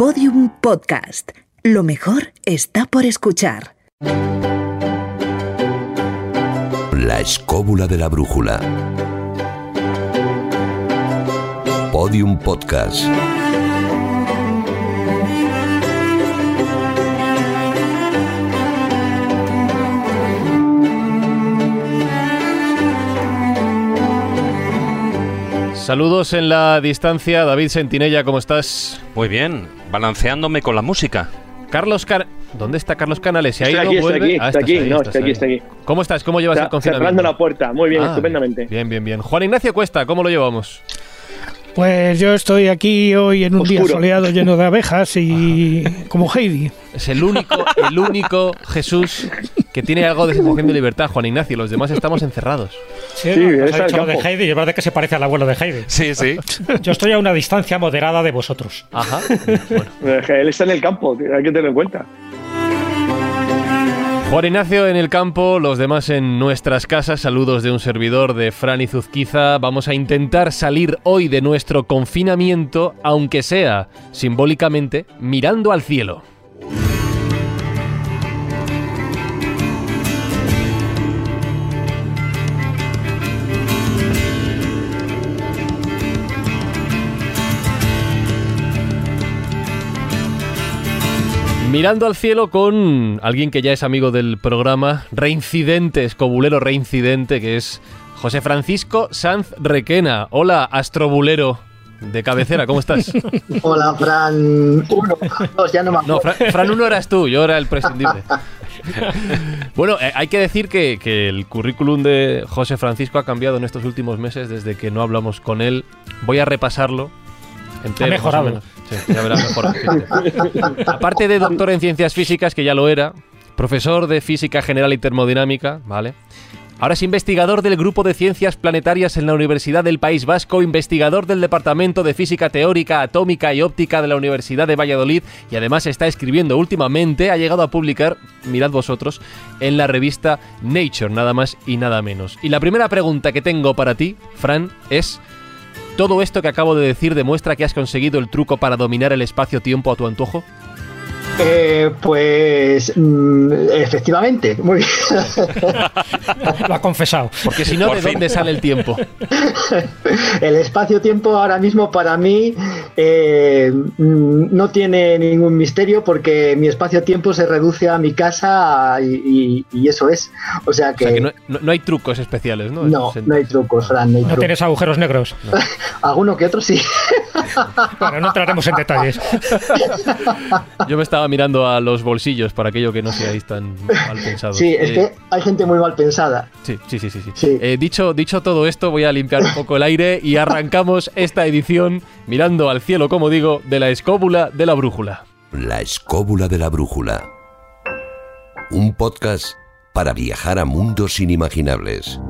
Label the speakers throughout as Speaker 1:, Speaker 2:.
Speaker 1: Podium Podcast. Lo mejor está por escuchar.
Speaker 2: La escóbula de la brújula. Podium Podcast.
Speaker 3: Saludos en la distancia, David Sentinella, ¿cómo estás?
Speaker 4: Muy bien, balanceándome con la música.
Speaker 3: Carlos Car ¿Dónde está Carlos Canales? ¿Se ha ido?
Speaker 5: aquí,
Speaker 3: ¿Vuelve?
Speaker 5: aquí,
Speaker 3: Ah,
Speaker 5: aquí,
Speaker 3: ahí,
Speaker 5: no, estoy aquí, estoy aquí.
Speaker 3: ¿Cómo estás? ¿Cómo llevas el
Speaker 5: Cer-
Speaker 3: confinamiento?
Speaker 5: Cerrando la puerta, muy bien,
Speaker 3: Ah,
Speaker 5: estupendamente.
Speaker 3: Bien, bien, bien. Juan Ignacio Cuesta, ¿cómo lo llevamos?
Speaker 6: Pues yo estoy aquí hoy en un día soleado lleno de abejas y como Heidi.
Speaker 3: Es el único, el único Jesús que tiene algo de sensación de libertad, Juan Ignacio. Los demás estamos encerrados.
Speaker 7: Sí,
Speaker 5: Sí,
Speaker 7: ha
Speaker 5: el
Speaker 7: dicho lo de
Speaker 5: campo.
Speaker 7: Heidi y es verdad que se parece al abuelo de Heidi.
Speaker 4: Sí, sí.
Speaker 7: Yo estoy a una distancia moderada de vosotros.
Speaker 3: Ajá. Bueno.
Speaker 5: Él está en el campo, hay que tenerlo en cuenta.
Speaker 3: Juan Ignacio en el campo, los demás en nuestras casas. Saludos de un servidor de Fran y Zuzquiza. Vamos a intentar salir hoy de nuestro confinamiento, aunque sea simbólicamente, mirando al cielo. Mirando al cielo con alguien que ya es amigo del programa, reincidente, escobulero reincidente, que es José Francisco Sanz Requena. Hola, astrobulero de cabecera, ¿cómo estás?
Speaker 8: Hola, Fran. Uno, dos, ya no me acuerdo.
Speaker 3: No, Fran, Fran uno eras tú, yo era el prescindible. Bueno, eh, hay que decir que, que el currículum de José Francisco ha cambiado en estos últimos meses desde que no hablamos con él. Voy a repasarlo. Entero, más o menos. Ya verás mejorado. sí. Aparte de doctor en ciencias físicas, que ya lo era, profesor de física general y termodinámica, ¿vale? Ahora es investigador del Grupo de Ciencias Planetarias en la Universidad del País Vasco, investigador del Departamento de Física Teórica, Atómica y Óptica de la Universidad de Valladolid y además está escribiendo últimamente, ha llegado a publicar, mirad vosotros, en la revista Nature, nada más y nada menos. Y la primera pregunta que tengo para ti, Fran, es... ¿Todo esto que acabo de decir demuestra que has conseguido el truco para dominar el espacio-tiempo a tu antojo?
Speaker 8: Eh, pues mm, efectivamente, muy bien.
Speaker 7: Lo ha confesado.
Speaker 3: Porque si no,
Speaker 4: Por
Speaker 3: ¿de
Speaker 4: fin.
Speaker 3: dónde sale el tiempo?
Speaker 8: El espacio-tiempo ahora mismo para mí eh, mm, no tiene ningún misterio porque mi espacio-tiempo se reduce a mi casa y, y- y eso es. O sea
Speaker 3: O
Speaker 8: que,
Speaker 3: sea, que no, no- no hay trucos especiales, ¿no?
Speaker 8: no, no hay trucos, Fran, no hay
Speaker 7: No
Speaker 8: trucos.
Speaker 7: tienes agujeros negros.
Speaker 8: Alguno que otro sí.
Speaker 7: Bueno, no entraremos en detalles.
Speaker 3: Yo me estaba mirando a los bolsillos para aquello que no seáis tan mal pensados.
Speaker 8: Sí, es
Speaker 3: Eh,
Speaker 8: que hay gente muy mal pensada.
Speaker 3: Sí, sí, sí, sí. sí.
Speaker 8: Sí.
Speaker 3: Eh, dicho, dicho todo esto, voy a limpiar un poco el aire y arrancamos esta edición mirando al cielo, como digo, de la escóbula de la brújula.
Speaker 2: La escóbula de la brújula. Un podcast para viajar a mundos inimaginables.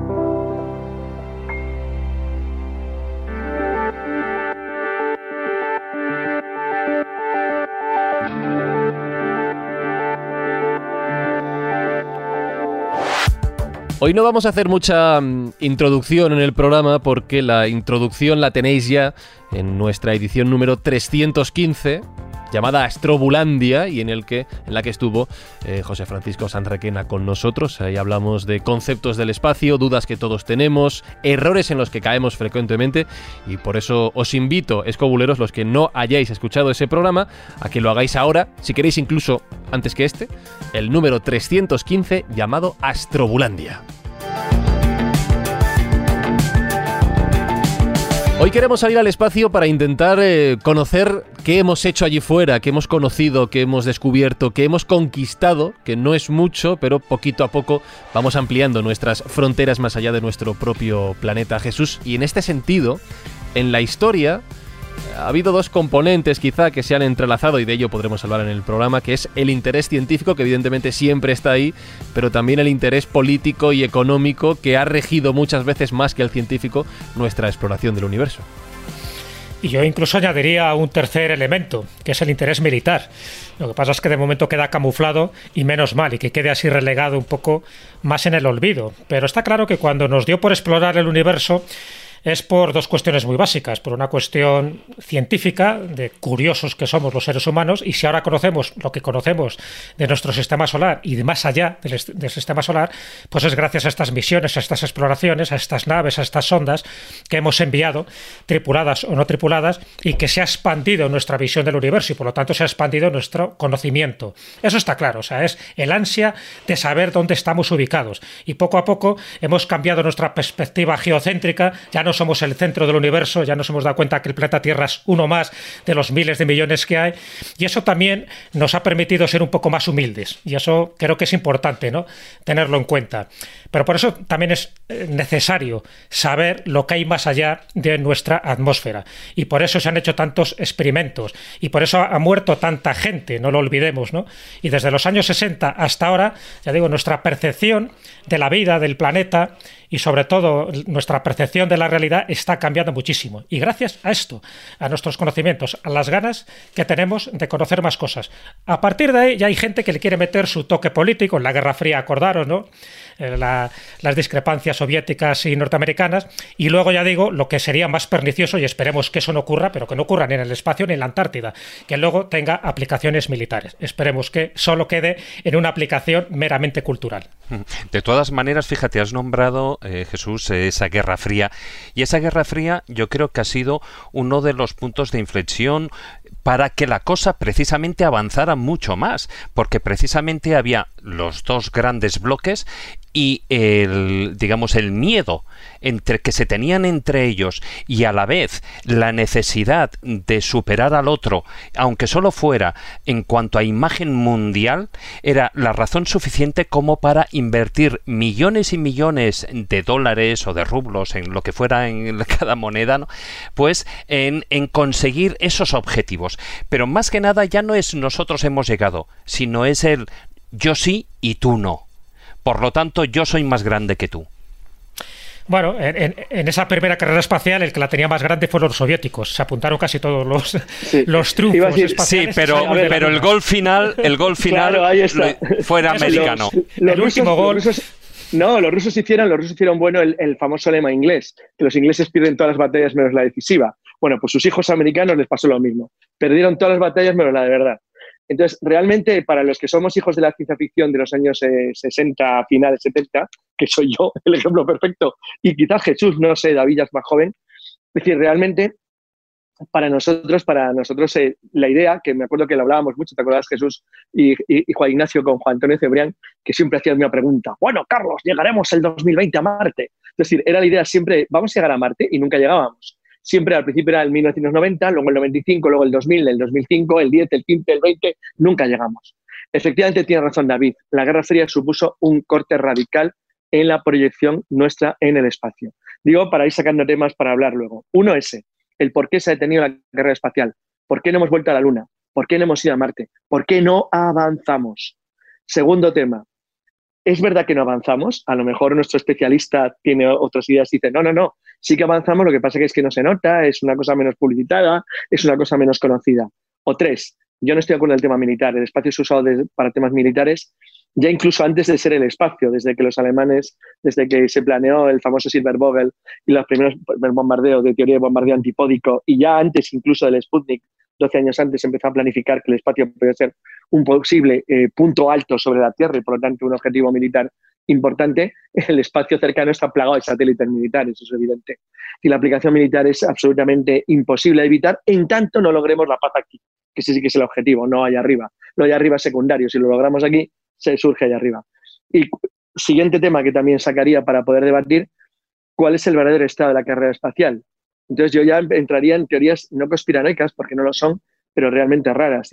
Speaker 3: Hoy no vamos a hacer mucha mm, introducción en el programa porque la introducción la tenéis ya en nuestra edición número 315 llamada Astrobulandia y en el que en la que estuvo eh, José Francisco Sanrequena con nosotros. Ahí hablamos de conceptos del espacio, dudas que todos tenemos, errores en los que caemos frecuentemente y por eso os invito, escobuleros, los que no hayáis escuchado ese programa, a que lo hagáis ahora, si queréis incluso antes que este, el número 315 llamado Astrobulandia. Hoy queremos salir al espacio para intentar eh, conocer qué hemos hecho allí fuera, qué hemos conocido, qué hemos descubierto, qué hemos conquistado, que no es mucho, pero poquito a poco vamos ampliando nuestras fronteras más allá de nuestro propio planeta Jesús. Y en este sentido, en la historia ha habido dos componentes quizá que se han entrelazado y de ello podremos hablar en el programa, que es el interés científico, que evidentemente siempre está ahí, pero también el interés político y económico que ha regido muchas veces más que el científico nuestra exploración del universo.
Speaker 7: Y yo incluso añadiría un tercer elemento, que es el interés militar. Lo que pasa es que de momento queda camuflado y menos mal, y que quede así relegado un poco más en el olvido. Pero está claro que cuando nos dio por explorar el universo, es por dos cuestiones muy básicas. Por una cuestión científica, de curiosos que somos los seres humanos, y si ahora conocemos lo que conocemos de nuestro sistema solar y de más allá del, sistema solar, pues es gracias a estas misiones, a estas exploraciones, a estas naves, a estas sondas que hemos enviado, tripuladas o no tripuladas, y que se ha expandido nuestra visión del universo y por lo tanto se ha expandido nuestro conocimiento. Eso está claro, o sea, es el ansia de saber dónde estamos ubicados. Y poco a poco hemos cambiado nuestra perspectiva geocéntrica, ya no somos el centro del universo, ya nos hemos dado cuenta que el planeta Tierra es uno más de los miles de millones que hay, y eso también nos ha permitido ser un poco más humildes, y eso creo que es importante, ¿no? Tenerlo en cuenta. Pero por eso también es eh, necesario saber lo que hay más allá de nuestra atmósfera. Y por eso se han hecho tantos experimentos. Y por eso ha muerto tanta gente, no lo olvidemos, ¿no? Y desde los años 60 hasta ahora, ya digo, nuestra percepción de la vida, del planeta y sobre todo nuestra percepción de la realidad está cambiando muchísimo. Y gracias a esto, a nuestros conocimientos, a las ganas que tenemos de conocer más cosas. A partir de ahí ya hay gente que le quiere meter su toque político, en la Guerra Fría acordaron, ¿no? Eh, las discrepancias soviéticas y norteamericanas, y luego ya digo lo que sería más pernicioso, y esperemos que eso no ocurra, pero que no ocurra ni en el espacio ni en la Antártida, que luego tenga aplicaciones militares. Esperemos que solo quede en una aplicación meramente cultural.
Speaker 4: De todas maneras, fíjate, has nombrado, eh, Jesús, esa Guerra Fría, y esa Guerra Fría yo creo que ha sido uno de los puntos de inflexión para que la cosa precisamente avanzara mucho más, porque precisamente había los dos grandes bloques y el digamos el miedo entre que se tenían entre ellos y a la vez la necesidad de superar al otro aunque solo fuera en cuanto a imagen mundial era la razón suficiente como para invertir millones y millones de dólares o de rublos en lo que fuera en cada moneda pues en conseguir esos objetivos. Pero más que nada ya no es nosotros hemos llegado sino es el yo sí y tú no por lo tanto, yo soy más grande que tú.
Speaker 7: Bueno, en, esa primera carrera espacial el que la tenía más grande fueron los soviéticos. Se apuntaron casi todos los, los triunfos
Speaker 4: Sí, pero, pero el gol final, el gol final fue americano.
Speaker 7: el último gol.
Speaker 5: no, los rusos hicieron, los rusos hicieron bueno el, el, famoso lema inglés, que los ingleses pierden todas las batallas menos la decisiva. Bueno, pues sus hijos americanos les pasó lo mismo. Perdieron todas las batallas menos la de verdad. Entonces, realmente, para los que somos hijos de la ciencia ficción de los años 60, eh, finales 70, que soy yo el ejemplo perfecto, y quizás Jesús, no sé, David es más joven, es decir, realmente, para nosotros, para nosotros eh, la idea, que me acuerdo que lo hablábamos mucho, ¿te acuerdas Jesús y, Juan Ignacio con Juan Antonio Cebrián, que siempre hacían una pregunta, bueno, Carlos, llegaremos el 2020 a Marte. Es decir, era la idea siempre, vamos a llegar a Marte y nunca llegábamos siempre al principio era el 1990, luego el 95, luego el 2000, el 2005, el 10, el 15, el 20, nunca llegamos. Efectivamente tiene razón David, la Guerra Fría supuso un corte radical en la proyección nuestra en el espacio. Digo, para ir sacando temas para hablar luego. Uno ese, el por qué se ha detenido la guerra espacial, por qué no hemos vuelto a la Luna, por qué no hemos ido a Marte, por qué no avanzamos. Segundo tema, es verdad que no avanzamos, a lo mejor nuestro especialista tiene otras ideas y dice, no, no, no, sí que avanzamos, lo que pasa es que no se nota, es una cosa menos publicitada, es una cosa menos conocida. O tres, yo no estoy de acuerdo en el tema militar, el espacio es usado para temas militares ya incluso antes de ser el espacio, desde que los alemanes, desde que se planeó el famoso Silbervogel y los primeros bombardeos de teoría de bombardeo antipódico, y ya antes incluso del Sputnik, 12 años antes, empezó a planificar que el espacio podía ser un posible eh, punto alto sobre la Tierra y por lo tanto un objetivo militar importante, el espacio cercano está plagado de satélites militares, eso es evidente. Y la aplicación militar es absolutamente imposible de evitar en tanto no logremos la paz aquí, que ese sí que es el objetivo, no allá arriba. Lo allá arriba es secundario, si lo logramos aquí, se surge allá arriba. Y siguiente tema que también sacaría para poder debatir, ¿cuál es el verdadero estado de la carrera espacial? Entonces yo ya entraría en teorías no conspiranoicas, porque no lo son, pero realmente raras.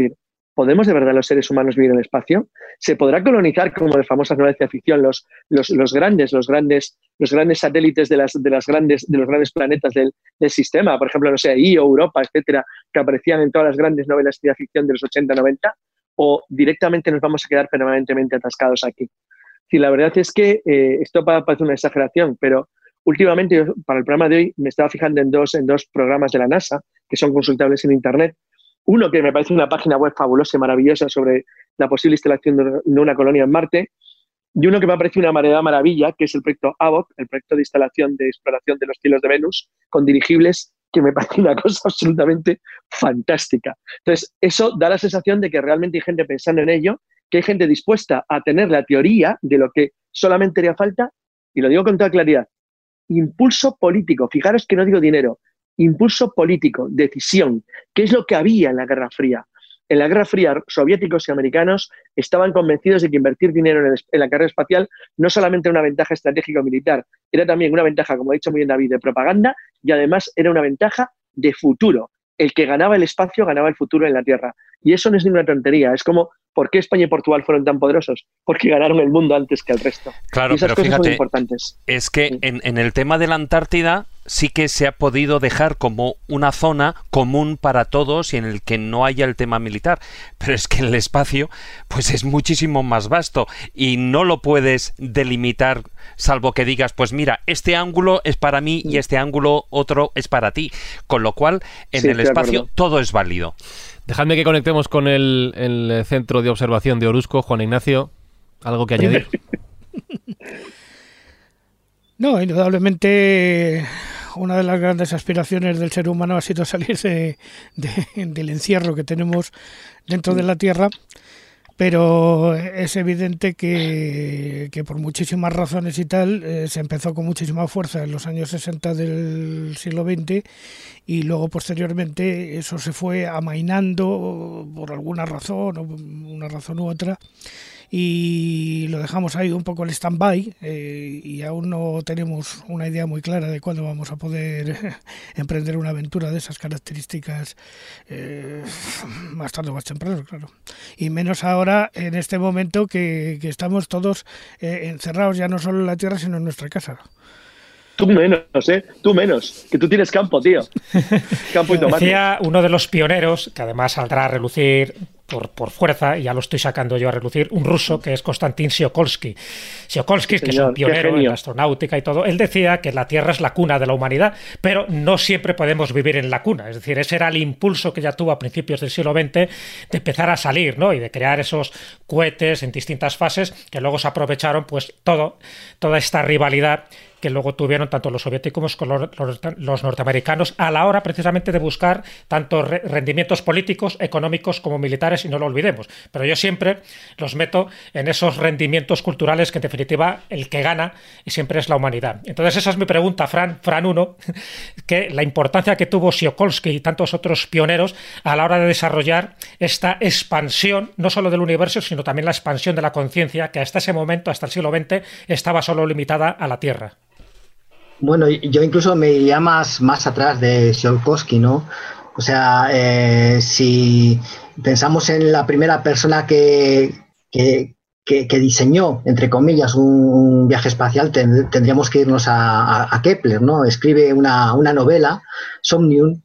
Speaker 5: ¿Podemos de verdad los seres humanos vivir en el espacio? ¿Se podrá colonizar, como de famosas novelas de ficción, los, los, grandes, los grandes, los grandes satélites de, las, de, las grandes, de los grandes planetas del, sistema? Por ejemplo, no sé, Io, Europa, etcétera, que aparecían en todas las grandes novelas de ficción de los 80-90, o directamente nos vamos a quedar permanentemente atascados aquí. Y la verdad es que eh, esto parece una exageración, pero últimamente para el programa de hoy me estaba fijando en dos, en dos programas de la NASA que son consultables en Internet uno que me parece una página web fabulosa y maravillosa sobre la posible instalación de una colonia en Marte. y uno que me ha parecido una marea maravilla, que es el proyecto Abbott, el proyecto de instalación de exploración de los cielos de Venus, con dirigibles, que me parece una cosa absolutamente fantástica. Entonces, eso da la sensación de que realmente hay gente pensando en ello, que hay gente dispuesta a tener la teoría de lo que solamente haría falta, y lo digo con toda claridad, impulso político. Fijaros que no digo dinero, impulso político, decisión, que es lo que había en la Guerra Fría en la Guerra Fría, soviéticos y americanos estaban convencidos de que invertir dinero en, la carrera espacial no solamente era una ventaja estratégica o militar, era también una ventaja, como ha dicho muy bien David, de propaganda y además era una ventaja de futuro. El que ganaba el espacio ganaba el futuro en la Tierra. Y eso no es ninguna tontería. Es como, ¿por qué España y Portugal fueron tan poderosos? Porque ganaron el mundo antes que el resto.
Speaker 4: Claro, pero fíjate, es que en el tema de la Antártida sí que se ha podido dejar como una zona común para todos y en el que no haya el tema militar. Pero es que el espacio pues es muchísimo más vasto y no lo puedes delimitar salvo que digas, pues mira, este ángulo es para mí y este ángulo otro es para ti. Con lo cual, en el espacio todo es válido.
Speaker 3: Dejadme que conectemos con el, el centro de observación de Orusco, Juan Ignacio. ¿Algo que añadir?
Speaker 6: No, indudablemente una de las grandes aspiraciones del ser humano ha sido salirse del encierro que tenemos dentro de la Tierra, pero es evidente que, por muchísimas razones y tal, eh, se empezó con muchísima fuerza en los años 60 del siglo XX y luego posteriormente eso se fue amainando por alguna razón, una razón u otra y lo dejamos ahí un poco en stand-by eh, y aún no tenemos una idea muy clara de cuándo vamos a poder emprender una aventura de esas características eh, más tarde o más temprano, claro. Y menos ahora en este momento que, estamos todos eh, encerrados ya no solo en la Tierra sino en nuestra casa.
Speaker 5: Tú menos, ¿eh? Tú menos. Que tú tienes campo, tío.
Speaker 7: Campo y tomate. Decía uno de los pioneros, que además saldrá a relucir por, por, fuerza, y ya lo estoy sacando yo a relucir, un ruso que es Konstantin Tsiolkovsky. Tsiolkovsky, que es un pionero en la astronáutica y todo, él decía que la Tierra es la cuna de la humanidad, pero no siempre podemos vivir en la cuna. Es decir, ese era el impulso que ya tuvo a principios del siglo XX de empezar a salir ¿no? y de crear esos cohetes en distintas fases que luego se aprovecharon pues todo, toda esta rivalidad que luego tuvieron tanto los soviéticos como los, norteamericanos a la hora precisamente de buscar tanto rendimientos políticos, económicos como militares, y no lo olvidemos. Pero yo siempre los meto en esos rendimientos culturales que en definitiva el que gana siempre es la humanidad. Entonces esa es mi pregunta, Fran, Fran 1, que la importancia que tuvo Siokolsky y tantos otros pioneros a la hora de desarrollar esta expansión, no solo del universo, sino también la expansión de la conciencia, que hasta ese momento, hasta el siglo XX, estaba solo limitada a la Tierra.
Speaker 8: Bueno, yo incluso me iría más, atrás de Tsiolkovsky, ¿no? O sea, eh, si pensamos en la primera persona que, que, diseñó, entre comillas, un, viaje espacial, tendríamos que irnos a, Kepler, ¿no? Escribe una, una novela, Somnium,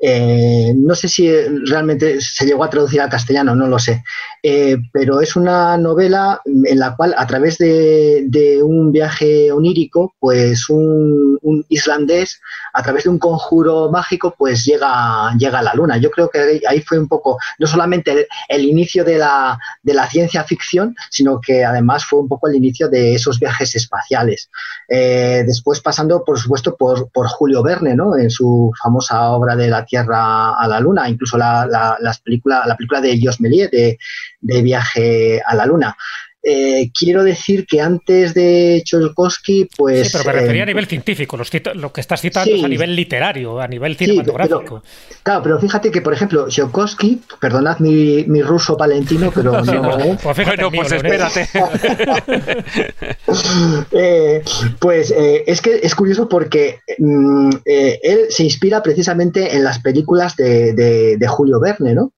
Speaker 8: eh, no sé si realmente se llegó a traducir al castellano, no lo sé, eh, pero es una novela en la cual a través de, un viaje onírico, pues un, islandés, a través de un conjuro mágico, pues llega, llega a la luna. Yo creo que ahí fue un poco, no solamente el, inicio de la, de la, ciencia ficción, sino que además fue un poco el inicio de esos viajes espaciales. Eh, después pasando, por supuesto, por, por Julio Verne, ¿no? En su famosa obra de la Tierra a la Luna, incluso la, la, las película, la película de Jos Méliès de, de Viaje a la Luna. Eh, quiero decir que antes de Cholkowski, pues.
Speaker 7: Sí, pero me refería a eh, nivel científico. lo que estás citando es a nivel literario, a nivel cinematográfico.
Speaker 8: claro, pero fíjate que, por ejemplo, Cholkowski, perdonad mi, mi, ruso palentino, pero no.
Speaker 4: ¿eh? pues bueno, pues espérate.
Speaker 8: pues es que es curioso porque mm, él se inspira precisamente en las películas de, de Julio Verne, ¿no?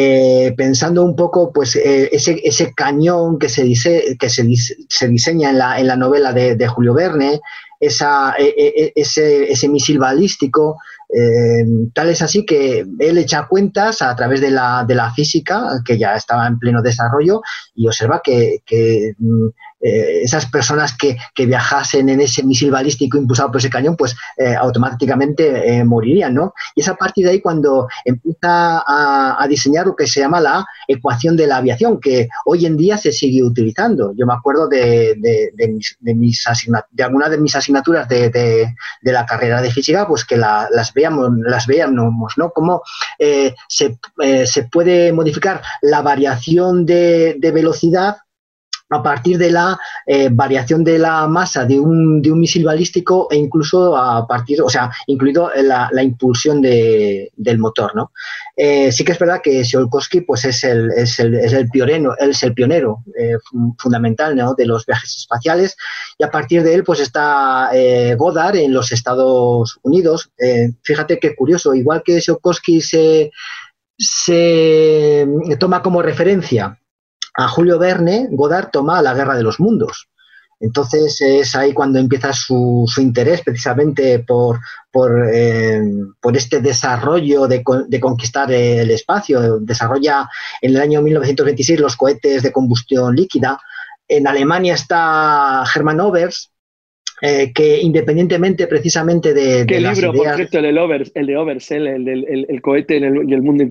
Speaker 8: Eh, pensando un poco pues eh, ese, ese, cañón que, se, dice, que se, se diseña en la, en la novela de, Julio Verne, esa, e, e, e, ese, ese, misil balístico, eh, tal es así que él echa cuentas a través de la, de la, física, que ya estaba en pleno desarrollo, y observa que, que mm, eh, esas personas que, viajasen en ese misil balístico impulsado por ese cañón, pues eh, automáticamente eh, morirían, ¿no? Y es a partir de ahí cuando empieza a, diseñar lo que se llama la ecuación de la aviación, que hoy en día se sigue utilizando. Yo me acuerdo de, de, mis, de, mis de algunas de mis asignaturas de, la carrera de física, pues que las veíamos, las veíamos, ¿no? Cómo se, se puede modificar la variación de velocidad a partir de la eh, variación de la masa de un, de un, misil balístico e incluso a partir, o sea, incluido la, la impulsión de, del motor, ¿no? Eh, sí que es verdad que Tsiolkovsky pues es el, es el, es el pionero, es el pionero eh, fundamental ¿no? de los viajes espaciales y a partir de él pues está Goddard en los Estados Unidos. fíjate qué curioso, igual que Tsiolkovsky se, se toma como referencia a Julio Verne, Godard toma La Guerra de los Mundos. Entonces es ahí cuando empieza su, interés precisamente por, eh, por, este desarrollo de, de, conquistar el espacio. Desarrolla en el año 1926 los cohetes de combustión líquida. En Alemania está Hermann Overs, eh, que independientemente precisamente de,
Speaker 5: ¿Qué libro, por cierto, el, Overs, el de Overs, el, el, cohete y el mundo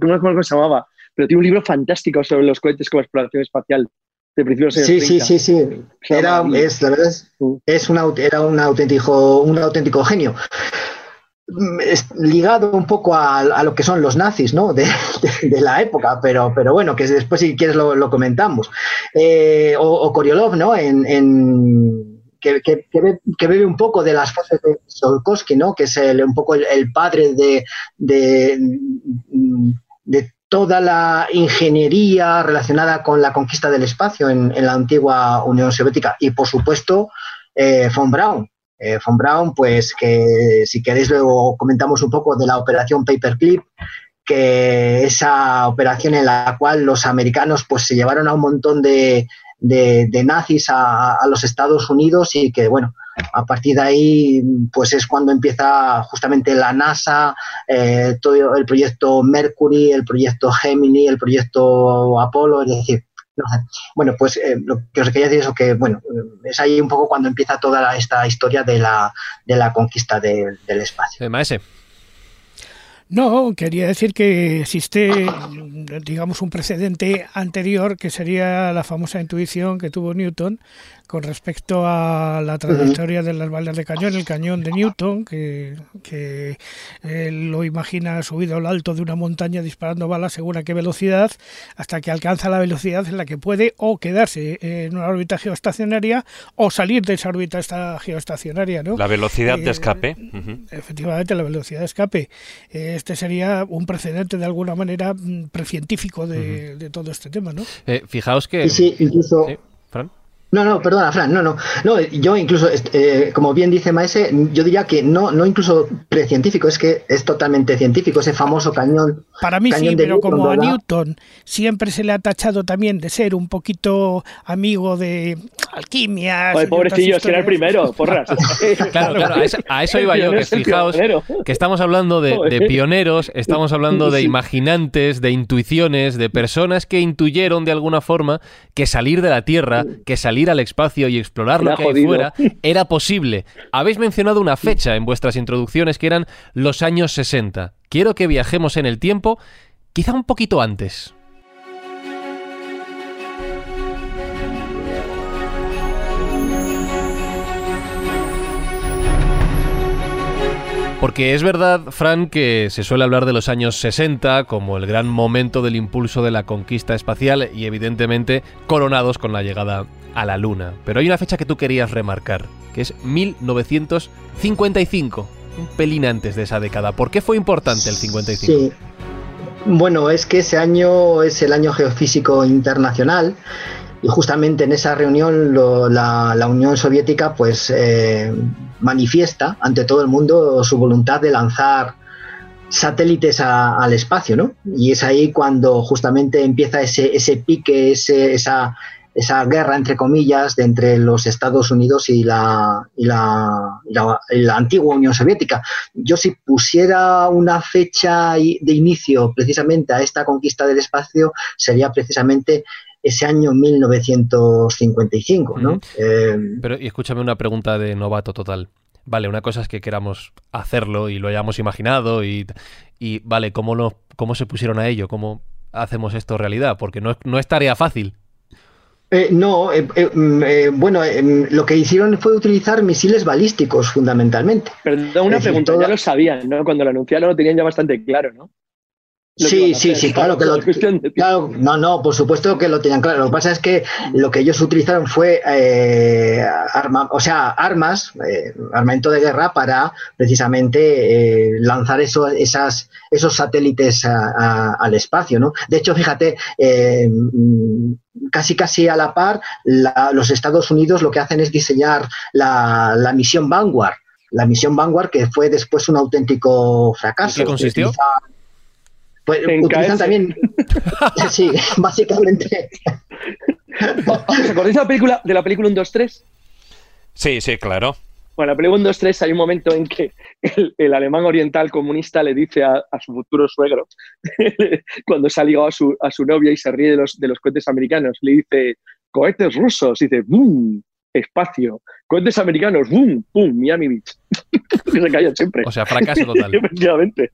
Speaker 5: ¿Cómo se llamaba? Pero tiene un libro fantástico sobre los cohetes como exploración espacial. De principios de
Speaker 8: sí, sí, sí, sí, Era, es, la verdad es, es era un auténtico, un auténtico genio. Es ligado un poco a, lo que son los nazis ¿no? de, la época, pero, pero bueno, que después si quieres lo, comentamos. Eh, o, Koriolov, ¿no? En, que, que, bebe un poco de las frases de Solkowski, ¿no? que es un poco el, padre de, de, de toda la ingeniería relacionada con la conquista del espacio en, la antigua Unión Soviética y, por supuesto, eh, von Braun. Eh, von Braun, pues que si queréis luego comentamos un poco de la operación Paperclip, que esa operación en la cual los americanos pues se llevaron a un montón de, de, nazis a, los Estados Unidos y que, bueno, a partir de ahí, pues es cuando empieza justamente la NASA, eh, todo el proyecto Mercury, el proyecto Gemini, el proyecto Apolo, es decir, bueno, pues eh, lo que os quería decir es que, bueno, es ahí un poco cuando empieza toda esta historia de la, de la conquista del espacio.
Speaker 6: No, quería decir que existe, digamos, un precedente anterior que sería la famosa intuición que tuvo Newton con respecto a la trayectoria de las balas de cañón, el cañón de Newton, que, que él lo imagina subido al alto de una montaña disparando balas según a qué velocidad, hasta que alcanza la velocidad en la que puede o quedarse en una órbita geoestacionaria o salir de esa órbita geoestacionaria. ¿no?
Speaker 4: La velocidad de eh, escape.
Speaker 6: Efectivamente, la velocidad de escape. Este sería un precedente de alguna manera mm, precientífico de, de todo este tema. ¿no?
Speaker 3: Eh, fijaos que...
Speaker 8: Sí, incluso... No, no, perdona, Fran, no, no. No, yo incluso, eh, como bien dice Maese, yo diría que no, no incluso precientífico, es que es totalmente científico, ese famoso cañón.
Speaker 6: Para mí sí, pero como a Newton siempre se le ha tachado también de ser un poquito amigo de alquimia.
Speaker 5: Pobrecillo, es que era el primero, porras.
Speaker 3: claro, claro, a eso, iba yo, que fijaos que estamos hablando de, de pioneros, estamos hablando de imaginantes, de intuiciones, de personas que intuyeron de alguna forma que salir de la Tierra, que salir ir al espacio y explorar lo que hay fuera era posible. Habéis mencionado una fecha en vuestras introducciones que eran los años 60. Quiero que viajemos en el tiempo, quizá un poquito antes. Porque es verdad, Fran, que se suele hablar de los años 60 como el gran momento del impulso de la conquista espacial y evidentemente coronados con la llegada a la Luna. Pero hay una fecha que tú querías remarcar, que es 1955, un pelín antes de esa década. ¿Por qué fue importante el 55? Sí.
Speaker 8: Bueno, es que ese año es el año geofísico internacional y justamente en esa reunión la, Unión Soviética pues eh, manifiesta ante todo el mundo su voluntad de lanzar satélites al espacio, ¿no? Y es ahí cuando justamente empieza ese, ese pique, ese, esa, esa guerra, entre comillas, de entre los Estados Unidos y la, y la, la, antigua Unión Soviética. Yo si pusiera una fecha de inicio precisamente a esta conquista del espacio, sería precisamente ese año 1955, ¿no?
Speaker 3: Eh, Pero y escúchame una pregunta de novato total. Vale, una cosa es que queramos hacerlo y lo hayamos imaginado y, y vale, ¿cómo, lo, ¿cómo se pusieron a ello? ¿Cómo hacemos esto realidad? Porque no, no es tarea fácil.
Speaker 8: Eh, no, eh, mm, bueno, lo que hicieron fue utilizar misiles balísticos fundamentalmente.
Speaker 5: Pero una pregunta, ya lo sabían, ¿no? Cuando lo anunciaron lo tenían ya bastante claro, ¿no?
Speaker 8: Sí, sí, sí, claro que lo claro, no, no, por supuesto que lo tenían claro. Lo que pasa es que lo que ellos utilizaron fue eh, arma, o sea, armas, eh, armamento de guerra para precisamente eh, lanzar eso, esas, esos satélites al espacio, ¿no? De hecho, fíjate, casi casi a la par, los Estados Unidos lo que hacen es diseñar la, misión Vanguard. La misión Vanguard que fue después un auténtico fracaso.
Speaker 3: ¿Qué consistió?
Speaker 8: Pues utilizan también. sí, básicamente.
Speaker 5: ¿Os acordáis de la película, de la película 1, 2, 3?
Speaker 4: Sí, sí, claro.
Speaker 5: Bueno, en la película 1, 2, 3 hay un momento en que el, alemán oriental comunista le dice a, su futuro suegro, cuando se ha ligado a su, a su novia y se ríe de los, de los cohetes americanos, le dice, cohetes rusos, y dice, ¡boom! Espacio. Cohetes americanos, ¡boom! ¡pum! Miami Beach. que se callan siempre.
Speaker 3: O sea, fracaso total.
Speaker 5: Efectivamente.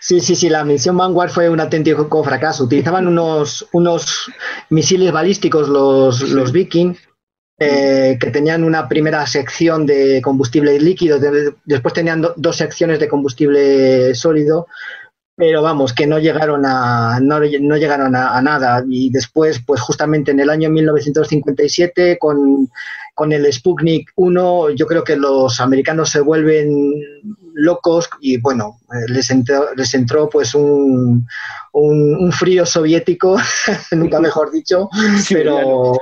Speaker 8: Sí, sí, sí, la misión Vanguard fue un auténtico fracaso. Utilizaban unos, unos misiles balísticos los, los Viking eh, que tenían una primera sección de combustible líquido, después tenían dos secciones de combustible sólido, pero vamos, que no llegaron a, no, llegaron a, nada. Y después, pues justamente en el año 1957, con, con el Sputnik 1, yo creo que los americanos se vuelven locos y bueno, eh, les entró, les entró pues un, un, frío soviético, nunca mejor dicho, pero...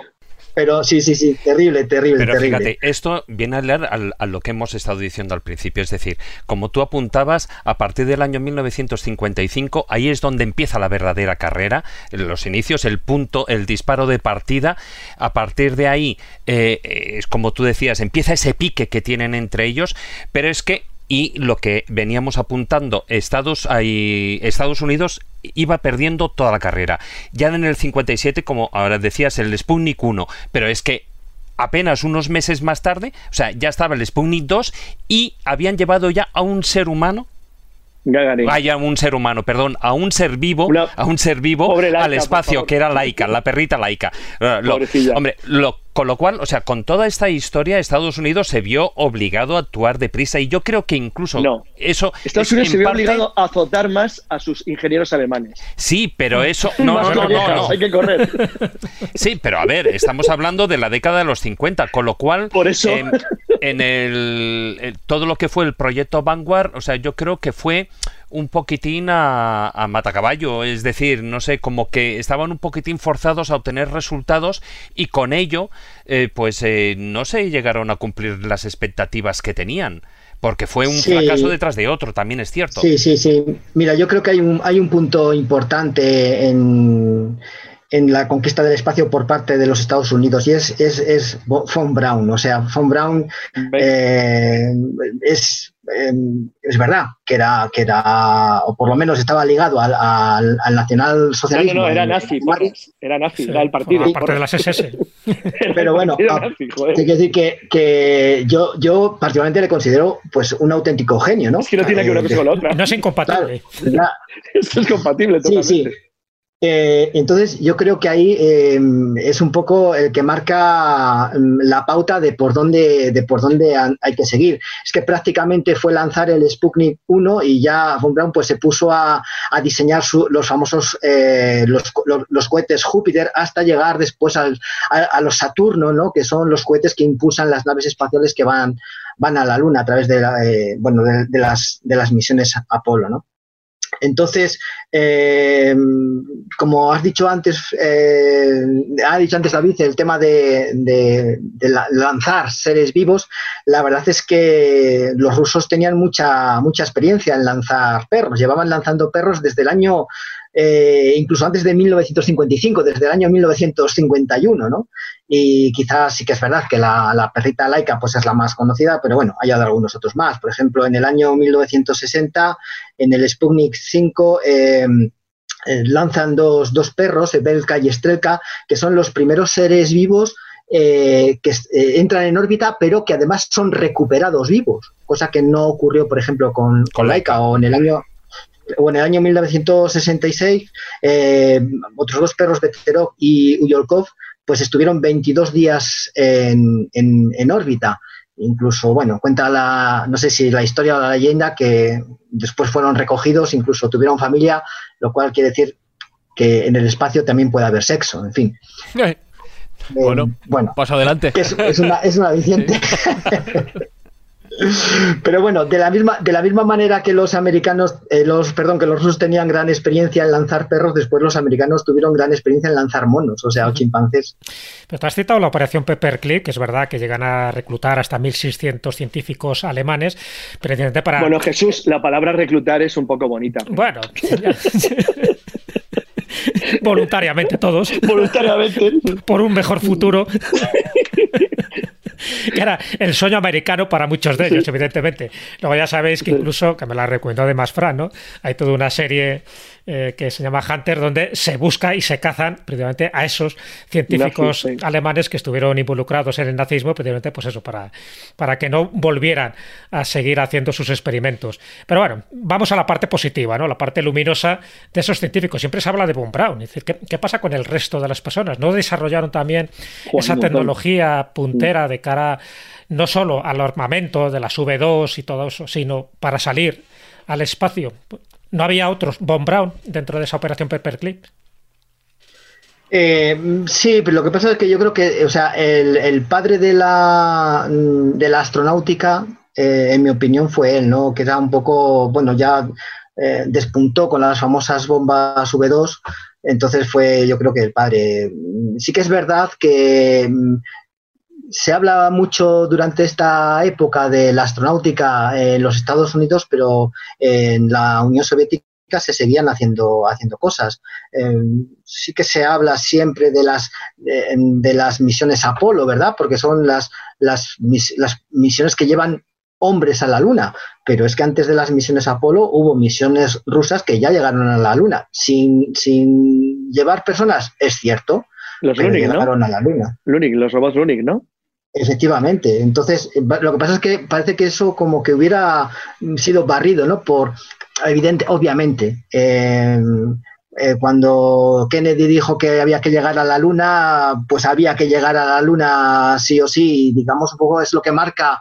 Speaker 8: Pero sí, sí, sí, terrible, terrible.
Speaker 4: Pero
Speaker 8: terrible.
Speaker 4: fíjate, esto viene a leer a, lo que hemos estado diciendo al principio. Es decir, como tú apuntabas, a partir del año 1955, ahí es donde empieza la verdadera carrera, los inicios, el punto, el disparo de partida. A partir de ahí, eh, es como tú decías, empieza ese pique que tienen entre ellos, pero es que y lo que veníamos apuntando, Estados, Estados Unidos iba perdiendo toda la carrera. Ya en el 57, como ahora decías, el Sputnik 1, pero es que apenas unos meses más tarde, o sea, ya estaba el Sputnik 2 y habían llevado ya a un ser humano Vaya un ser humano, perdón, a un ser vivo, a un ser vivo al espacio, que era laica, la perrita laica. hombre, lo con lo cual, o sea, con toda esta historia, Estados Unidos se vio obligado a actuar deprisa y yo creo que incluso
Speaker 5: no.
Speaker 4: eso...
Speaker 5: Estados Unidos se vio obligado a azotar más a sus ingenieros alemanes.
Speaker 4: Sí, pero eso... No, no, no, no,
Speaker 5: Hay que correr.
Speaker 4: Sí, pero a ver, estamos hablando de la década de los 50, con lo cual...
Speaker 5: Por eso...
Speaker 4: en el, todo lo que fue el proyecto Vanguard, o sea, yo creo que fue un poquitín a, a, matacaballo, es decir, no sé, como que estaban un poquitín forzados a obtener resultados y con ello, eh, pues eh, no se llegaron a cumplir las expectativas que tenían. Porque fue un fracaso detrás de otro, también es cierto.
Speaker 8: Sí, sí, sí. Mira, yo creo que hay un, hay un punto importante en, en la conquista del espacio por parte de los Estados Unidos y es, es, es Von Braun. O sea, Von Braun eh, es, em, es verdad que era, que era, o por lo menos estaba ligado al, al, al nacional socialismo.
Speaker 5: No, no, era nazi, era nazi, era el partido.
Speaker 7: parte de las SS.
Speaker 8: Pero bueno, hay que decir que, que, yo, yo particularmente le considero pues un auténtico genio, ¿no?
Speaker 5: Es que no tiene que ver una cosa con la otra.
Speaker 7: No es incompatible.
Speaker 5: Esto es compatible totalmente. Sí, sí.
Speaker 8: Eh, entonces, yo creo que ahí eh, es un poco el que marca mm, la pauta de por dónde, de por dónde hay que seguir. Es que prácticamente fue lanzar el Sputnik 1 y ya von Braun pues, se puso a, diseñar los famosos eh, los, cohetes Júpiter hasta llegar después a, los Saturno, ¿no? que son los cohetes que impulsan las naves espaciales que van, van a la Luna a través de, bueno, de, las, de las misiones Apolo. ¿no? Entonces, eh, como has dicho antes, eh, ha dicho antes David, el tema de, lanzar seres vivos, la verdad es que los rusos tenían mucha, mucha experiencia en lanzar perros, llevaban lanzando perros desde el año eh, incluso antes de 1955, desde el año 1951, ¿no? Y quizás sí que es verdad que la, perrita laica pues es la más conocida, pero bueno, hay algunos otros más. Por ejemplo, en el año 1960, en el Sputnik 5, eh, lanzan dos, dos perros, Belka y Strelka, que son los primeros seres vivos eh, que eh, entran en órbita, pero que además son recuperados vivos, cosa que no ocurrió, por ejemplo, con, con Laika o en el año o en el año 1966, otros dos perros, Veterok y Uyolkov, pues estuvieron 22 días en, en, órbita. Incluso, bueno, cuenta la, no sé si la historia o la leyenda, que después fueron recogidos, incluso tuvieron familia, lo cual quiere decir que en el espacio también puede haber sexo, en fin.
Speaker 3: Bueno, eh, bueno paso adelante.
Speaker 8: Es, es una, es una Pero bueno, de la misma, de la misma manera que los americanos, eh, los, perdón, que los rusos tenían gran experiencia en lanzar perros, después los americanos tuvieron gran experiencia en lanzar monos, o sea, o chimpancés.
Speaker 7: Pero te has citado la operación Pepperclip, que es verdad que llegan a reclutar hasta 1.600 científicos alemanes, precisamente para...
Speaker 5: Bueno, Jesús, la palabra reclutar es un poco bonita.
Speaker 7: Bueno, voluntariamente todos.
Speaker 5: Voluntariamente.
Speaker 7: Por un mejor futuro. que era el sueño americano para muchos de ellos, evidentemente. Luego ya sabéis que incluso, que me la recomendó además Fran, ¿no? Hay toda una serie eh, que se llama Hunter, donde se busca y se cazan precisamente a esos científicos alemanes que estuvieron involucrados en el nazismo, precisamente pues eso, para, para que no volvieran a seguir haciendo sus experimentos. Pero bueno, vamos a la parte positiva, ¿no? La parte luminosa de esos científicos. Siempre se habla de Von Braun. Es decir, ¿qué, pasa con el resto de las personas? ¿No desarrollaron también esa tecnología puntera de cara no solo al armamento de las V2 y todo eso, sino para salir al espacio no había otros, Von Braun, dentro de esa operación Paperclip.
Speaker 8: Eh, sí, pero lo que pasa es que yo creo que, o sea, el, padre de la, de la astronáutica, eh, en mi opinión, fue él, ¿no? Que era un poco, bueno, ya eh, despuntó con las famosas bombas V2, entonces fue, yo creo que el padre. Sí que es verdad que se habla mucho durante esta época de la astronáutica en los Estados Unidos, pero en la Unión Soviética se seguían haciendo, haciendo cosas. Em, sí que se habla siempre de las, de, las misiones Apolo, ¿verdad? Porque son las, las, las misiones que llevan hombres a la Luna, pero es que antes de las misiones Apolo hubo misiones rusas que ya llegaron a la Luna, sin, sin llevar personas, es cierto,
Speaker 5: los Lunik,
Speaker 8: llegaron a la Luna.
Speaker 5: Lunik, los robots Lunik, ¿no?
Speaker 8: Efectivamente. Entonces, lo que pasa es que parece que eso como que hubiera sido barrido, ¿no? Por, evidente, obviamente, eh, eh, cuando Kennedy dijo que había que llegar a la Luna, pues había que llegar a la Luna sí o sí. Digamos, un poco es lo que marca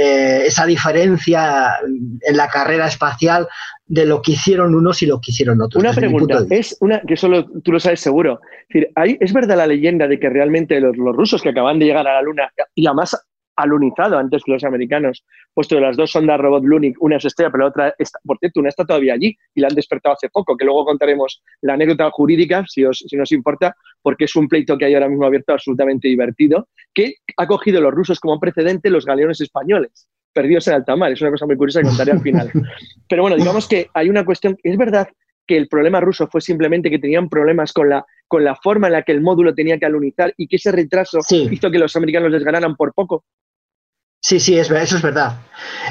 Speaker 8: eh, esa diferencia en la carrera espacial de lo que hicieron unos y lo que hicieron otros.
Speaker 5: Una pregunta, es una que solo tú lo sabes seguro. Es, decir, ¿es verdad la leyenda de que realmente los, rusos que acaban de llegar a la Luna, y además alunizado antes que los americanos, puesto que las dos sondas robot Lunik, una es estrella, pero la otra está, por cierto, una está todavía allí y la han despertado hace poco, que luego contaremos la anécdota jurídica, si, os, si nos importa, porque es un pleito que hay ahora mismo abierto absolutamente divertido, que ha cogido los rusos como precedente los galeones españoles perdidos en alta mar. Es una cosa muy curiosa que contaré al final. Pero bueno, digamos que hay una cuestión, es verdad que el problema ruso fue simplemente que tenían problemas con la, con la forma en la que el módulo tenía que alunizar y que ese retraso hizo que los americanos les ganaran por poco.
Speaker 8: Sí, sí, es, eso es verdad.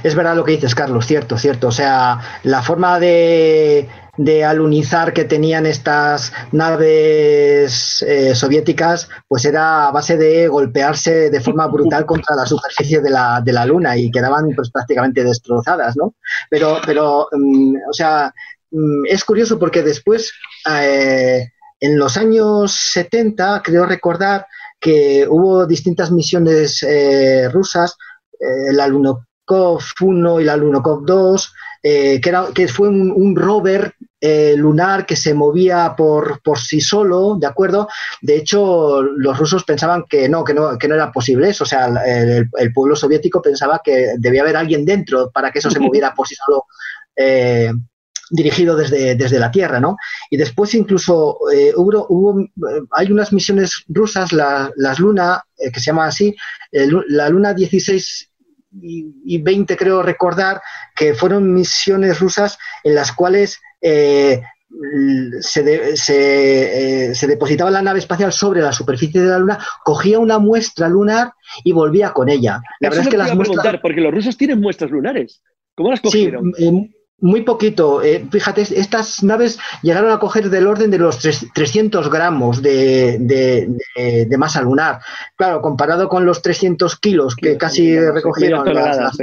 Speaker 8: Es verdad lo que dices, Carlos, cierto, cierto. O sea, la forma de, de alunizar que tenían estas naves eh, soviéticas, pues era a base de golpearse de forma brutal contra la superficie de la, de la Luna y quedaban pues prácticamente destrozadas, ¿no? Pero, pero mm, o sea, mm, es curioso porque después, eh, en los años 70, creo recordar que hubo distintas misiones eh, rusas eh, el Alunokov 1 y el Alunokov 2, eh, que, era, que fue un, rover eh, lunar que se movía por, por, sí solo, ¿de acuerdo? De hecho, los rusos pensaban que no, que no, que no era posible eso, o sea, el, pueblo soviético pensaba que debía haber alguien dentro para que eso se moviera por sí solo. dirigido desde, desde, la Tierra, ¿no? Y después incluso hubo, hubo, hay unas misiones rusas, las Luna, que se llaman así, la Luna 16 y, 20, creo recordar, que fueron misiones rusas en las cuales eh, se, eh, se, depositaba la nave espacial sobre la superficie de la Luna, cogía una muestra lunar y volvía con ella.
Speaker 5: La verdad es que las muestras... porque los rusos tienen muestras lunares. ¿Cómo las cogieron?
Speaker 8: Sí, Muy poquito. Eh, fíjate, estas naves llegaron a coger del orden de los 300 gramos de, masa lunar. Claro, comparado con los 300 kilos que casi recogieron las,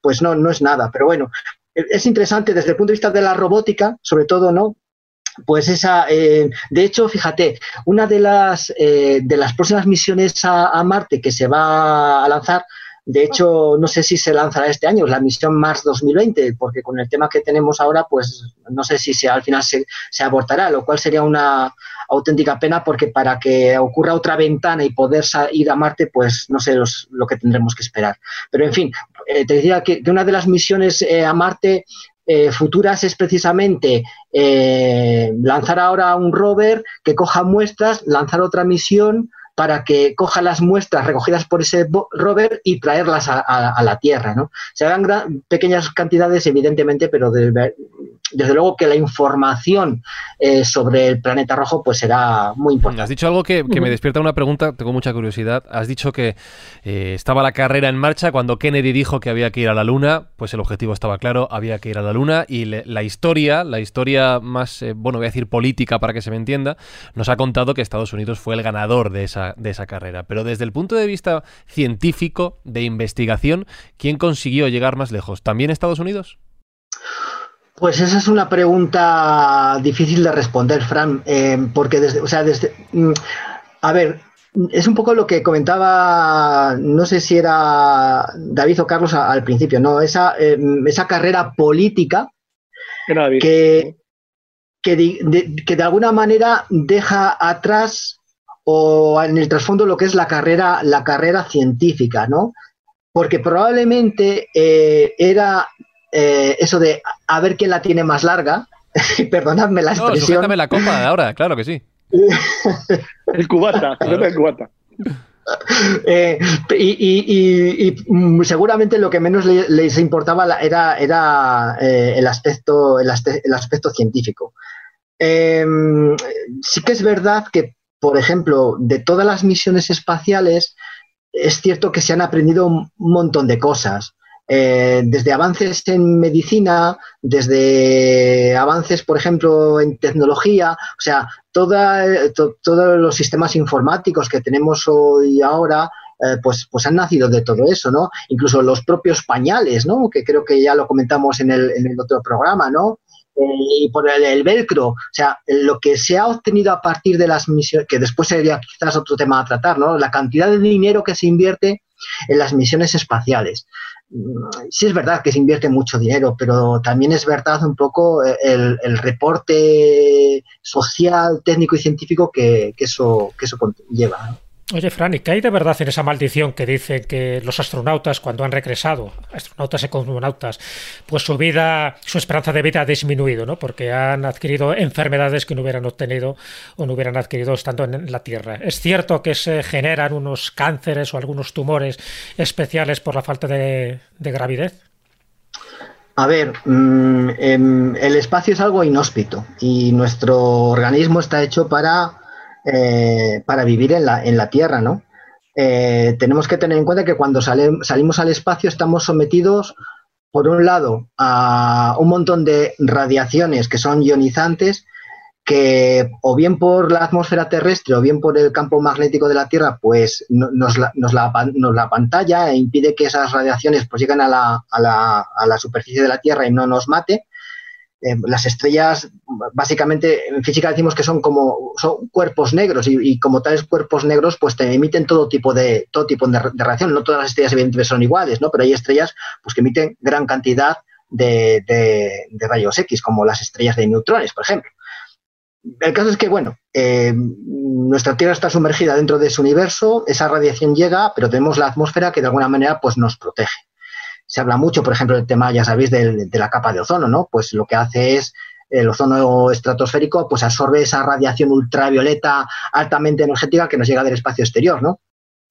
Speaker 8: pues no, no es nada. Pero bueno, es interesante desde el punto de vista de la robótica, sobre todo, ¿no? Pues esa, eh, de hecho, fíjate, una de las, eh, de las próximas misiones a Marte que se va a lanzar de hecho, no sé si se lanzará este año, la misión Mars 2020, porque con el tema que tenemos ahora, pues no sé si al final se, abortará, lo cual sería una auténtica pena porque para que ocurra otra ventana y poder ir a Marte, pues no sé lo que tendremos que esperar. Pero en fin, eh, te decía que, una de las misiones eh, a Marte eh, futuras es precisamente lanzar ahora un rover que coja muestras, lanzar otra misión para que coja las muestras recogidas por ese rover y traerlas a, la Tierra. ¿no? Se hagan pequeñas cantidades, evidentemente, pero desde, luego que la información eh, sobre el planeta rojo pues será muy importante.
Speaker 3: Has dicho algo que, me despierta una pregunta, tengo mucha curiosidad. Has dicho que eh, estaba la carrera en marcha cuando Kennedy dijo que había que ir a la Luna, pues el objetivo estaba claro, había que ir a la Luna y la historia, la historia más, eh, bueno, voy a decir política para que se me entienda, nos ha contado que Estados Unidos fue el ganador de esa de esa carrera. Pero desde el punto de vista científico, de investigación, ¿quién consiguió llegar más lejos? ¿También Estados Unidos?
Speaker 8: Pues esa es una pregunta difícil de responder, Fran, eh, porque desde, o sea, desde, mm, a ver, es un poco lo que comentaba, no sé si era David o Carlos al principio, ¿no? Esa, eh, esa carrera política que, que de, alguna manera deja atrás o en el trasfondo lo que es la carrera, la carrera científica, ¿no? Porque probablemente eh, era eh, eso de a ver quién la tiene más larga, perdonadme la expresión.
Speaker 3: No, la copa de ahora, claro que sí.
Speaker 5: el cubata, el cubata.
Speaker 8: Eh, y, seguramente lo que menos les importaba era, era el, aspecto, el, aspecto científico. sí que es verdad que por ejemplo, de todas las misiones espaciales, es cierto que se han aprendido un montón de cosas. Eh, desde avances en medicina, desde avances, por ejemplo, en tecnología, o sea, todos los sistemas informáticos que tenemos hoy ahora, eh, pues, pues han nacido de todo eso, ¿no? Incluso los propios pañales, ¿no? Que creo que ya lo comentamos en el, en el otro programa, ¿no? y por el, velcro, o sea, lo que se ha obtenido a partir de las misiones, que después sería quizás otro tema a tratar, ¿no? La cantidad de dinero que se invierte en las misiones espaciales. Sí es verdad que se invierte mucho dinero, pero también es verdad un poco el, reporte social, técnico y científico que, eso, que eso lleva.
Speaker 7: Oye, Fran, ¿y qué hay de verdad en esa maldición que dice que los astronautas, cuando han regresado, astronautas y cosmonautas, pues su vida, su esperanza de vida ha disminuido, ¿no? Porque han adquirido enfermedades que no hubieran obtenido o no hubieran adquirido estando en la Tierra. ¿Es cierto que se generan unos cánceres o algunos tumores especiales por la falta de, gravidez?
Speaker 8: A ver, mm, em, el espacio es algo inhóspito y nuestro organismo está hecho para eh, para vivir en la, en la Tierra, ¿no? Eh, tenemos que tener en cuenta que cuando salimos al espacio estamos sometidos, por un lado, a un montón de radiaciones que son ionizantes, que o bien por la atmósfera terrestre o bien por el campo magnético de la Tierra, pues nos la, nos la, nos la pantalla e impide que esas radiaciones pues lleguen a la, a, a la superficie de la Tierra y no nos mate. Eh, las estrellas, básicamente en física decimos que son como son cuerpos negros y, como tales cuerpos negros pues te emiten todo tipo de todo tipo de, radiación. No todas las estrellas evidentemente son iguales, ¿no? Pero hay estrellas pues que emiten gran cantidad de, rayos X, como las estrellas de neutrones, por ejemplo. El caso es que, bueno, eh, nuestra Tierra está sumergida dentro de su universo, esa radiación llega, pero tenemos la atmósfera que de alguna manera pues, nos protege se habla mucho, por ejemplo, del tema, ya sabéis, de, la capa de ozono, ¿no? Pues lo que hace es el ozono estratosférico, pues absorbe esa radiación ultravioleta altamente energética que nos llega del espacio exterior, ¿no?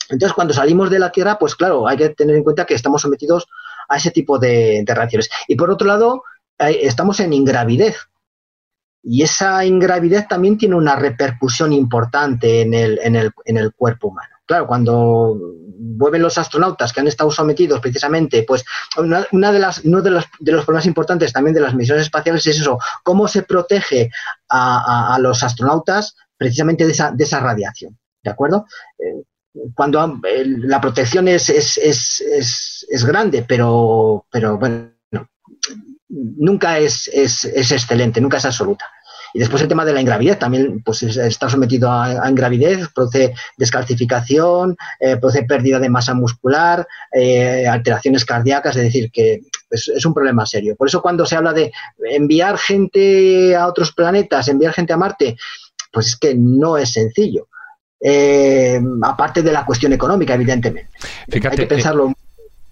Speaker 8: Entonces, cuando salimos de la Tierra, pues claro, hay que tener en cuenta que estamos sometidos a ese tipo de, de. Y por otro lado, estamos en ingravidez. Y esa ingravidez también tiene una repercusión importante en el, en el, en el cuerpo humano. Claro, cuando vuelven los astronautas que han estado sometidos precisamente, pues una, de las, uno de los, problemas importantes también de las misiones espaciales es eso, cómo se protege a, los astronautas precisamente de esa, de esa radiación, ¿de acuerdo? Eh, cuando la protección es, es, es, es, grande, pero, pero bueno, nunca es, excelente, nunca es absoluta. Y después el tema de la ingravidez también pues está sometido a, ingravidez, produce descalcificación, eh, produce pérdida de masa muscular, eh, alteraciones cardíacas, es decir, que es, un problema serio. Por eso cuando se habla de enviar gente a otros planetas, enviar gente a Marte, pues es que no es sencillo. Eh, aparte de la cuestión económica, evidentemente.
Speaker 4: Hay que pensarlo.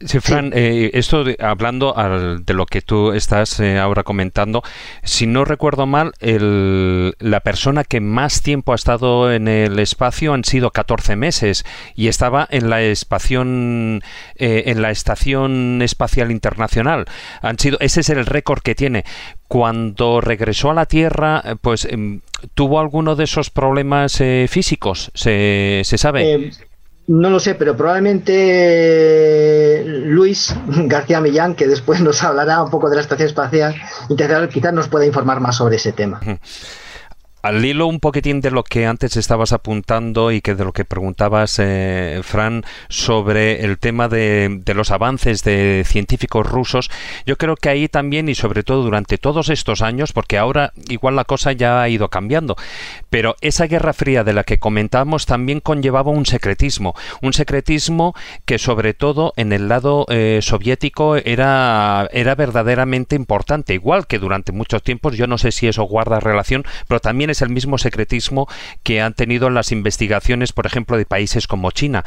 Speaker 4: Sí, Fran, eh, esto hablando de lo que tú estás eh, ahora comentando, si no recuerdo mal, la persona que más tiempo ha estado en el espacio han sido 14 meses y estaba en la espación, eh, en la estación espacial internacional. Han sido, ese es el récord que tiene. Cuando regresó a la Tierra, pues em, tuvo alguno de esos problemas físicos, se, se sabe.
Speaker 8: No lo sé, pero probablemente Luis García Millán, que después nos hablará un poco de la Estación Espacial Internacional, quizás nos pueda informar más sobre ese tema
Speaker 4: al hilo un poquitín de lo que antes estabas apuntando y que de lo que preguntabas, eh, Fran, sobre el tema de, los avances de científicos rusos, yo creo que ahí también y sobre todo durante todos estos años, porque ahora igual la cosa ya ha ido cambiando, pero esa guerra fría de la que comentábamos también conllevaba un secretismo, un secretismo que sobre todo en el lado eh, soviético era, era verdaderamente importante, igual que durante muchos tiempos, yo no sé si eso guarda relación, pero también es el mismo secretismo que han tenido las investigaciones, por ejemplo, de países como China.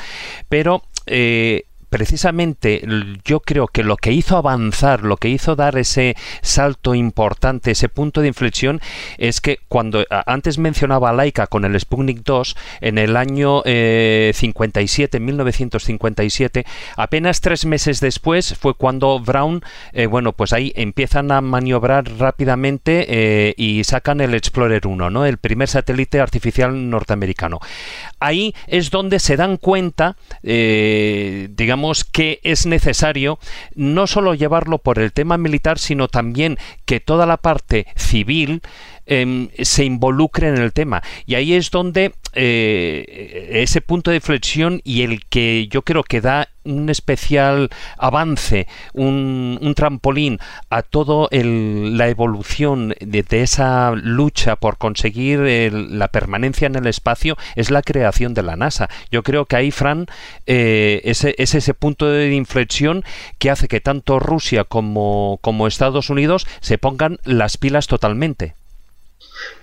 Speaker 4: Pero eh, precisamente yo creo que lo que hizo avanzar, lo que hizo dar ese salto importante, ese punto de inflexión, es que cuando antes mencionaba a Laika con el Sputnik 2, en el año 57, eh, 1957, apenas tres meses después fue cuando Brown, eh, bueno, pues ahí empiezan a maniobrar rápidamente eh, y sacan el Explorer 1, ¿no? El primer satélite artificial norteamericano. Ahí es donde se dan cuenta, digamos, que es necesario no solo llevarlo por el tema militar, sino también que toda la parte civil Em, se involucre en el tema. Y ahí es donde eh, ese punto de flexión y el que yo creo que da un especial avance, un, trampolín a toda la evolución de, esa lucha por conseguir la permanencia en el espacio es la creación de la NASA. Yo creo que ahí, Fran, eh, es, ese punto de inflexión que hace que tanto Rusia como Estados Unidos se pongan las pilas totalmente.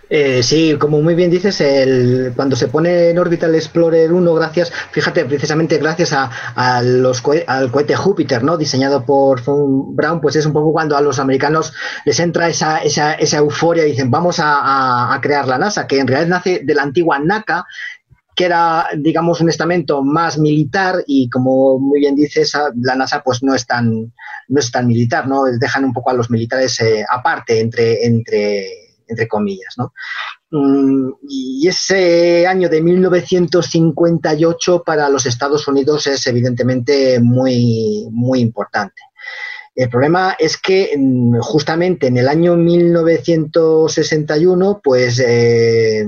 Speaker 8: Eh, sí, como muy bien dices, cuando se pone en órbita el Explorer 1, gracias, fíjate, precisamente gracias a, los al cohete Júpiter, ¿no? Diseñado por Von Braun, pues es un poco cuando a los americanos les entra esa, esa, esa euforia y dicen, vamos a, crear la NASA, que en realidad nace de la antigua NACA, que era, digamos, un estamento más militar y como muy bien dices, la NASA pues no es tan, no es tan militar, ¿no? Dejan un poco a los militares eh, aparte entre, entre entre comillas. ¿no? Mm, y ese año de 1958 para los Estados Unidos es evidentemente muy, muy importante. El problema es que mm, justamente en el año 1961, pues eh,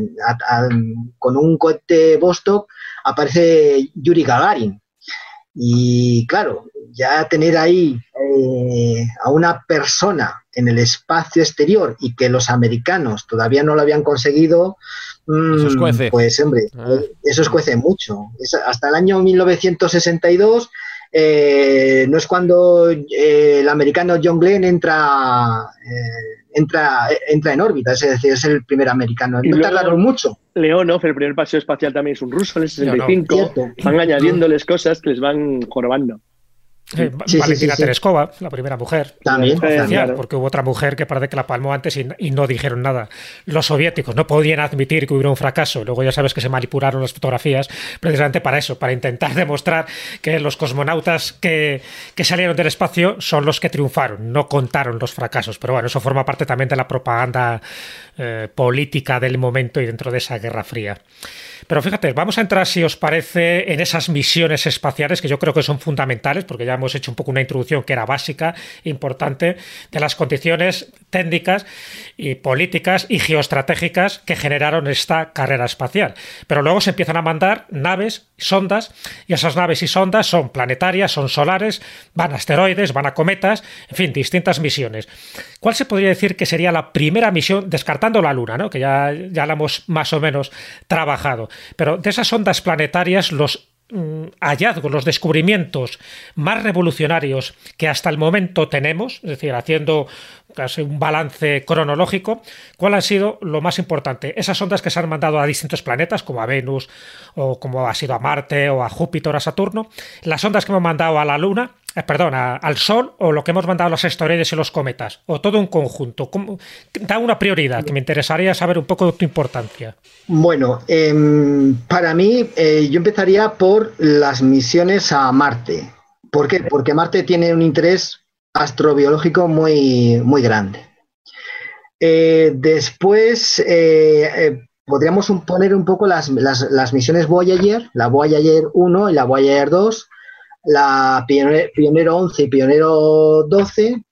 Speaker 8: con un cohete Vostok aparece Yuri Gagarin. Y claro, ya tener ahí eh, a una persona en el espacio exterior y que los americanos todavía no lo habían conseguido,
Speaker 3: eso mm,
Speaker 8: pues hombre, ah. eso escuece mucho. hasta el año 1962 eh, no es cuando eh, el americano John Glenn entra, entra, entra en órbita, es decir, es el primer americano. No tardaron mucho.
Speaker 5: Leonov, el primer paseo espacial también es un ruso en el 65. van añadiéndoles cosas que les van jorobando.
Speaker 7: Eh, Valentina Tereskova, la primera mujer.
Speaker 8: También,
Speaker 7: porque hubo otra mujer que parece que la palmó antes y, no dijeron nada. Los soviéticos no podían admitir que hubiera un fracaso. Luego ya sabes que se manipularon las fotografías precisamente para eso, para intentar demostrar que los cosmonautas que, que salieron del espacio son los que triunfaron, no contaron los fracasos. Pero bueno, eso forma parte también de la propaganda eh, política del momento y dentro de esa Guerra Fría. Pero fíjate, vamos a entrar, si os parece, en esas misiones espaciales que yo creo que son fundamentales, porque ya hemos hecho un poco una introducción que era básica, importante, de las condiciones técnicas y políticas y geoestratégicas que generaron esta carrera espacial. Pero luego se empiezan a mandar naves, sondas, y esas naves y sondas son planetarias, son solares, van a asteroides, van a cometas, en fin, distintas misiones. ¿Cuál se podría decir que sería la primera misión, descartando la Luna, ¿no? que ya, ya la hemos más o menos trabajado? Pero de esas ondas planetarias, los mm, hallazgos, los descubrimientos más revolucionarios que hasta el momento tenemos, es decir, haciendo casi un balance cronológico, ¿cuál ha sido lo más importante? Esas ondas que se han mandado a distintos planetas, como a Venus, o como ha sido a Marte, o a Júpiter, a Saturno, las ondas que hemos mandado a la Luna, eh, perdón, al Sol, o lo que hemos mandado los asteroides y los cometas, o todo un conjunto. Da una prioridad, que me interesaría saber un poco de tu importancia.
Speaker 8: Bueno, em, para mí, eh, yo empezaría por las misiones a Marte. ¿Por qué? Porque Marte tiene un interés astrobiológico muy, muy grande. Eh, después podríamos poner un poco las, misiones Voyager, la Voyager 1 y la Voyager 2, la Pionero, 11 y Pionero 12,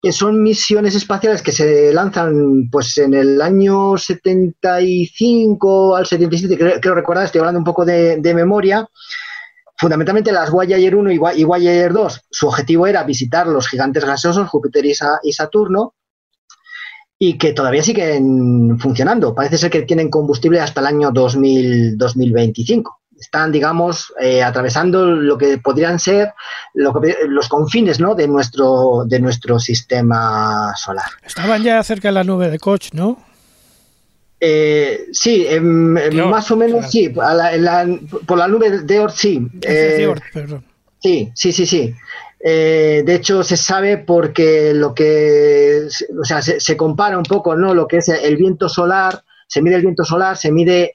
Speaker 8: que son misiones espaciales que se lanzan pues en el año 75 al 77, creo, creo recordar, estoy hablando un poco de memoria, Fundamentalmente las Voyager 1 y Voyager 2, su objetivo era visitar los gigantes gaseosos Júpiter y Saturno y que todavía siguen funcionando. Parece ser que tienen combustible hasta el año 2025. Están, digamos, eh, atravesando lo que podrían ser los confines ¿no? de, nuestro, de nuestro sistema solar.
Speaker 6: Estaban ya cerca de la nube de Koch, ¿no?
Speaker 8: Eh, sí, em, em, más o menos sí, por la nube de Oort sí. Eh, sí, sí, sí, sí. Eh, de hecho, se sabe porque lo que, o sea, se, compara un poco, ¿no? Lo que es el viento solar, se mide el viento solar, se mide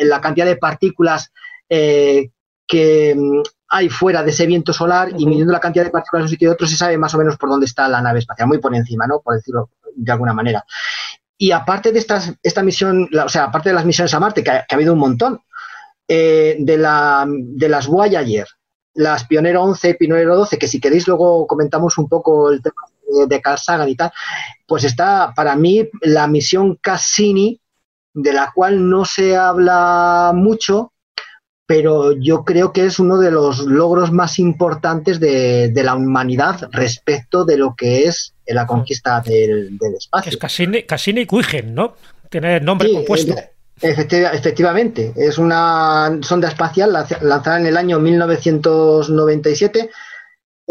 Speaker 8: la, cantidad de partículas que mm, hay fuera de ese viento solar y midiendo la cantidad de partículas de un sitio y de otro se sabe más o menos por dónde está la nave espacial, muy por encima, ¿no? Por decirlo de alguna manera. Y aparte de estas, esta misión, o sea, aparte de las misiones a Marte, que ha, habido un montón, eh, de, la, de las Voyager, las Pionero 11 y Pionero 12, que si queréis luego comentamos un poco el tema de, Carl Sagan y tal, pues está para mí la misión Cassini, de la cual no se habla mucho, pero yo creo que es uno de los logros más importantes de, de la humanidad respecto de lo que es la conquista del, espacio.
Speaker 7: Es Cassini, Cassini ¿no? Tiene nombre compuesto.
Speaker 8: efectivamente, es una sonda espacial lanzada en el año 1997,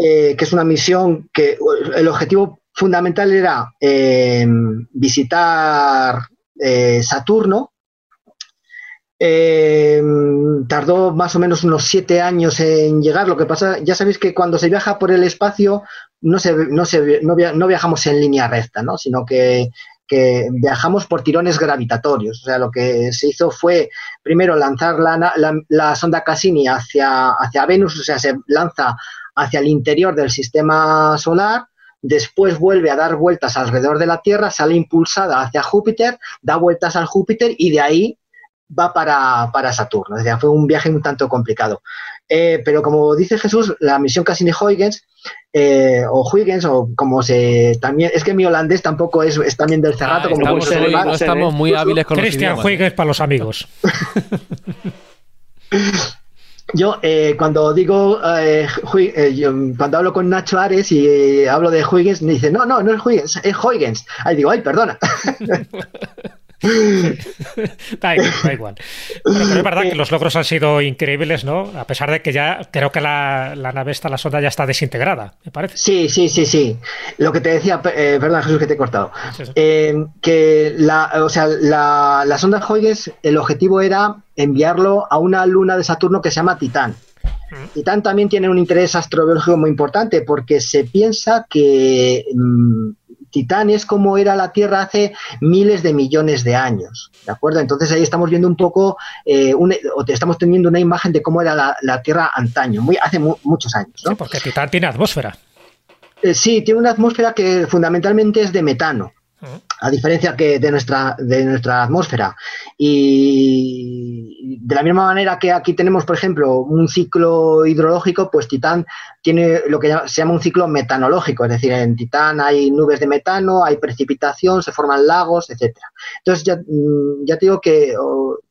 Speaker 8: eh, que es una misión que el objetivo fundamental era eh, visitar eh, Saturno. tardó más o menos unos siete años en llegar. Lo que pasa, ya sabéis que cuando se viaja por el espacio no, se, no, se, no, viajamos en línea recta, ¿no? sino que, viajamos por tirones gravitatorios. O sea, lo que se hizo fue primero lanzar la, la, sonda Cassini hacia, hacia Venus, o sea, se lanza hacia el interior del sistema solar, después vuelve a dar vueltas alrededor de la Tierra, sale impulsada hacia Júpiter, da vueltas al Júpiter y de ahí va para, para Saturno. O sea, fue un viaje un tanto complicado. Eh, pero como dice Jesús, la misión Cassini-Huygens, eh, o Huygens, o como se también, es que mi holandés tampoco es, también del cerrato, ah, como
Speaker 3: estamos, no estamos muy hábiles con
Speaker 7: Christian
Speaker 3: los
Speaker 7: Huygens para los amigos.
Speaker 8: Yo, eh, cuando digo, cuando hablo con Nacho Ares y hablo de Huygens, me dice, no, no, no es Huygens, es Huygens. Ahí digo, ay, perdona.
Speaker 7: da igual, Pero, es verdad que los logros han sido increíbles, ¿no? A pesar de que ya creo que la, nave está, la sonda ya está desintegrada, me parece.
Speaker 8: Sí, sí, sí, sí. Lo que te decía, eh, perdón Jesús que te he cortado. Eh, que la, o sea, la, la sonda Huygens, el objetivo era enviarlo a una luna de Saturno que se llama Titán. Titán también tiene un interés astrobiológico muy importante porque se piensa que mm, Titán es como era la Tierra hace miles de millones de años, ¿de acuerdo? Entonces ahí estamos viendo un poco, eh, o te estamos teniendo una imagen de cómo era la, Tierra antaño, muy, hace muchos años, ¿no?
Speaker 7: Sí, porque Titán tiene atmósfera.
Speaker 8: Eh, sí, tiene una atmósfera que fundamentalmente es de metano. A diferencia que de nuestra, de nuestra atmósfera. Y de la misma manera que aquí tenemos, por ejemplo, un ciclo hidrológico, pues Titán tiene lo que se llama un ciclo metanológico, es decir, en Titán hay nubes de metano, hay precipitación, se forman lagos, etcétera. Entonces ya, mm, ya te digo que,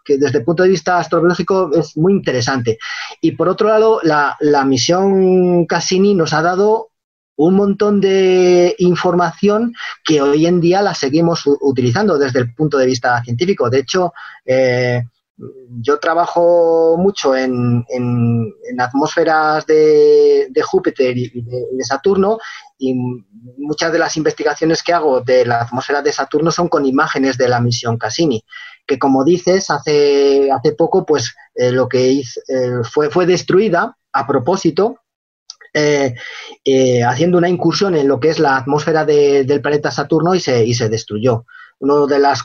Speaker 8: que, desde el punto de vista astrobiológico es muy interesante. Y por otro lado, la, la misión Cassini nos ha dado un montón de información que hoy en día la seguimos utilizando desde el punto de vista científico. De hecho, eh, yo trabajo mucho en, atmósferas de, Júpiter y de, Saturno y muchas de las investigaciones que hago de la atmósfera de Saturno son con imágenes de la misión Cassini, que como dices, hace, hace poco pues eh, lo que eh, fue, fue destruida a propósito eh, eh, haciendo una incursión en lo que es la atmósfera del planeta Saturno y se, y se destruyó. Uno de las,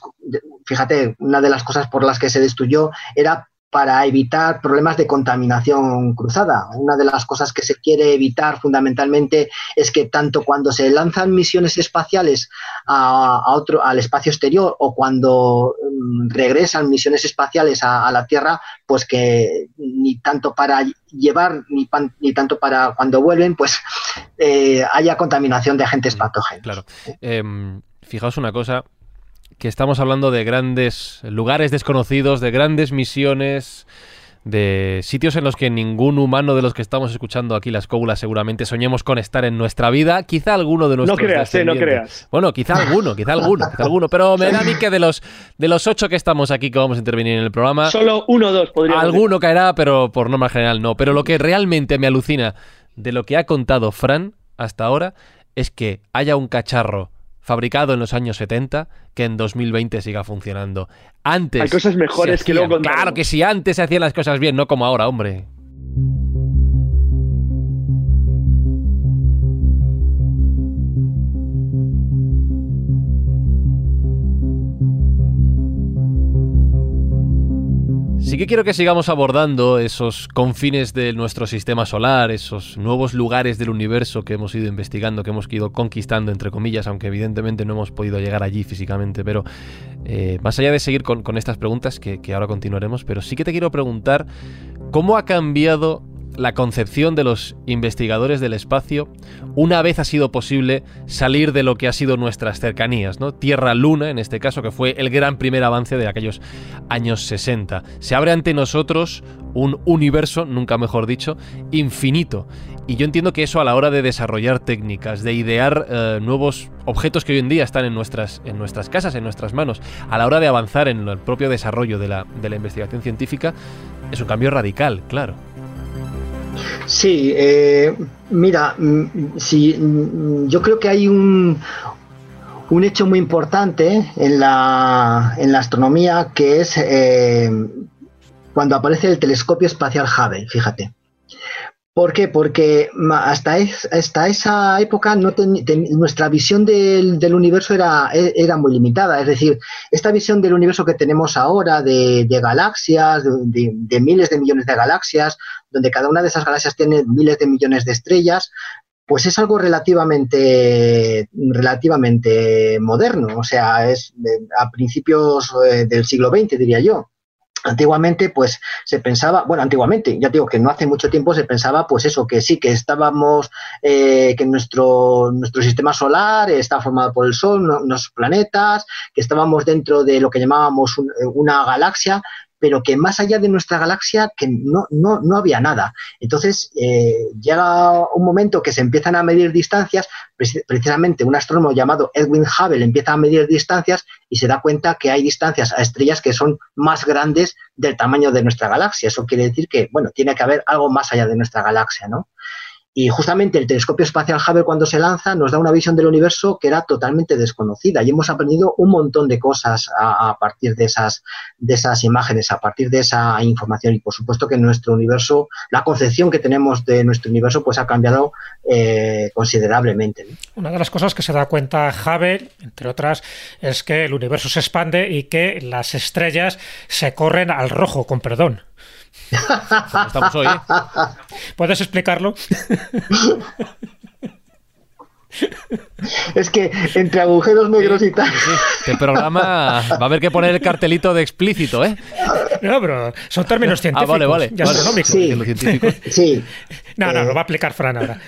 Speaker 8: fíjate, una de las cosas por las que se destruyó era para evitar problemas de contaminación cruzada. Una de las cosas que se quiere evitar fundamentalmente es que tanto cuando se lanzan misiones espaciales a, otro, al espacio exterior o cuando mm, regresan misiones espaciales a, la Tierra, pues que ni tanto para llevar ni, ni tanto para cuando vuelven, pues eh, haya contaminación de agentes patógenos.
Speaker 3: Claro. Em, fijaos una cosa, que estamos hablando de grandes lugares desconocidos, de grandes misiones, de sitios en los que ningún humano de los que estamos escuchando aquí las cóbulas seguramente soñemos con estar en nuestra vida. Quizá alguno de nuestros.
Speaker 5: No creas, eh, no creas.
Speaker 3: Bueno, quizá alguno, quizá alguno, quizá alguno. Pero me da a mí que de los, de los ocho que estamos aquí que vamos a intervenir en el programa.
Speaker 5: Solo uno o dos podría
Speaker 3: Alguno caerá, pero por norma general no. Pero lo que realmente me alucina de lo que ha contado Fran hasta ahora es que haya un cacharro fabricado en los años 70 que en 2020 siga funcionando. Antes.
Speaker 5: Hay cosas mejores que luego.
Speaker 3: Claro que sí, antes se hacían las cosas bien, no como ahora, hombre. Sí que quiero que sigamos abordando esos confines de nuestro sistema solar, esos nuevos lugares del universo que hemos ido investigando, que hemos ido conquistando, entre comillas, aunque evidentemente no hemos podido llegar allí físicamente. Pero eh, más allá de seguir con, estas preguntas, que ahora continuaremos, pero sí que te quiero preguntar cómo ha cambiado la concepción de los investigadores del espacio una vez ha sido posible salir de lo que ha sido nuestras cercanías, ¿no? Tierra-Luna, en este caso, que fue el gran primer avance de aquellos años 60. Se abre ante nosotros un universo, nunca mejor dicho, infinito. Y yo entiendo que eso a la hora de desarrollar técnicas, de idear eh, nuevos objetos que hoy en día están en nuestras, en nuestras casas, en nuestras manos, a la hora de avanzar en el propio desarrollo de la, de la investigación científica, es un cambio radical, claro.
Speaker 8: Sí, eh, mira, mm, sí, mm, yo creo que hay un, un hecho muy importante en la, en la astronomía que es eh, cuando aparece el telescopio espacial Hubble, fíjate. ¿Por qué? Porque hasta, esa época no nuestra visión del, universo era, e, era, muy limitada. Es decir, esta visión del universo que tenemos ahora de, galaxias, de, miles de millones de galaxias, donde cada una de esas galaxias tiene miles de millones de estrellas, pues es algo relativamente, relativamente moderno. O sea, es a principios eh, del siglo XX, diría yo. Antiguamente, pues se pensaba, bueno, antiguamente, ya digo que no hace mucho tiempo se pensaba, pues eso, que sí, que estábamos, eh, que nuestro, nuestro sistema solar está formado por el Sol, unos planetas, que estábamos dentro de lo que llamábamos una galaxia, pero que más allá de nuestra galaxia que no, no, no había nada. Entonces eh, llega un momento que se empiezan a medir distancias, precisamente un astrónomo llamado Edwin Hubble empieza a medir distancias y se da cuenta que hay distancias a estrellas que son más grandes del tamaño de nuestra galaxia. Eso quiere decir que, bueno, tiene que haber algo más allá de nuestra galaxia, ¿no? Y justamente el telescopio espacial Hubble cuando se lanza nos da una visión del universo que era totalmente desconocida y hemos aprendido un montón de cosas a, partir de esas, de esas imágenes, a partir de esa información y por supuesto que nuestro universo, la concepción que tenemos de nuestro universo pues ha cambiado eh, considerablemente.
Speaker 7: Una de las cosas que se da cuenta Hubble, entre otras, es que el universo se expande y que las estrellas se corren al rojo, con perdón.
Speaker 3: Estamos hoy. ¿eh?
Speaker 7: ¿Puedes explicarlo?
Speaker 8: Es que entre agujeros negros y tal.
Speaker 3: Este programa va a haber que poner el cartelito de explícito, ¿eh?
Speaker 7: No, pero son términos científicos.
Speaker 3: Ah, vale, vale.
Speaker 7: y astronómicos.
Speaker 8: Sí. Sí.
Speaker 7: No, no,
Speaker 8: Eh,
Speaker 7: lo va a aplicar Fran ahora.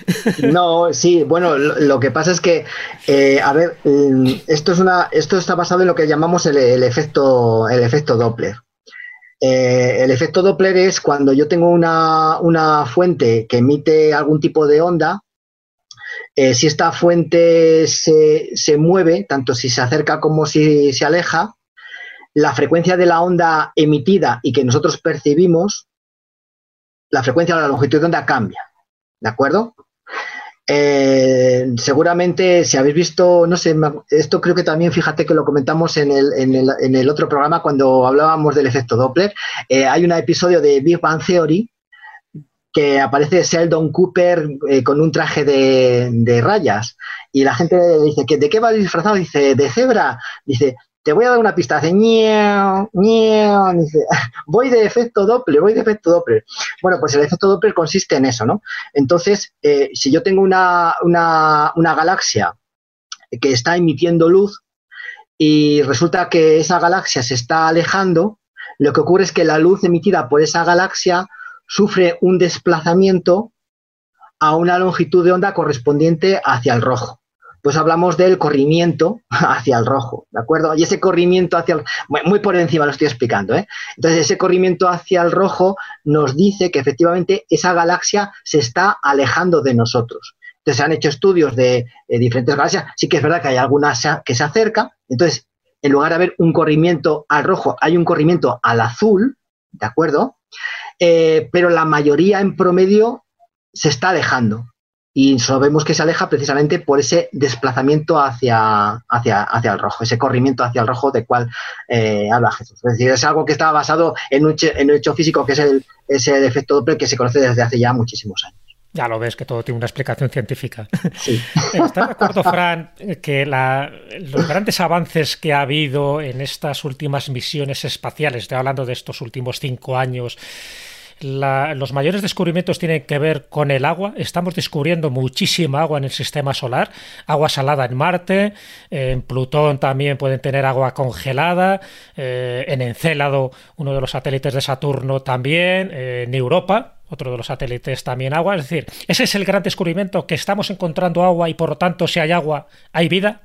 Speaker 8: No, sí, bueno, lo, lo que pasa es que, eh, a ver, mm, esto es una, esto está basado en lo que llamamos el, el efecto, el efecto Doppler. Eh, el efecto Doppler es cuando yo tengo una, una fuente que emite algún tipo de onda, eh, si esta fuente se, se mueve, tanto si se acerca como si se aleja, la frecuencia de la onda emitida y que nosotros percibimos, la frecuencia o la longitud de onda cambia. ¿De acuerdo? Eh, seguramente, si habéis visto, no sé, esto creo que también, fíjate que lo comentamos en el, en el, en el otro programa cuando hablábamos del efecto Doppler. Eh, hay un episodio de Big Bang Theory que aparece Sheldon Cooper eh, con un traje de, de rayas y la gente dice, ¿que, ¿de qué va disfrazado? Dice, de cebra. Dice, te voy a dar una pista. Hace, ñeo, ñeo. Dice, voy de efecto Doppler, voy de efecto Doppler. Bueno, pues el efecto Doppler consiste en eso, ¿no? Entonces, eh, si yo tengo una, una, una galaxia que está emitiendo luz y resulta que esa galaxia se está alejando, lo que ocurre es que la luz emitida por esa galaxia sufre un desplazamiento a una longitud de onda correspondiente hacia el rojo. Pues hablamos del corrimiento hacia el rojo, ¿de acuerdo? Y ese corrimiento hacia el... muy- Muy por encima lo estoy explicando, ¿eh? Entonces, ese corrimiento hacia el rojo nos dice que efectivamente esa galaxia se está alejando de nosotros. Entonces, se han hecho estudios de diferentes galaxias. Sí que es verdad que hay algunas que se acerca. Entonces, en lugar de haber un corrimiento al rojo, hay un corrimiento al azul, ¿de acuerdo? Eh, pero la mayoría en promedio se está alejando. Y sabemos que se aleja precisamente por ese desplazamiento hacia, hacia, hacia el rojo, ese corrimiento hacia el rojo de cual eh, habla Jesús. Es decir, es algo que está basado en un, hecho, en un hecho físico que es el, es el efecto Doppler que se conoce desde hace ya muchísimos años.
Speaker 7: Ya lo ves que todo tiene una explicación científica.
Speaker 8: Sí.
Speaker 7: ¿Estás de acuerdo, Fran, que la- los grandes avances que ha habido en estas últimas misiones espaciales, estoy hablando de estos últimos cinco años, la- los mayores descubrimientos tienen que ver con el agua. Estamos descubriendo muchísima agua en el sistema solar, agua salada en Marte, en Plutón también pueden tener agua congelada, eh, en Encélado, uno de los satélites de Saturno también, eh, en Europa, otro de los satélites también agua. Es decir, ese es el gran descubrimiento, que estamos encontrando agua y por lo tanto si hay agua, hay vida.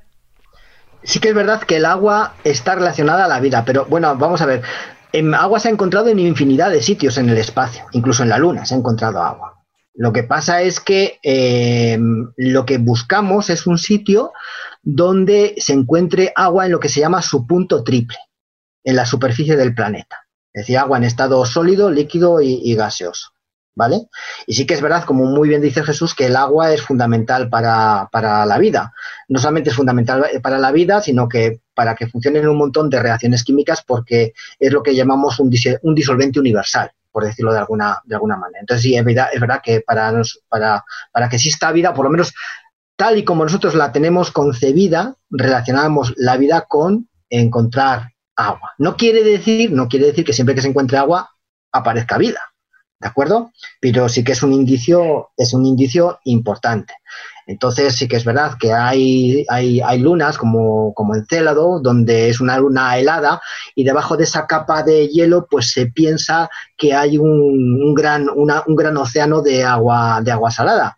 Speaker 8: Sí que es verdad que el agua está relacionada a la vida, pero bueno, vamos a ver. En agua se ha encontrado en infinidad de sitios en el espacio, incluso en la Luna se ha encontrado agua. Lo que pasa es que eh, lo que buscamos es un sitio donde se encuentre agua en lo que se llama su punto triple, en la superficie del planeta. Es decir, agua en estado sólido, líquido y, y gaseoso. ¿Vale? Y sí que es verdad, como muy bien dice Jesús, que el agua es fundamental para, para la vida. No solamente es fundamental para la vida, sino que para que funcionen un montón de reacciones químicas, porque es lo que llamamos un, un disolvente universal, por decirlo de alguna, de alguna manera. Entonces, sí, es verdad, es verdad que para, nos- para, para que exista vida, por lo menos tal y como nosotros la tenemos concebida, relacionamos la vida con encontrar agua. No quiere decir, no quiere decir que siempre que se encuentre agua aparezca vida. ¿De acuerdo? Pero sí que es un indicio, es un indicio importante. Entonces sí que es verdad que hay, hay, hay lunas como, como Encélado, donde es una luna helada y debajo de esa capa de hielo pues se piensa que hay un, un gran, una- un gran océano de agua, de agua salada.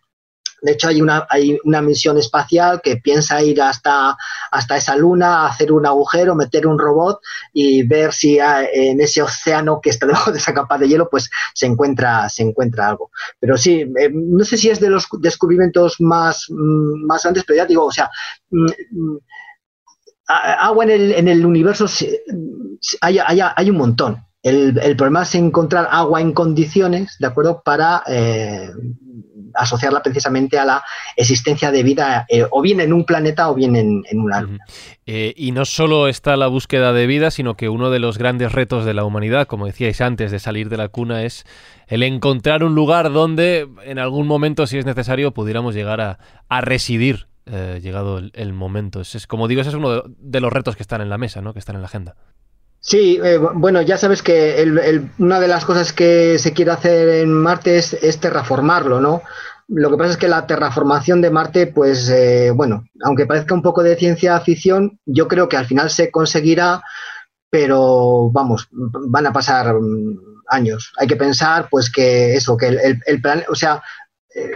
Speaker 8: De hecho, hay una, hay una misión espacial que piensa ir hasta, hasta esa luna, hacer un agujero, meter un robot y ver si ah, en ese océano que está debajo de esa capa de hielo, pues se encuentra, se encuentra algo. Pero sí, eh, no sé si es de los descubrimientos más, mm, más grandes, pero ya digo, o sea, mm, mm, agua en el, en el universo hay, hay- hay un montón. El, el problema es encontrar agua en condiciones, ¿de acuerdo? Para eh, asociarla precisamente a la existencia de vida, eh, o bien en un planeta o bien en, en una.
Speaker 3: Eh, y no solo está la búsqueda de vida, sino que uno de los grandes retos de la humanidad, como decíais antes de salir de la cuna, es el encontrar un lugar donde en algún momento, si es necesario, pudiéramos llegar a, a residir, eh, llegado el, momento. Ese es, como digo, ese es uno de, de los retos que están en la mesa, ¿no? que están en la agenda.
Speaker 8: Sí, eh, bueno, ya sabes que el- el- una de las cosas que se quiere hacer en Marte es, terraformarlo, ¿no? Lo que pasa es que la terraformación de Marte, pues eh, bueno, aunque parezca un poco de ciencia ficción, yo creo que al final se conseguirá, pero vamos, van a pasar mm, años. Hay que pensar, pues que eso, que el, planeta, o sea, eh,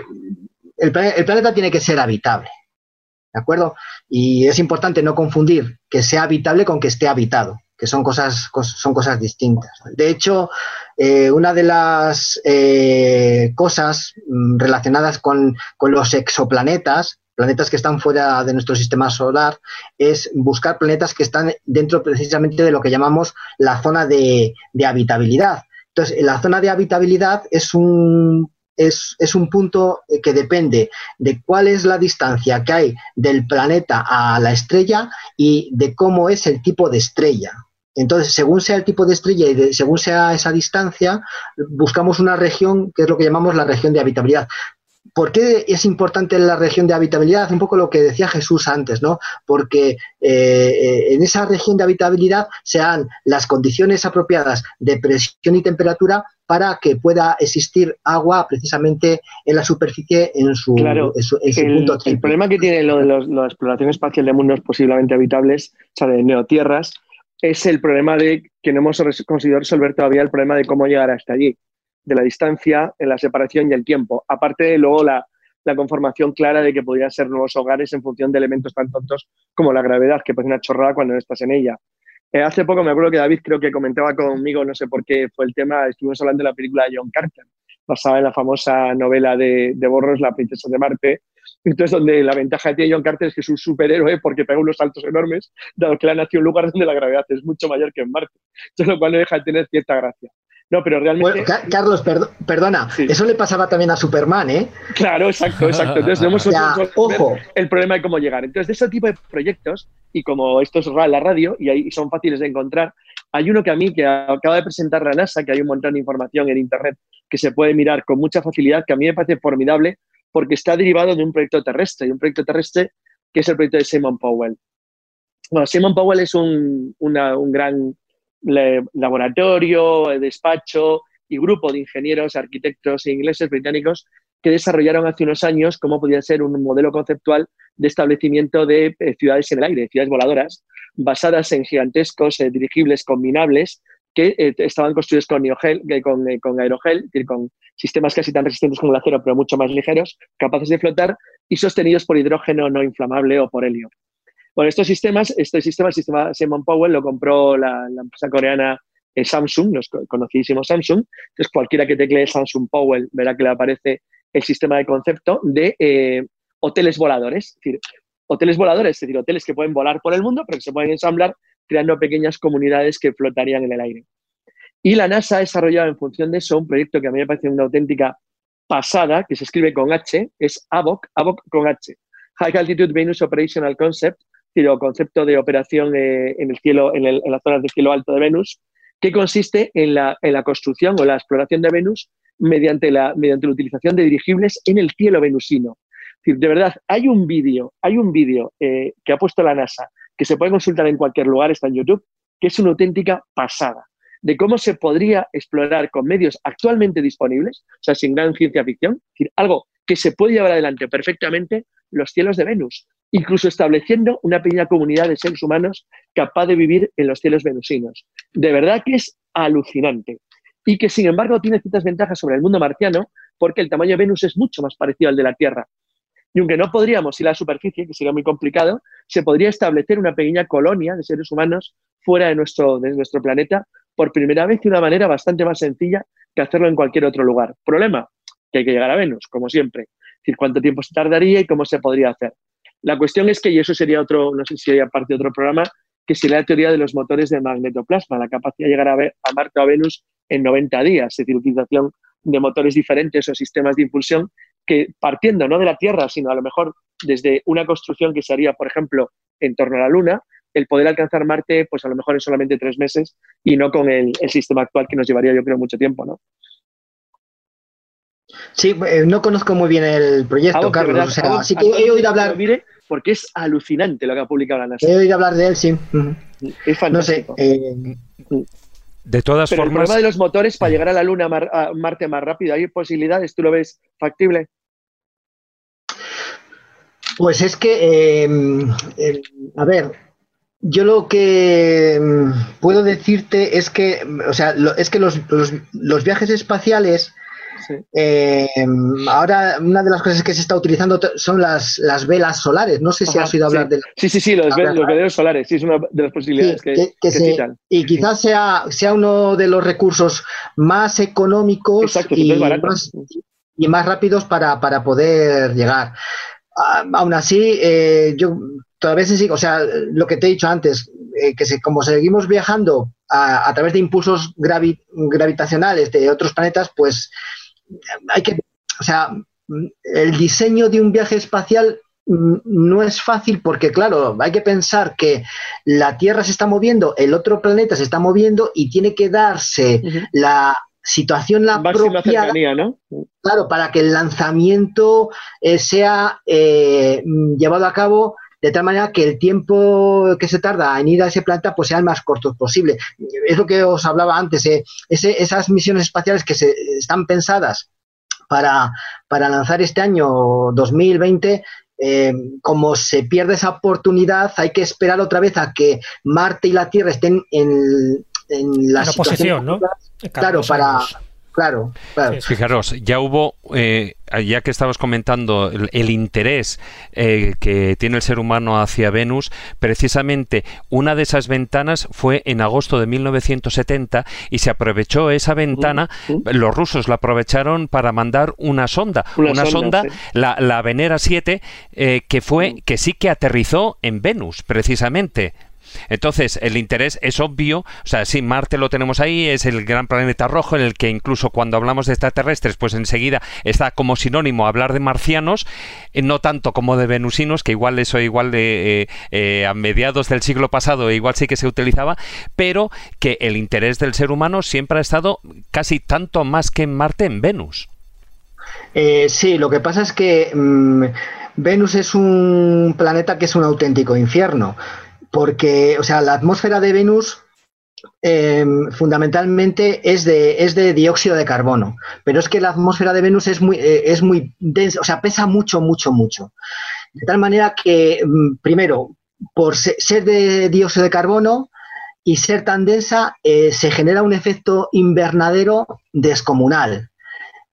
Speaker 8: el, planeta tiene que ser habitable. ¿De acuerdo? Y es importante no confundir que sea habitable con que esté habitado que son cosas, son cosas distintas. De hecho, eh, una de las eh, cosas mm, relacionadas con, los exoplanetas, planetas que están fuera de nuestro sistema solar, es buscar planetas que están dentro precisamente de lo que llamamos la zona de, habitabilidad. Entonces, la zona de habitabilidad es un es, es, un punto que depende de cuál es la distancia que hay del planeta a la estrella y de cómo es el tipo de estrella. Entonces, según sea el tipo de estrella y según sea esa distancia, buscamos una región que es lo que llamamos la región de habitabilidad. ¿Por qué es importante la región de habitabilidad? Un poco lo que decía Jesús antes, ¿no? Porque eh, en esa región de habitabilidad sean las condiciones apropiadas de presión y temperatura para que pueda existir agua precisamente en la superficie en su,
Speaker 5: claro, el, punto El problema que tiene lo de la exploración espacial de mundos posiblemente habitables, o sea, de neotierras, es el problema de que no hemos conseguido resolver todavía el problema de cómo llegar hasta allí, de la distancia, en la separación y el tiempo. Aparte de luego la, conformación clara de que podrían ser nuevos hogares en función de elementos tan tontos como la gravedad, que parece una chorrada cuando no estás en ella. Eh, hace poco me acuerdo que David creo que comentaba conmigo, no sé por qué fue el tema, estuvimos hablando de la película de John Carter, basada en la famosa novela de, de Borros, La princesa de Marte, entonces, donde la ventaja que tiene John Carter es que es un superhéroe porque pega unos saltos enormes, dado que él nació en un lugar donde la gravedad es mucho mayor que en Marte. Entonces, lo cual no deja de tener cierta gracia. No, pero realmente.
Speaker 8: Carlos, perdona, eso le pasaba también a Superman, ¿eh?
Speaker 5: Claro, exacto, exacto. Entonces, tenemos ojo. el problema de cómo llegar. Entonces, de ese tipo de proyectos, y como esto es la radio y ahí son fáciles de encontrar, hay uno que a mí, que acaba de presentar la NASA, que hay un montón de información en Internet que se puede mirar con mucha facilidad, que a mí me parece formidable, porque está derivado de un proyecto terrestre, y un proyecto terrestre que es el proyecto de Simon Powell. Bueno, Simon Powell es un, un gran laboratorio, despacho y grupo de ingenieros, arquitectos e ingleses británicos que desarrollaron hace unos años cómo podía ser un modelo conceptual de establecimiento de eh, ciudades en el aire, ciudades voladoras, basadas en gigantescos eh, dirigibles combinables eh, estaban construidos con, con aerogel, con sistemas casi tan resistentes como el acero, pero mucho más ligeros, capaces de flotar y sostenidos por hidrógeno no inflamable o por helio. Bueno, estos sistemas, este sistema, el sistema Simon Powell, lo compró la, empresa coreana eh, Samsung, los conocidísimos Samsung. Entonces, cualquiera que teclee Samsung Powell verá que le aparece el sistema de concepto de eh, hoteles voladores. Hoteles voladores, es decir, hoteles que pueden volar por el mundo, pero que se pueden ensamblar creando pequeñas comunidades que flotarían en el aire. Y la NASA ha desarrollado en función de eso un proyecto que a mí me parece una auténtica pasada, que se escribe con H, es AVOC, AVOC con H, High Altitude Venus Operational Concept, o concepto de operación eh, en el cielo, en, las zonas de cielo alto de Venus, que consiste en la, construcción o la exploración de Venus mediante la, mediante la utilización de dirigibles en el cielo venusino. de verdad, hay un vídeo, hay un vídeo eh, que ha puesto la NASA, que se puede consultar en cualquier lugar, está en YouTube, que es una auténtica pasada de cómo se podría explorar con medios actualmente disponibles, o sea, sin gran ciencia ficción, es decir, algo que se puede llevar adelante perfectamente, los cielos de Venus, incluso estableciendo una pequeña comunidad de seres humanos capaz de vivir en los cielos venusinos. De verdad que es alucinante y que sin embargo tiene ciertas ventajas sobre el mundo marciano porque el tamaño de Venus es mucho más parecido al de la Tierra. Y aunque no podríamos ir a la superficie, que sería muy complicado, se podría establecer una pequeña colonia de seres humanos fuera de nuestro, de nuestro planeta por primera vez de una manera bastante más sencilla que hacerlo en cualquier otro lugar. Problema, que hay que llegar a Venus, como siempre. Es decir, cuánto tiempo se tardaría y cómo se podría hacer. La cuestión es que, y eso sería otro, no sé si sería parte de otro programa, que sería la teoría de los motores de magnetoplasma, la capacidad de llegar a, a Marte o a Venus en 90 días, es decir, utilización de motores diferentes o sistemas de impulsión que partiendo no de la Tierra, sino a lo mejor desde una construcción que se haría, por ejemplo, en torno a la Luna, el poder alcanzar Marte, pues a lo mejor en solamente tres meses y no con el, sistema actual que nos llevaría, yo creo, mucho tiempo, ¿no?
Speaker 8: Sí, eh, no conozco muy bien el proyecto, Carlos. así que he oído hablar.
Speaker 5: Mire, porque es alucinante lo que ha publicado la NASA.
Speaker 8: He oído hablar de él, sí.
Speaker 5: Es fantástico.
Speaker 8: No sé. Eh,
Speaker 4: de todas
Speaker 5: Pero
Speaker 4: formas.
Speaker 5: El problema de los motores para llegar a la Luna, a Marte más rápido, ¿hay posibilidades? ¿Tú lo ves factible?
Speaker 8: Pues es que, eh, eh, a ver, yo lo que mm, puedo decirte es que, o sea, lo- es que los, los- los viajes espaciales,
Speaker 5: Sí.
Speaker 8: eh, ahora una de las cosas que se está utilizando son las, las velas solares. No sé si
Speaker 5: Ajá,
Speaker 8: has oído hablar
Speaker 5: sí.
Speaker 8: de
Speaker 5: Sí, sí, sí, los, veleros solares, sí, es una de las posibilidades
Speaker 8: Sí,
Speaker 5: que,
Speaker 8: que- que se- y quizás sea, sea uno de los recursos más económicos
Speaker 5: Exacto,
Speaker 8: y, más, y más rápidos para, para poder llegar. Ah, aún así, eh, yo todavía se sigue, o sea, lo que te he dicho antes, eh, que se- como seguimos viajando a, a través de impulsos gravi- gravitacionales de otros planetas, pues hay que, o sea, el diseño de un viaje espacial mm, no es fácil porque, claro, hay que pensar que la Tierra se está moviendo, el otro planeta se está moviendo y tiene que darse la situación la
Speaker 5: Máxima
Speaker 8: propia
Speaker 5: cercanía, ¿no?
Speaker 8: claro para que el lanzamiento eh, sea eh, mm, llevado a cabo de tal manera que el tiempo que se tarda en ir a ese planeta pues sea el más corto posible es lo que os hablaba antes eh, ese- esas misiones espaciales que se están pensadas para, para lanzar este año 2020 eh, como se pierde esa oportunidad, hay que esperar otra vez a que Marte y la Tierra estén en, en la
Speaker 7: oposición, ¿no?
Speaker 8: Claro,
Speaker 7: Cada dos
Speaker 8: para.
Speaker 7: años.
Speaker 8: Claro, claro.
Speaker 7: Sí, sí.
Speaker 4: Fijaros, ya hubo, eh, ya que estabas comentando el, el interés eh, que tiene el ser humano hacia Venus, precisamente una de esas ventanas fue en agosto de 1970 y se aprovechó esa ventana, los rusos la aprovecharon para mandar una sonda,
Speaker 5: Una
Speaker 4: una,
Speaker 5: sonda,
Speaker 4: sonda,
Speaker 5: sí.
Speaker 4: la, la Venera 7, eh, que fue,
Speaker 5: Mm.
Speaker 4: que sí que aterrizó en Venus, precisamente. Entonces, el interés es obvio, o sea, sí, Marte lo tenemos ahí, es el gran planeta rojo en el que incluso cuando hablamos de extraterrestres, pues enseguida está como sinónimo hablar de marcianos, eh, no tanto como de venusinos, que igual eso igual de eh, eh, a mediados del siglo pasado igual sí que se utilizaba, pero que el interés del ser humano siempre ha estado casi tanto más que en Marte en Venus.
Speaker 8: Eh, sí, lo que pasa es que mm, Venus es un planeta que es un auténtico infierno, porque, o sea, la atmósfera de Venus eh, fundamentalmente es de, es de dióxido de carbono, pero es que la atmósfera de Venus es muy, eh, es muy densa, o sea, pesa mucho, mucho, mucho. De tal manera que, mm, primero, por se- ser de dióxido de carbono y ser tan densa, eh, se genera un efecto invernadero descomunal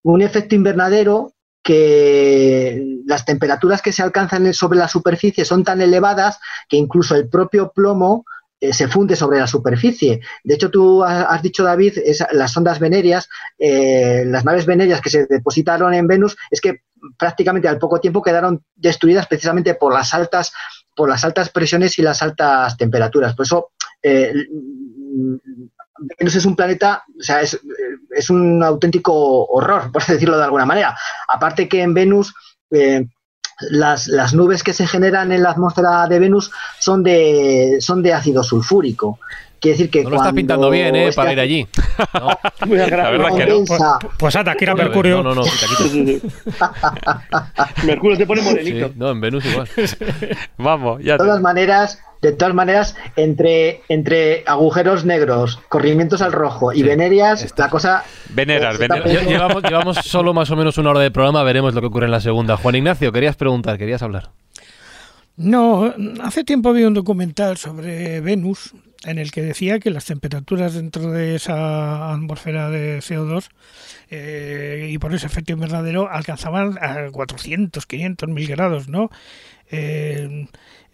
Speaker 8: un efecto invernadero que las temperaturas que se alcanzan sobre la superficie son tan elevadas que incluso el propio plomo eh, se funde sobre la superficie. De hecho, tú ha- has dicho, David, esa- las sondas venerias, eh, las naves venerias que se depositaron en Venus, es que prácticamente al poco tiempo quedaron destruidas precisamente por las altas, por las altas presiones y las altas temperaturas. Por eso, eh, Venus es un planeta, o sea, es, es un auténtico horror, por decirlo de alguna manera. Aparte que en Venus eh, las, las nubes que se generan en la atmósfera de Venus son de, son de ácido sulfúrico. Quiere decir que
Speaker 3: No lo estás pintando bien, ¿eh? Para ir allí. No,
Speaker 5: Muy agradable.
Speaker 4: verdad que no.
Speaker 8: condensa-
Speaker 7: Pues, pues anda, que ir a
Speaker 3: no,
Speaker 7: Mercurio.
Speaker 3: No, no, no, quita, quita.
Speaker 5: Mercurio te pone morenito.
Speaker 3: Sí, no, en Venus igual.
Speaker 4: Vamos, ya
Speaker 8: de todas maneras, de todas maneras, entre, entre agujeros negros, corrimientos al rojo y
Speaker 3: Sí,
Speaker 8: venerias,
Speaker 3: está.
Speaker 8: la cosa
Speaker 4: Veneras.
Speaker 3: Lle- Llevamos, llevamos solo más o menos una hora de programa, veremos lo que ocurre en la segunda. Juan Ignacio, querías preguntar, querías hablar.
Speaker 6: No, hace tiempo vi un documental sobre Venus en el que decía que las temperaturas dentro de esa atmósfera de CO2 eh, y por ese efecto invernadero alcanzaban a 400, 500 mil grados, ¿no? Eh,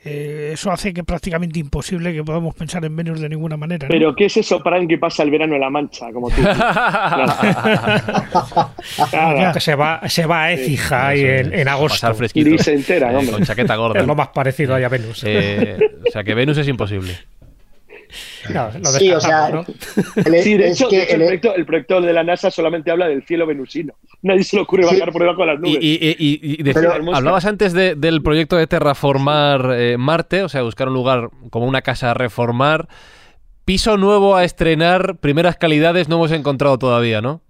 Speaker 6: eh, eso hace que prácticamente imposible que podamos pensar en Venus de ninguna manera. ¿no?
Speaker 5: Pero ¿qué es eso para en que pasa el verano en la mancha? Como tú.
Speaker 7: Que se va, se va a Écija ahí en, en agosto.
Speaker 3: Pasar fresquito.
Speaker 5: Iris se entera,
Speaker 3: Eh,
Speaker 5: hombre.
Speaker 3: Con chaqueta gorda.
Speaker 7: Es lo más parecido ahí a Venus.
Speaker 3: Eh, o sea que Venus es imposible.
Speaker 7: No, lo
Speaker 8: Sí, o sea, el-
Speaker 5: Sí, de
Speaker 8: es
Speaker 5: hecho,
Speaker 8: que
Speaker 5: de hecho, el,
Speaker 8: el-
Speaker 5: proyecto, el proyecto de la NASA solamente habla del cielo venusino. Nadie se le ocurre
Speaker 8: Sí.
Speaker 5: bajar por debajo de las nubes.
Speaker 3: y- y- y- y decía-
Speaker 8: Pero-
Speaker 5: Hermosa.
Speaker 3: hablabas antes de- del proyecto de terraformar eh, Marte, o sea, buscar un lugar como una casa a reformar. Piso nuevo a estrenar, primeras calidades no hemos encontrado todavía, ¿no?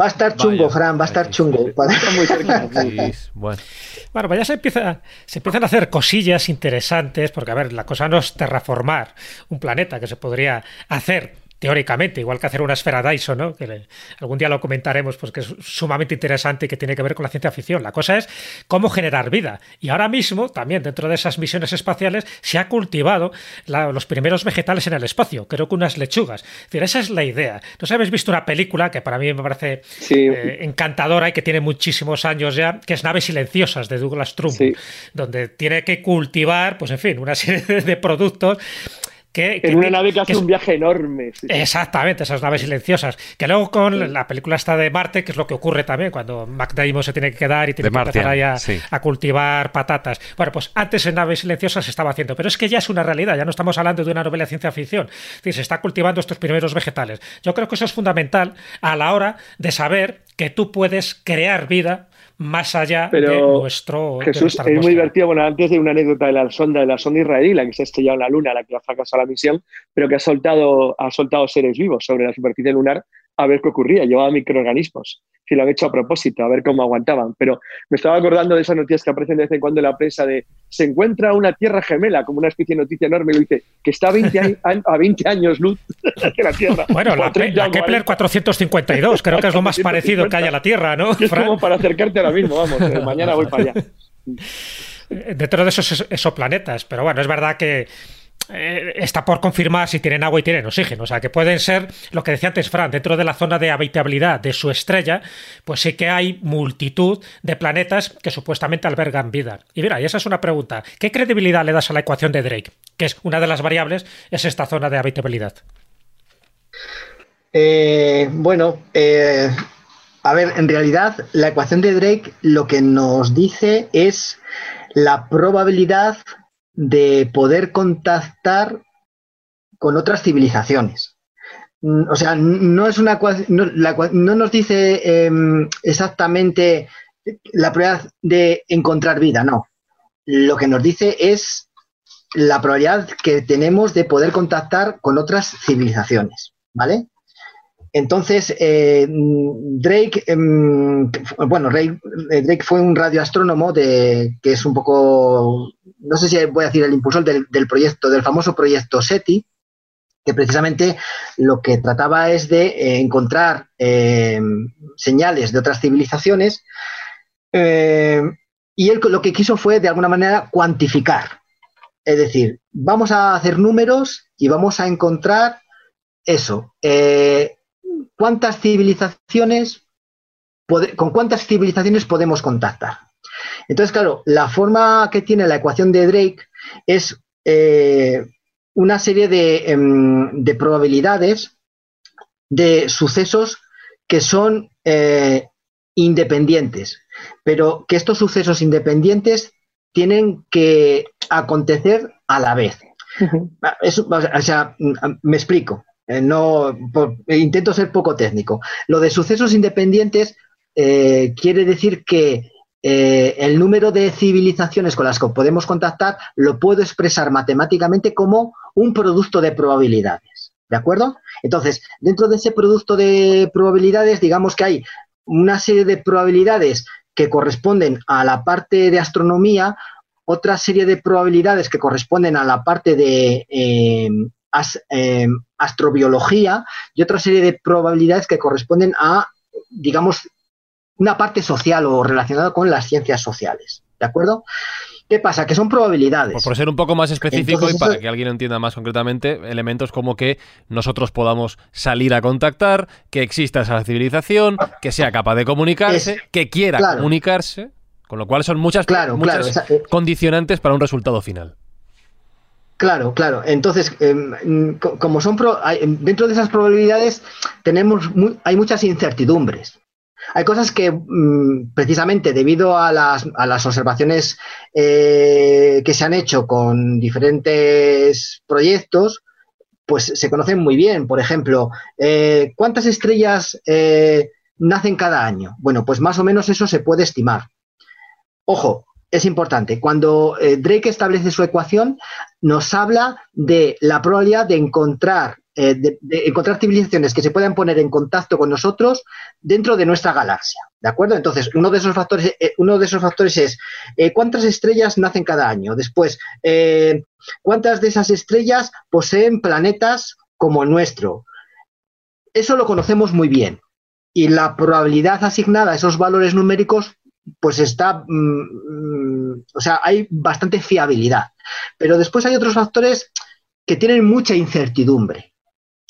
Speaker 8: va a estar chungo,
Speaker 3: Vaya,
Speaker 8: Fran, va a estar chungo.
Speaker 5: Está muy cerca.
Speaker 3: Sí, bueno.
Speaker 7: Bueno, pues ya se, empieza, se empiezan a hacer cosillas interesantes, porque a ver, la cosa no es terraformar un planeta, que se podría hacer teóricamente, igual que hacer una esfera Dyson, ¿no? que algún día lo comentaremos, pues que es sumamente interesante y que tiene que ver con la ciencia ficción. La cosa es cómo generar vida. Y ahora mismo, también dentro de esas misiones espaciales, se ha cultivado los primeros vegetales en el espacio, creo que unas lechugas. Es decir, esa es la idea. ¿No habéis visto una película que para mí me parece eh, encantadora y que tiene muchísimos años ya, que es Naves Silenciosas de Douglas Trump, donde tiene que cultivar, pues en fin, una serie de productos
Speaker 5: en una nave que hace un viaje enorme.
Speaker 7: Exactamente, esas naves silenciosas. Que luego con la película está de Marte, que es lo que ocurre también cuando Mac se tiene que quedar y tiene que empezar ahí a, cultivar patatas. Bueno, pues antes en naves silenciosas se estaba haciendo, pero es que ya es una realidad, ya no estamos hablando de una novela de ciencia ficción. Es decir, se está cultivando estos primeros vegetales. Yo creo que eso es fundamental a la hora de saber que tú puedes crear vida más allá de nuestro.
Speaker 5: Jesús, es muy divertido. Bueno, antes de una anécdota de la sonda, de la sonda israelí, la que se ha estrellado en la Luna, la que ha fracasado la misión, pero que ha soltado, ha soltado seres vivos sobre la superficie lunar a ver qué ocurría. Llevaba microorganismos si lo han hecho a propósito, a ver cómo aguantaban. Pero me estaba acordando de esas noticias que aparecen de vez en cuando en la prensa de se encuentra una tierra gemela, como una especie de noticia enorme, y lo dice, que está a 20, a 20 años luz de la Tierra.
Speaker 7: Bueno, la, Kepler 452, creo que es lo más parecido que haya a la Tierra, ¿no?
Speaker 5: Es como para acercarte ahora mismo, vamos, eh, mañana voy para allá.
Speaker 7: Dentro de esos exoplanetas, pero bueno, es verdad que eh, está por confirmar si tienen agua y tienen oxígeno. O sea, que pueden ser, lo que decía antes Fran, dentro de la zona de habitabilidad de su estrella, pues sí que hay multitud de planetas que supuestamente albergan vida. Y mira, y esa es una pregunta. ¿Qué credibilidad le das a la ecuación de Drake? Que es una de las variables, es esta zona de habitabilidad.
Speaker 8: Eh, bueno, eh, a ver, en realidad la ecuación de Drake lo que nos dice es la probabilidad de poder contactar con otras civilizaciones. Mm, o sea, no es una no, no nos dice em, exactamente la probabilidad de encontrar vida, no. Lo que nos dice es la probabilidad que tenemos de poder contactar con otras civilizaciones, ¿vale? Entonces, eh, Drake, em, bueno, eh, Drake fue un radioastrónomo que es un poco, no sé si voy a decir el impulsor del, proyecto, del famoso proyecto SETI, que precisamente lo que trataba es de eh, encontrar señales de otras civilizaciones y él lo que quiso fue, de alguna manera, cuantificar. Es decir, vamos a hacer números y vamos a encontrar eso cuántas civilizaciones, con cuántas civilizaciones podemos contactar. Entonces, claro, la forma que tiene la ecuación de Drake es eh, una serie em, de, probabilidades de sucesos que son eh, independientes, pero que estos sucesos independientes tienen que acontecer a la vez. o sea, me explico. Eh, no, eh, intento ser poco técnico. Lo de sucesos independientes eh, quiere decir que el número de civilizaciones con las que podemos contactar lo puedo expresar matemáticamente como un producto de probabilidades. ¿De acuerdo? Entonces, dentro de ese producto de probabilidades, digamos que hay una serie de probabilidades que corresponden a la parte de astronomía, otra serie de probabilidades que corresponden a la parte de astrobiología y otra serie de probabilidades que corresponden a, digamos, una parte social o relacionada con las ciencias sociales. ¿De acuerdo? ¿Qué pasa? Que son probabilidades.
Speaker 3: por ser un poco más específico y para que alguien entienda más concretamente, elementos como que nosotros podamos salir a contactar, que exista esa civilización, que sea capaz de comunicarse, que quiera comunicarse, con lo cual son muchas, muchas eh, condicionantes para un resultado final.
Speaker 8: Claro, claro. Entonces, em, como son dentro de esas probabilidades tenemos hay muchas incertidumbres. Hay cosas que mm, precisamente debido a las, a las observaciones eh, que se han hecho con diferentes proyectos, pues se conocen muy bien. Por ejemplo, eh, ¿cuántas estrellas eh, nacen cada año? Bueno, pues más o menos eso se puede estimar. Ojo, es importante. Cuando eh, Drake establece su ecuación, nos habla de la probabilidad de encontrar, eh, de, encontrar civilizaciones que se puedan poner en contacto con nosotros dentro de nuestra galaxia. ¿De acuerdo? Entonces, uno de esos factores, eh, uno de esos factores es cuántas estrellas nacen cada año. Después, cuántas de esas estrellas poseen planetas como el nuestro. eso lo conocemos muy bien. Y la probabilidad asignada a esos valores numéricos, pues está, mm, mm, o sea, hay bastante fiabilidad. Pero después hay otros factores que tienen mucha incertidumbre.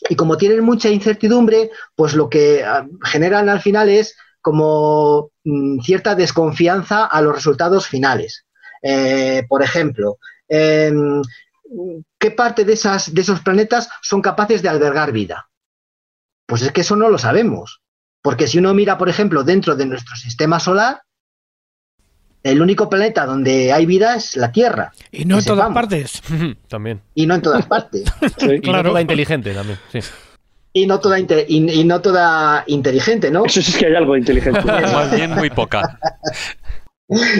Speaker 8: Y como tienen mucha incertidumbre, pues lo que ah, generan al final es como mm, cierta desconfianza a los resultados finales. Eh, por ejemplo, em, ¿qué parte de, esas, de esos planetas son capaces de albergar vida? Pues es que eso no lo sabemos. Porque si uno mira, por ejemplo, dentro de nuestro sistema solar, el único planeta donde hay vida es la Tierra.
Speaker 6: Y no en todas partes.
Speaker 3: también.
Speaker 8: Y no en todas partes.
Speaker 3: Y no toda inteligente también, sí.
Speaker 8: Y no toda, inte- y, y no toda inteligente, ¿no?
Speaker 5: Eso sí es que hay algo de inteligente.
Speaker 4: Más bien muy poca.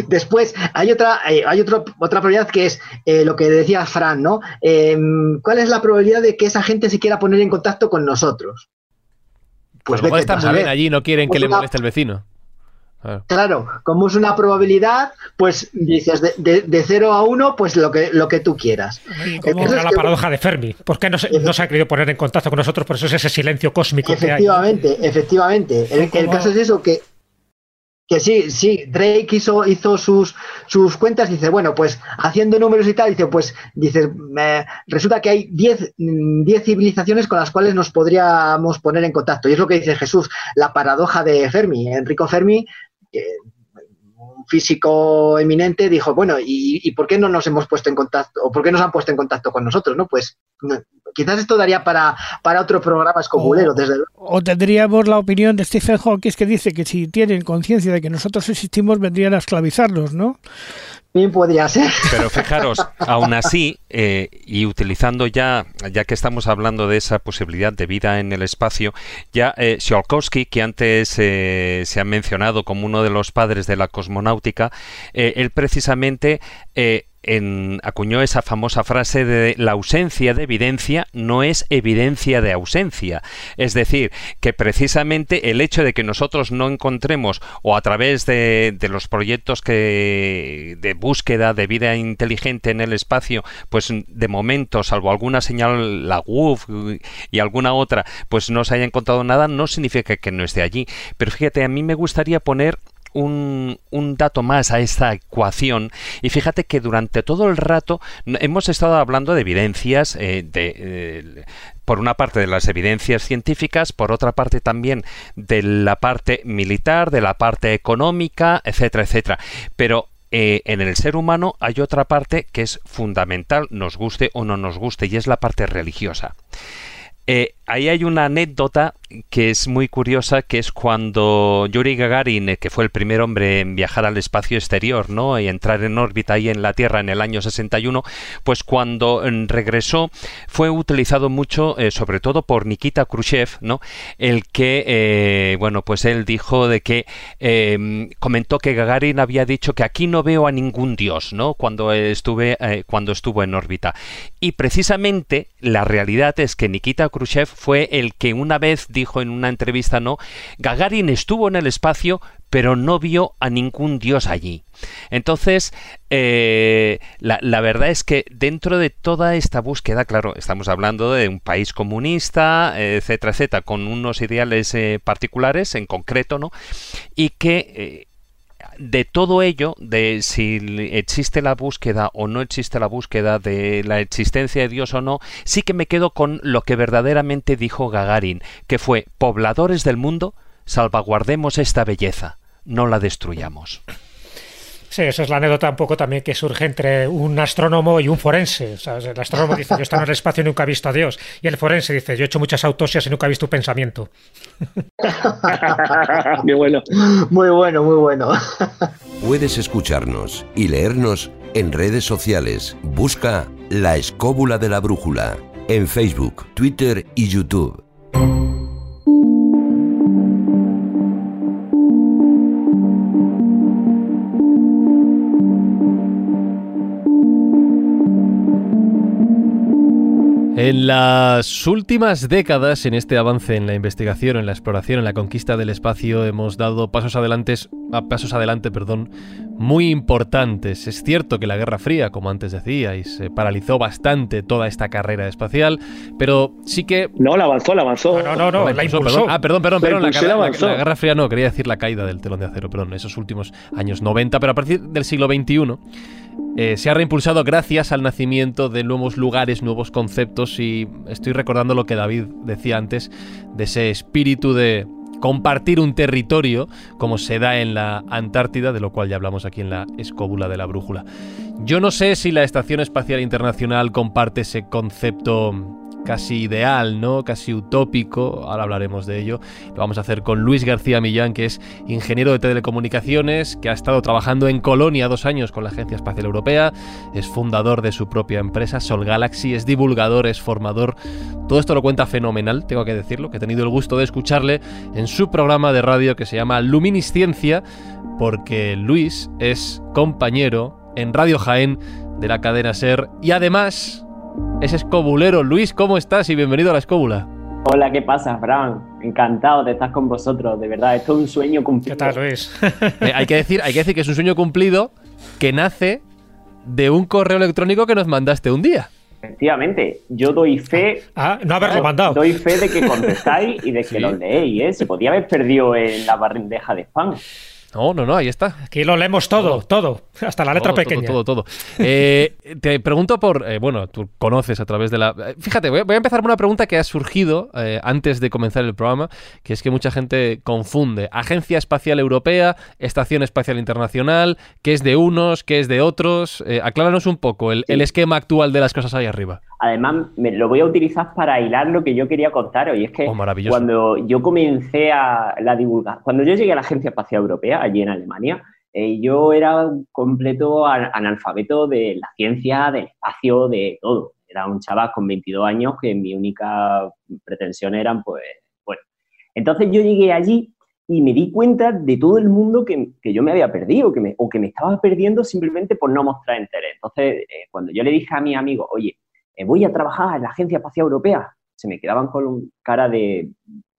Speaker 8: Después hay otra, eh, hay otro- otra probabilidad que es eh, lo que decía Fran, ¿no? Em, ¿Cuál es la probabilidad de que esa gente se quiera poner en contacto con nosotros?
Speaker 3: Pues
Speaker 8: Pues
Speaker 3: a lo mejor están muy bien
Speaker 8: saber.
Speaker 3: allí, no quieren que
Speaker 8: Pues
Speaker 3: le
Speaker 8: una-
Speaker 3: moleste el vecino. Claro.
Speaker 8: Claro, como es una probabilidad, pues dices de, de, de 0 a 1, pues lo que, lo que tú quieras.
Speaker 6: Como-
Speaker 7: la
Speaker 8: que-
Speaker 7: paradoja de Fermi. ¿Por qué no se, no se ha querido poner en contacto con nosotros? Por eso es ese silencio cósmico que hay.
Speaker 8: Efectivamente, efectivamente. El, el caso es eso, que, que sí, sí, Drake hizo, hizo sus, sus cuentas, dice, bueno, pues haciendo números y tal, dice, pues, dice, eh, resulta que hay 10 mm, 10 civilizaciones con las cuales nos podríamos poner en contacto. Y es lo que dice Jesús, la paradoja de Fermi. Enrico Fermi, que, un físico eminente, dijo, bueno, ¿y, y por qué no nos hemos puesto en contacto, o por qué nos han puesto en contacto con nosotros? ¿no? Pues no, quizás esto daría para, para otro programa escobulero,
Speaker 6: Oh.
Speaker 8: desde luego.
Speaker 6: O tendríamos la opinión de Stephen Hawking que dice que si tienen conciencia de que nosotros existimos vendrían a esclavizarnos, ¿no?
Speaker 8: Bien podría ser.
Speaker 4: Pero fijaros, aún así, eh, y utilizando ya, ya que estamos hablando de esa posibilidad de vida en el espacio, ya eh, que antes eh, se ha mencionado como uno de los padres de la cosmonáutica, eh, él precisamente eh, en- acuñó esa famosa frase de la ausencia de evidencia no es evidencia de ausencia. Es decir, que precisamente el hecho de que nosotros no encontremos o a través de, los proyectos que de búsqueda de vida inteligente en el espacio, pues de momento, salvo alguna señal, la WUF y alguna otra, pues no se haya encontrado nada, no significa que no esté allí. Pero fíjate, a mí me gustaría poner un, dato más a esta ecuación y fíjate que durante todo el rato hemos estado hablando de evidencias eh, de por una parte de las evidencias científicas, por otra parte también de la parte militar, de la parte económica, etcétera, etcétera. Pero eh, en el ser humano hay otra parte que es fundamental, nos guste o no nos guste, y es la parte religiosa. Eh, ahí hay una anécdota que es muy curiosa, que es cuando Yuri Gagarin, eh, que fue el primer hombre en viajar al espacio exterior, ¿no? Y entrar en órbita ahí en la Tierra en el año 61, pues cuando mm, regresó fue utilizado mucho, eh, sobre todo por Nikita Khrushchev, ¿no? El que, eh, bueno, pues él dijo de que comentó que Gagarin había dicho que aquí no veo a ningún dios, ¿no? Cuando estuve, cuando estuvo en órbita. Y precisamente la realidad es que Nikita Khrushchev fue el que una vez dijo en una entrevista, ¿no? Gagarin estuvo en el espacio, pero no vio a ningún dios allí. Entonces, eh, la, la verdad es que dentro de toda esta búsqueda, claro, estamos hablando de un país comunista, etcétera, etcétera, con unos ideales eh, particulares en concreto, ¿no? Y que eh, de todo ello, de si existe la búsqueda o no existe la búsqueda de la existencia de Dios o no, sí que me quedo con lo que verdaderamente dijo Gagarin, que fue pobladores del mundo, salvaguardemos esta belleza, no la destruyamos.
Speaker 7: Sí, esa es la anécdota un poco también que surge entre un astrónomo y un forense. El astrónomo dice, yo he estado en el espacio y nunca he visto a Dios. Y el forense dice, yo he hecho muchas autopsias y nunca he visto un pensamiento.
Speaker 5: Qué bueno.
Speaker 8: Muy bueno, muy bueno.
Speaker 2: Puedes escucharnos y leernos en redes sociales. Busca La Escóbula de la Brújula en Facebook, Twitter y YouTube.
Speaker 3: En las últimas décadas, en este avance en la investigación, en la exploración, en la conquista del espacio, hemos dado pasos adelante, a pasos adelante, perdón, muy importantes. Es cierto que la Guerra Fría, como antes decíais, paralizó bastante toda esta carrera espacial, pero sí que...
Speaker 5: No, la avanzó, la avanzó.
Speaker 7: No, no, no, la, impulsó.
Speaker 3: Perdón. Ah, perdón, perdón, perdón. La, la, Guerra Fría no, quería decir la caída del telón de acero, perdón, esos últimos años 90, pero a partir del siglo XXI eh, se ha reimpulsado gracias al nacimiento de nuevos lugares, nuevos conceptos y estoy recordando lo que David decía antes de ese espíritu de compartir un territorio como se da en la Antártida, de lo cual ya hablamos aquí en la escóbula de la brújula. Yo no sé si la Estación Espacial Internacional comparte ese concepto casi ideal, ¿no? Casi utópico, ahora hablaremos de ello. Lo vamos a hacer con Luis García Millán, que es ingeniero de telecomunicaciones, que ha estado trabajando en Colonia dos años con la Agencia Espacial Europea, es fundador de su propia empresa, Sol Galaxy, es divulgador, es formador. Todo esto lo cuenta fenomenal, tengo que decirlo, que he tenido el gusto de escucharle en su programa de radio que se llama Luminisciencia, porque Luis es compañero en Radio Jaén de la cadena Ser y además es escobulero. Luis, ¿cómo estás? Y bienvenido a la escóbula.
Speaker 9: Hola, ¿qué pasa, Fran? Encantado de estar con vosotros, de verdad, esto es un sueño cumplido.
Speaker 7: ¿Qué tal, Luis?
Speaker 3: Eh, hay, que decir, hay que decir que es un sueño cumplido que nace de un correo electrónico que nos mandaste un día.
Speaker 9: Efectivamente, yo doy fe.
Speaker 7: Ah, no haberlo mandado.
Speaker 9: Doy fe de que contestáis y de que lo leéis, ¿eh? Se podía haber perdido en la barrendeja de spam.
Speaker 3: No, no, no, ahí está.
Speaker 7: Aquí lo leemos todo, todo, hasta la letra pequeña.
Speaker 3: Todo, todo, todo. Eh, te pregunto por, eh, bueno, tú conoces a través de la... Eh, fíjate, voy a, empezar con una pregunta que ha surgido antes de comenzar el programa, que es que mucha gente confunde Agencia Espacial Europea, Estación Espacial Internacional, qué es de unos, qué es de otros. acláranos un poco el, el esquema actual de las cosas ahí arriba.
Speaker 9: Además, me lo voy a utilizar para hilar lo que yo quería contaros. Y es que oh, cuando yo comencé a la divulgar, cuando yo llegué a la Agencia Espacial Europea, allí en Alemania, eh, yo era un completo analfabeto de la ciencia, del espacio, de todo. Era un chaval con 22 años que mi única pretensión eran, pues, bueno. Entonces yo llegué allí y me di cuenta de todo el mundo que, yo me había perdido que me, o que me estaba perdiendo simplemente por no mostrar interés. Entonces, eh, cuando yo le dije a mi amigo, oye, eh, voy a trabajar en la Agencia Espacial Europea. Se me quedaban con cara de,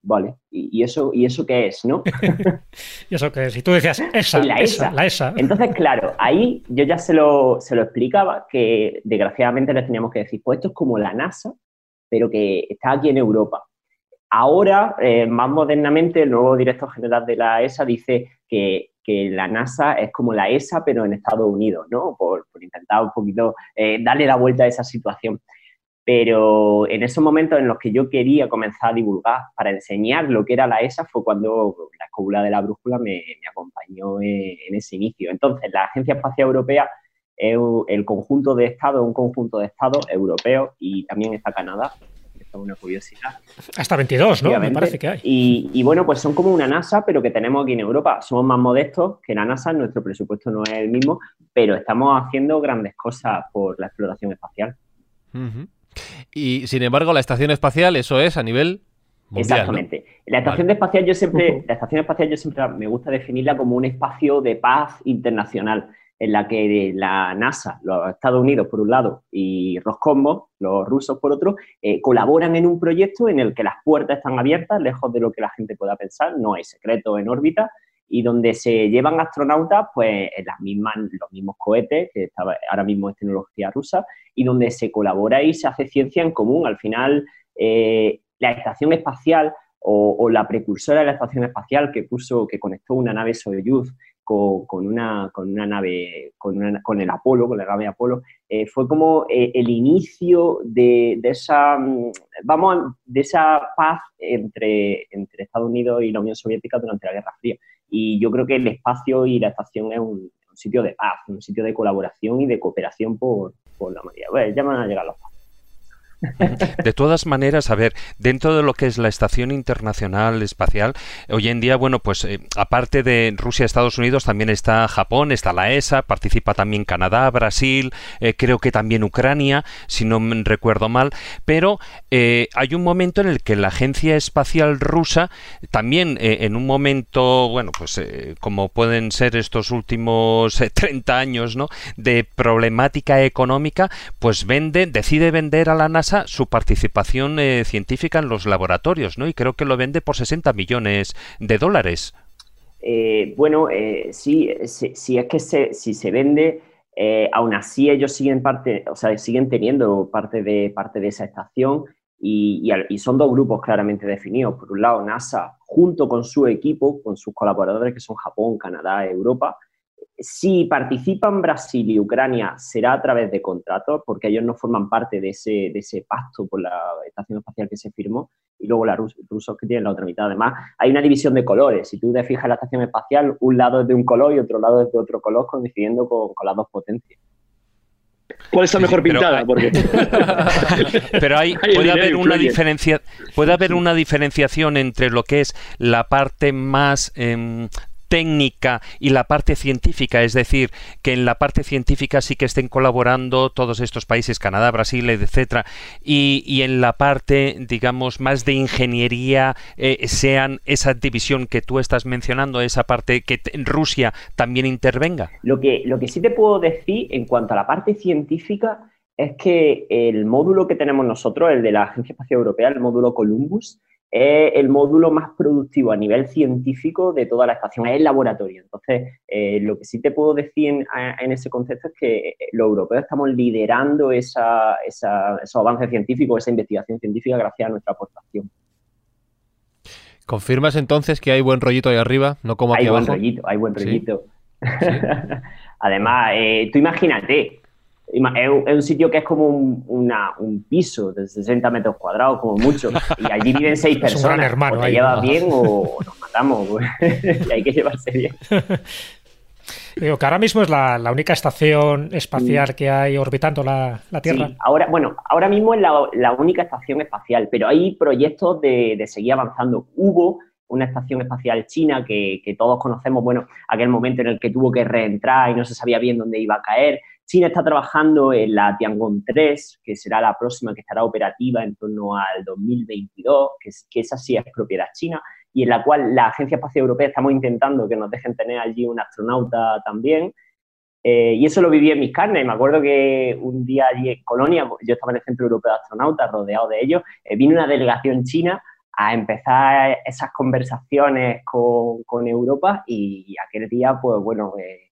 Speaker 9: vale, ¿y, eso, ¿y eso qué es, no?
Speaker 7: ¿Y eso qué es? Y tú decías, esa, la esa, la esa.
Speaker 9: Entonces, claro, ahí yo ya se lo, se lo explicaba que desgraciadamente les teníamos que decir, pues esto es como la NASA, pero que está aquí en Europa. Ahora, eh, más modernamente, el nuevo director general de la ESA dice que que la NASA es como la ESA, pero en Estados Unidos, ¿no? Por, intentar un poquito eh, darle la vuelta a esa situación. Pero en esos momentos en los que yo quería comenzar a divulgar para enseñar lo que era la ESA fue cuando la escóbula de la brújula me, acompañó en, ese inicio. Entonces, la Agencia Espacial Europea es el conjunto de estados, un conjunto de estados europeos y también está Canadá, una curiosidad.
Speaker 7: Hasta 22, ¿no? Me parece que hay.
Speaker 9: Y, bueno, pues son como una NASA, pero que tenemos aquí en Europa. Somos más modestos que la NASA, nuestro presupuesto no es el mismo, pero estamos haciendo grandes cosas por la exploración espacial.
Speaker 3: Y sin embargo, la estación espacial, eso es a nivel Mundial,
Speaker 9: Exactamente. La estación espacial yo siempre, la estación espacial yo siempre me gusta definirla como un espacio de paz internacional en la que la NASA, los Estados Unidos por un lado y Roscosmos, los rusos por otro, eh, colaboran en un proyecto en el que las puertas están abiertas, lejos de lo que la gente pueda pensar, no hay secreto en órbita, y donde se llevan astronautas pues las mismas, los mismos cohetes, que ahora mismo es tecnología rusa, y donde se colabora y se hace ciencia en común. Al final, eh, la estación espacial o, la precursora de la estación espacial que puso, que conectó una nave Soyuz con, una, con una nave, con, con, el Apolo, con la nave Apolo, eh, fue como eh, el inicio de, esa, vamos, de esa paz entre Estados Unidos y la Unión Soviética durante la Guerra Fría. Y yo creo que el espacio y la estación es un, sitio de paz, un sitio de colaboración y de cooperación por, por la mayoría. Bueno, ya van a llegar los
Speaker 4: De todas maneras, a ver, dentro de lo que es la Estación Internacional Espacial, hoy en día, bueno, pues eh, aparte de Rusia y Estados Unidos, también está Japón, está la ESA, participa también Canadá, Brasil, eh, creo que también Ucrania, si no me recuerdo mal, pero eh, hay un momento en el que la Agencia Espacial Rusa, también en un momento, bueno, pues como pueden ser estos últimos 30 años, ¿no?, de problemática económica, pues vende, decide vender a la NASA su participación eh, científica en los laboratorios, ¿no? Y creo que lo vende por 60 millones de dólares.
Speaker 9: Eh, bueno, eh, sí, si, es que se, si se vende, eh, aún así ellos siguen parte, o sea, siguen teniendo parte de, parte de esa estación y, y, son dos grupos claramente definidos. Por un lado, NASA, junto con su equipo, con sus colaboradores que son Japón, Canadá, Europa, si participan Brasil y Ucrania será a través de contratos, porque ellos no forman parte de ese, de ese pacto por la estación espacial que se firmó, y luego los rusos que tienen la otra mitad. Además, hay una división de colores. Si tú te fijas en la estación espacial, un lado es de un color y otro lado es de otro color, coincidiendo con, las dos potencias.
Speaker 5: ¿Cuál está mejor pintada?
Speaker 4: Pero, hay, puede haber una diferencia, puede haber una diferenciación entre lo que es la parte más em, técnica y la parte científica, es decir, que en la parte científica sí que estén colaborando todos estos países, Canadá, Brasil, etcétera, y, en la parte, digamos, más de ingeniería, eh, sean esa división que tú estás mencionando, esa parte que Rusia también intervenga.
Speaker 9: Lo que, lo que sí te puedo decir en cuanto a la parte científica es que el módulo que tenemos nosotros, el de la Agencia Espacial Europea, el módulo Columbus, es el módulo más productivo a nivel científico de toda la estación, es el laboratorio. Entonces, eh, lo que sí te puedo decir en, ese concepto es que eh, los europeos estamos liderando esa, esos avances científicos, esa investigación científica gracias a nuestra aportación.
Speaker 3: ¿Confirmas entonces que hay buen rollito ahí arriba, no como aquí
Speaker 9: hay
Speaker 3: abajo?
Speaker 9: Buen rollito, hay buen rollito. Además, eh, tú imagínate, es un sitio que es como un, piso de 60 metros cuadrados, como mucho, y allí viven seis personas. o te llevas bien o, nos matamos, y hay que llevarse bien.
Speaker 7: Digo que ahora mismo es la, única estación espacial que hay orbitando la, Tierra.
Speaker 9: Sí, ahora, bueno, ahora mismo es la, única estación espacial, pero hay proyectos de, seguir avanzando. Hubo una estación espacial china que, que, todos conocemos, bueno, aquel momento en el que tuvo que reentrar y no se sabía bien dónde iba a caer. China está trabajando en la Tiangong 3, que será la próxima que estará operativa en torno al 2022, que, que esa sí es propiedad china, y en la cual la Agencia Espacial Europea estamos intentando que nos dejen tener allí un astronauta también. Eh, y eso lo viví en mis carnes. Me acuerdo que un día allí en Colonia, yo estaba en el Centro Europeo de Astronautas, rodeado de ellos, eh, vino una delegación china a empezar esas conversaciones con, con Europa y, aquel día, pues bueno, eh,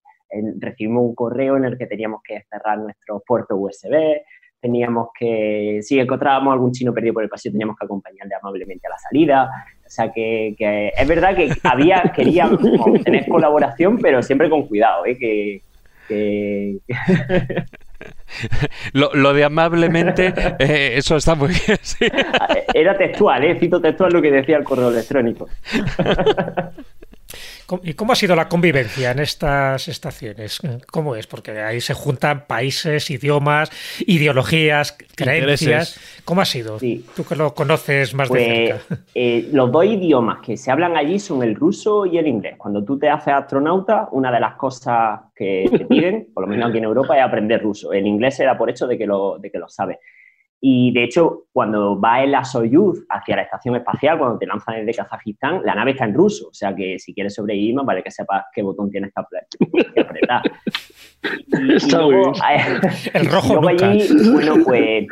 Speaker 9: recibimos un correo en el que teníamos que cerrar nuestros puertos USB, teníamos que, si encontrábamos algún chino perdido por el pasillo, teníamos que acompañarle amablemente a la salida. O sea que, es verdad que había, queríamos tener colaboración, pero siempre con cuidado, ¿eh? que,
Speaker 4: Lo, de amablemente, eh, eso está muy bien.
Speaker 9: Era textual, ¿eh? cito textual lo que decía el correo electrónico.
Speaker 7: ¿Y cómo ha sido la convivencia en estas estaciones? ¿Cómo es? Porque ahí se juntan países, idiomas, ideologías, creencias. ¿Cómo ha sido? Tú que lo conoces más de pues, cerca.
Speaker 9: Eh, los dos idiomas que se hablan allí son el ruso y el inglés. Cuando tú te haces astronauta, una de las cosas que te piden, por lo menos aquí en Europa, es aprender ruso. El inglés se da por hecho de que lo, de que lo sabes. Y de hecho, cuando va el Soyuz hacia la estación espacial, cuando te lanzan desde Kazajistán, la nave está en ruso. O sea que si quieres sobrevivir, más vale que sepas qué botón tienes que apretar.
Speaker 7: está luego, el rojo
Speaker 9: luego allí, bueno, pues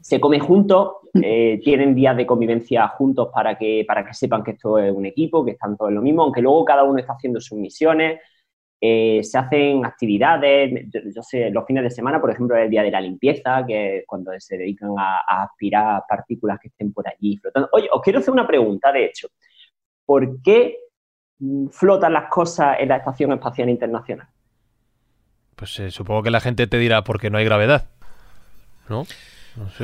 Speaker 9: se come juntos, eh, tienen días de convivencia juntos para que, para que sepan que esto es un equipo, que están todos en lo mismo, aunque luego cada uno está haciendo sus misiones. Eh, se hacen actividades, yo, sé, los fines de semana, por ejemplo, el día de la limpieza, que es cuando se dedican a, aspirar partículas que estén por allí flotando. Oye, os quiero hacer una pregunta, de hecho. ¿Por qué mm, flotan las cosas en la Estación Espacial Internacional?
Speaker 3: Pues eh, supongo que la gente te dirá porque no hay gravedad, ¿no?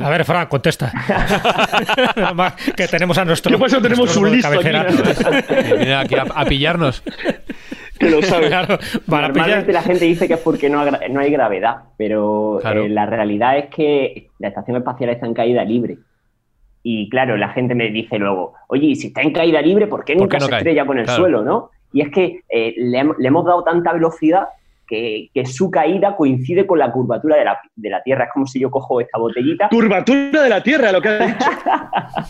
Speaker 7: A ver, Fran, contesta. que tenemos a nuestro.
Speaker 5: ¿Qué pasa? Tenemos un listo aquí.
Speaker 3: Mira, aquí a pillarnos.
Speaker 5: Que lo sabe.
Speaker 9: Normalmente la gente dice que es porque no, hay gravedad, pero eh, la realidad es que la estación espacial está en caída libre. Y claro, la gente me dice luego, oye, si está en caída libre, ¿por qué nunca se estrella con el suelo, no? Y es que eh, le, hemos dado tanta velocidad que, su caída coincide con la curvatura de la, Tierra. Es como si yo cojo esta botellita.
Speaker 5: ¡Curvatura de la Tierra, lo que ha dicho!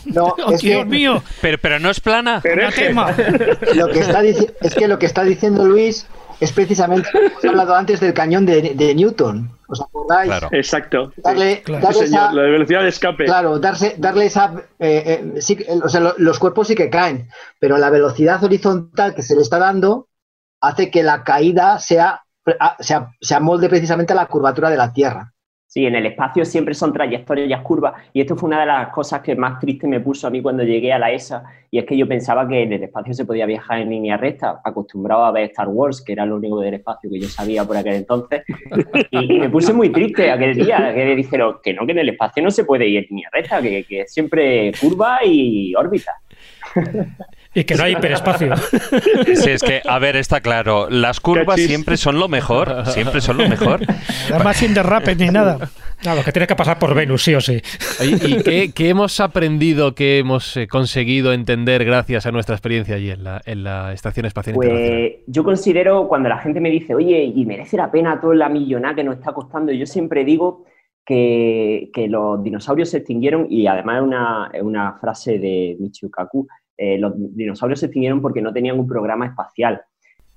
Speaker 7: no, oh, Dios mío.
Speaker 4: Pero, pero no es plana.
Speaker 7: Pero es,
Speaker 8: Lo que está es que lo que está diciendo Luis es precisamente, hemos hablado antes del cañón de, Newton. ¿Os acordáis?
Speaker 5: Exacto.
Speaker 8: Darle,
Speaker 5: esa, la velocidad de escape.
Speaker 8: Claro, darse, darle esa. Eh, eh, o sea, los cuerpos sí que caen, pero la velocidad horizontal que se le está dando hace que la caída sea, sea, se amolde precisamente a la curvatura de la Tierra.
Speaker 9: Sí, en el espacio siempre son trayectorias curvas y esto fue una de las cosas que más triste me puso a mí cuando llegué a la ESA y es que yo pensaba que en el espacio se podía viajar en línea recta, acostumbrado a ver Star Wars, que era lo único del espacio que yo sabía por aquel entonces y, me puse muy triste aquel día que dijeron que no, que en el espacio no se puede ir en línea recta, que, que siempre curva y órbita.
Speaker 7: Y que no hay hiperespacio.
Speaker 4: Sí, es que, a ver, está claro, las curvas siempre son lo mejor, siempre son lo mejor.
Speaker 6: Además sin derrape ni nada.
Speaker 7: Claro, que tiene que pasar por Venus, sí o sí.
Speaker 3: ¿Y qué, hemos aprendido, qué hemos eh, conseguido entender gracias a nuestra experiencia allí en la, en la Estación Espacial
Speaker 9: pues,
Speaker 3: Internacional?
Speaker 9: Yo considero, cuando la gente me dice, oye, ¿y merece la pena toda la millonada que nos está costando? Yo siempre digo que, los dinosaurios se extinguieron, y además es una, una frase de Michio Kaku, eh, los dinosaurios se extinguieron porque no tenían un programa espacial.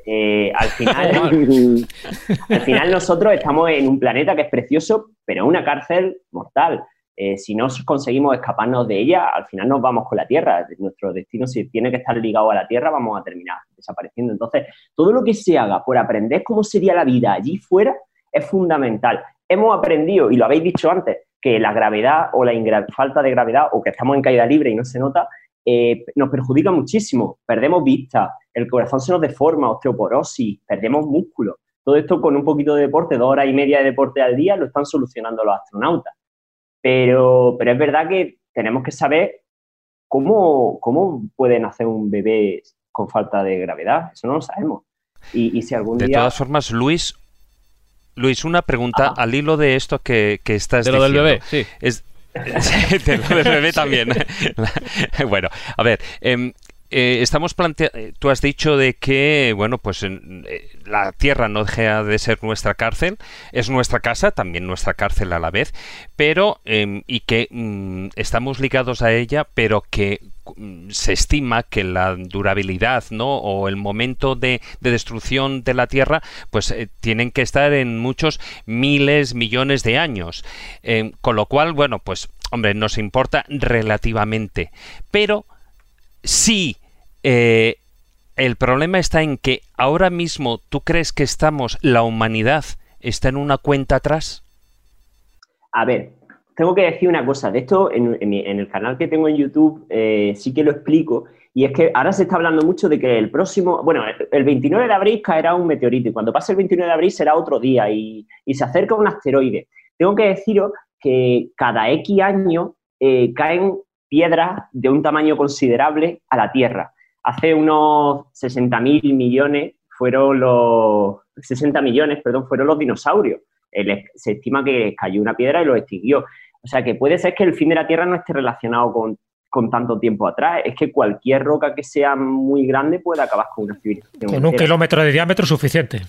Speaker 9: Eh, al, final, al final nosotros estamos en un planeta que es precioso, pero una cárcel mortal. Eh, si no conseguimos escaparnos de ella, al final nos vamos con la Tierra. Nuestro destino, si tiene que estar ligado a la Tierra, vamos a terminar desapareciendo. Entonces, todo lo que se haga por aprender cómo sería la vida allí fuera es fundamental. Hemos aprendido, y lo habéis dicho antes, que la gravedad o la falta de gravedad o que estamos en caída libre y no se nota, eh, nos perjudica muchísimo. Perdemos vista, el corazón se nos deforma, osteoporosis, perdemos músculo. Todo esto con un poquito de deporte, dos horas y media de deporte al día, lo están solucionando los astronautas. Pero, pero es verdad que tenemos que saber cómo, cómo pueden hacer un bebé con falta de gravedad. Eso no lo sabemos. Y, si algún
Speaker 4: de todas formas, Luis, Luis, una pregunta al hilo de esto que, que estás de lo del bebé, sí. Es, del bebé también. bueno, a ver, em, eh, estamos planteando, eh, tú has dicho de que, bueno, pues eh, la Tierra no deja de ser nuestra cárcel, es nuestra casa, también nuestra cárcel a la vez, pero, em, y que mm, estamos ligados a ella, pero que se estima que la durabilidad, ¿no? O el momento de, destrucción de la Tierra, pues tienen que estar en muchos miles, millones de años. Em, con lo cual, bueno, pues, hombre, nos importa relativamente. Pero sí eh, el problema está en que ahora mismo tú crees que estamos, la humanidad está en una cuenta atrás.
Speaker 9: A ver, tengo que decir una cosa. De esto, en, el canal que tengo en YouTube, eh, sí que lo explico. Y es que ahora se está hablando mucho de que el próximo, bueno, el 29 de abril caerá un meteorito y cuando pase el 29 de abril será otro día y, se acerca un asteroide. Tengo que deciros que cada X año eh, caen piedras de un tamaño considerable a la Tierra hace unos 60 mil millones fueron los 60 millones, perdón, fueron los dinosaurios. se estima que cayó una piedra y los extinguió. O sea que puede ser que el fin de la Tierra no esté relacionado con, con tanto tiempo atrás. Es que cualquier roca que sea muy grande puede acabar con una civilización.
Speaker 7: Con un kilómetro de diámetro suficiente.